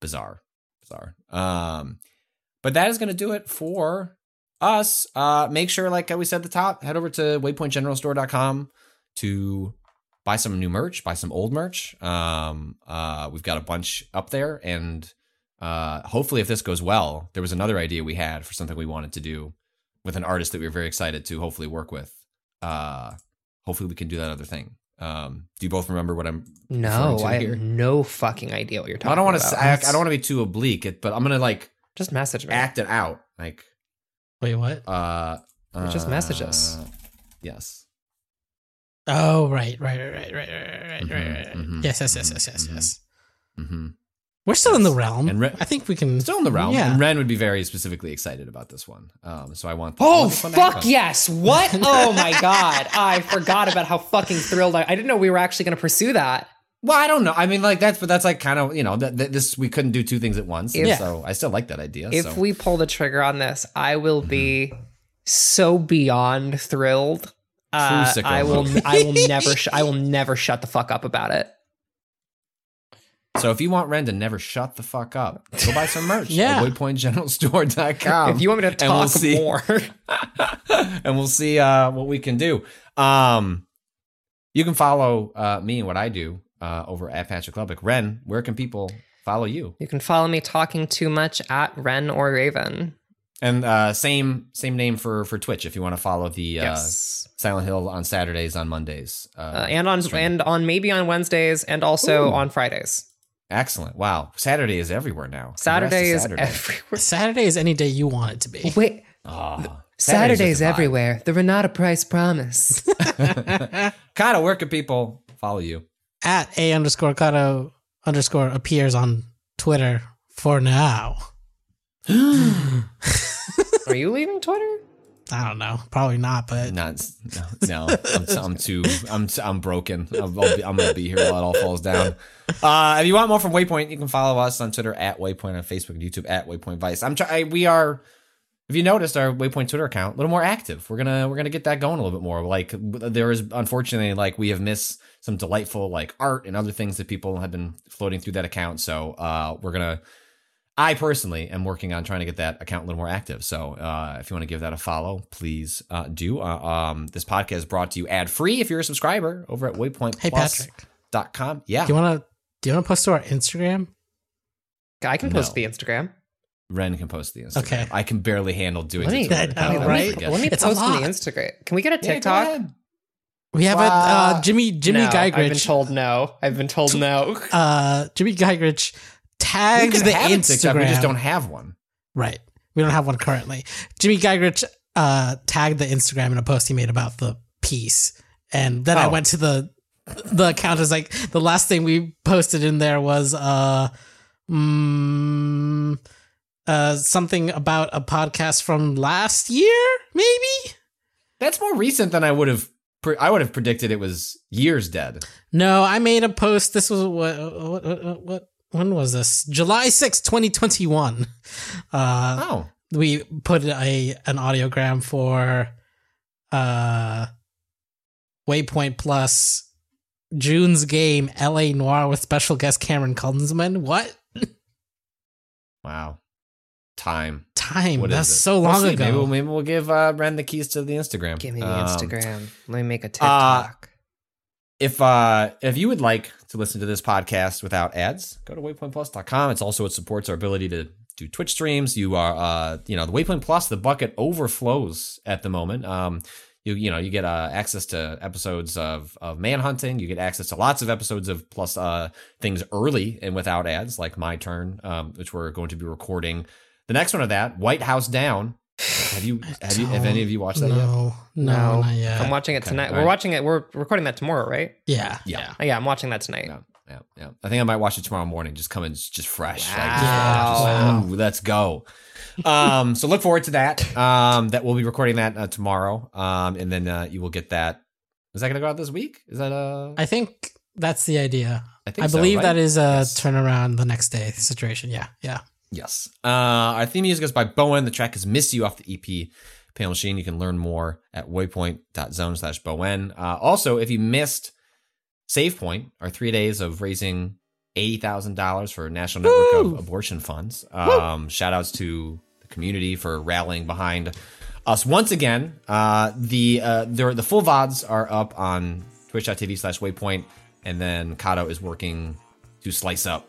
bizarre, bizarre. Um, but that is going to do it for us. Uh, make sure, like we said at the top, head over to waypointgeneralstore.com to buy some new merch, buy some old merch. Um, uh, we've got a bunch up there, and uh, hopefully, if this goes well, there was another idea we had for something we wanted to do with an artist that we were very excited to hopefully work with. Uh, hopefully, we can do that other thing. Um, do you both remember what I'm? No, I have no fucking idea what you're talking I don't want to. I, I don't want to be too oblique, but I'm gonna like Just message me. act it out. Like, Wait, what? uh, Just message us. uh, Yes. Oh, right, right, right, right, right, right, right, Mhm, right, right. mhm, Yes, yes, yes, yes, yes, mhm. yes. Mm-hmm. We're still in the realm. And Re- I think we can. Still in the realm. Yeah. And Ren would be very specifically excited about this one. Um, so I want. I Oh want this one to fuck happen. yes! What? Oh my god! I forgot about how fucking thrilled I. I didn't know we were actually going to pursue that. Well, I don't know. I mean, like that's, but that's like kind of you know that, this we couldn't do two things at once. Yeah. So I still like that idea. If so. we pull the trigger on this, I will be so beyond thrilled. Uh, I will. I will never. Sh- I will never shut the fuck up about it. So if you want Ren to never shut the fuck up, go buy some merch Yeah. at waypointgeneralstore.com. if you want me to and we'll talk see- more, and we'll see uh, what we can do. Um, you can follow uh, me and what I do uh, over at Patrick Klepek. Ren, where can people follow you? you can follow me talking too much at Ren or Raven. And uh, same same name for for Twitch if you want to follow the Yes. uh, Silent Hill on Saturdays on Mondays. Uh, Uh, and on stream. and on maybe on Wednesdays and also Ooh. on Fridays. excellent. Wow, Saturday is everywhere now. Congrats Saturday is Saturday. everywhere. Saturday is any day you want it to be. Wait, Ah, Saturdays is everywhere. The Renata Price promise. Kyle, where can people follow you? At a underscore Cado underscore appears on Twitter for now. Are you leaving Twitter? I don't know. Probably not, but Not no, no I'm, I'm too I'm I'm broken. I'm, I'll be, I'm gonna be here while it all falls down. Uh, if you want more from Waypoint, you can follow us on Twitter at Waypoint on Facebook and YouTube at Waypoint Vice. I'm trying. We are. If you noticed, our Waypoint Twitter account a little more active. We're gonna we're gonna get that going a little bit more. Like there is unfortunately like we have missed some delightful like art and other things that people have been floating through that account. So uh, we're gonna. I personally am working on trying to get that account a little more active. So uh, if you want to give that a follow, please uh, do. Uh, um, this podcast is brought to you ad free if you're a subscriber over at hey Patrick, waypointplus.com. Yeah. do you wanna do you wanna post to our Instagram? I can post No. the Instagram. Ren can post the Instagram. Okay. I can barely handle doing Let me, tutorial. I know, right? let me It's a post on the. Instagram. Can we get a Yeah, go TikTok? ahead. We have a uh, Jimmy Jimmy no, I've been told no. I've been told no. uh, Jimmy Geigrich tagged the Instagram. TikTok, we just don't have one. Right. We don't have one currently. Jimmy Geigrich uh, tagged the Instagram in a post he made about the piece. And then I Oh. went to the the account is like the last thing we posted in there was uh mm, uh something about a podcast from last year, maybe? That's more recent than I would have. I would have predicted it was years dead. No, I made a post. This was what what what, what when was this? July sixth, 2021. Uh Oh, we put a an audiogram for uh Waypoint Plus June's game LA Noire with special guest Cameron Kunzelman. What wow. Time. time? What That's so We'll long ago. Maybe we'll, maybe we'll give uh, Ren the keys to the Instagram. Give me the Um, Instagram. Let me make a uh, TikTok. if uh if you would like to listen to this podcast without ads, go to waypointplus.com. It's also it supports our ability to do Twitch streams. You are uh you know, the Waypoint Plus, the bucket overflows at the moment. Um you you know, you get uh access to episodes of of Manhunting, you get access to lots of episodes of plus uh things early and without ads like My Turn, um which we're going to be recording the next one of that, White House Down. Have you have you have any of you watched that yet? no, no, not yet. I'm watching it Okay, tonight. all We're watching it. We're recording that tomorrow, right? yeah, Yeah. Oh, yeah, I'm watching that tonight. Yeah, yeah, yeah. I think I might watch it tomorrow morning. Just come in just fresh. Like, just- Wow. just, ooh, let's go. Um, so look forward to that. Um, that we'll be recording that uh, tomorrow. Um, and then uh, you will get that. Is that going to go out this week? Is that uh? I think that's the idea. I think I so, believe right? that is a Yes. turnaround the next day situation. Yeah, yeah. Yes. Uh, our theme music is by Bowen. The track is Miss You off the EP Pale Machine. You can learn more at waypoint.zone slash Bowen. Uh, also, if you missed Save Point, our three days of raising $80,000 for National Network Woo! of Abortion Funds. Um, shout outs to the community for rallying behind us once again. Uh, the, uh, there, the full VODs are up on twitch.tv slash waypoint. And then Cado is working to slice up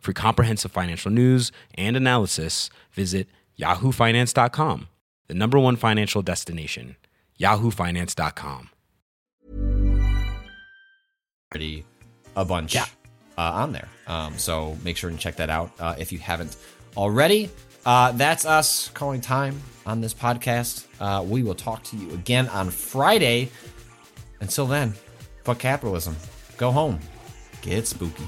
For comprehensive financial news and analysis, visit yahoofinance.com, the number one financial destination, yahoofinance.com. already a bunch uh, on there. Um, so make sure and check that out uh, if you haven't already. Uh, that's us calling time on this podcast. Uh, we will talk to you again on Friday. Until then, fuck capitalism. Go home. Get spooky.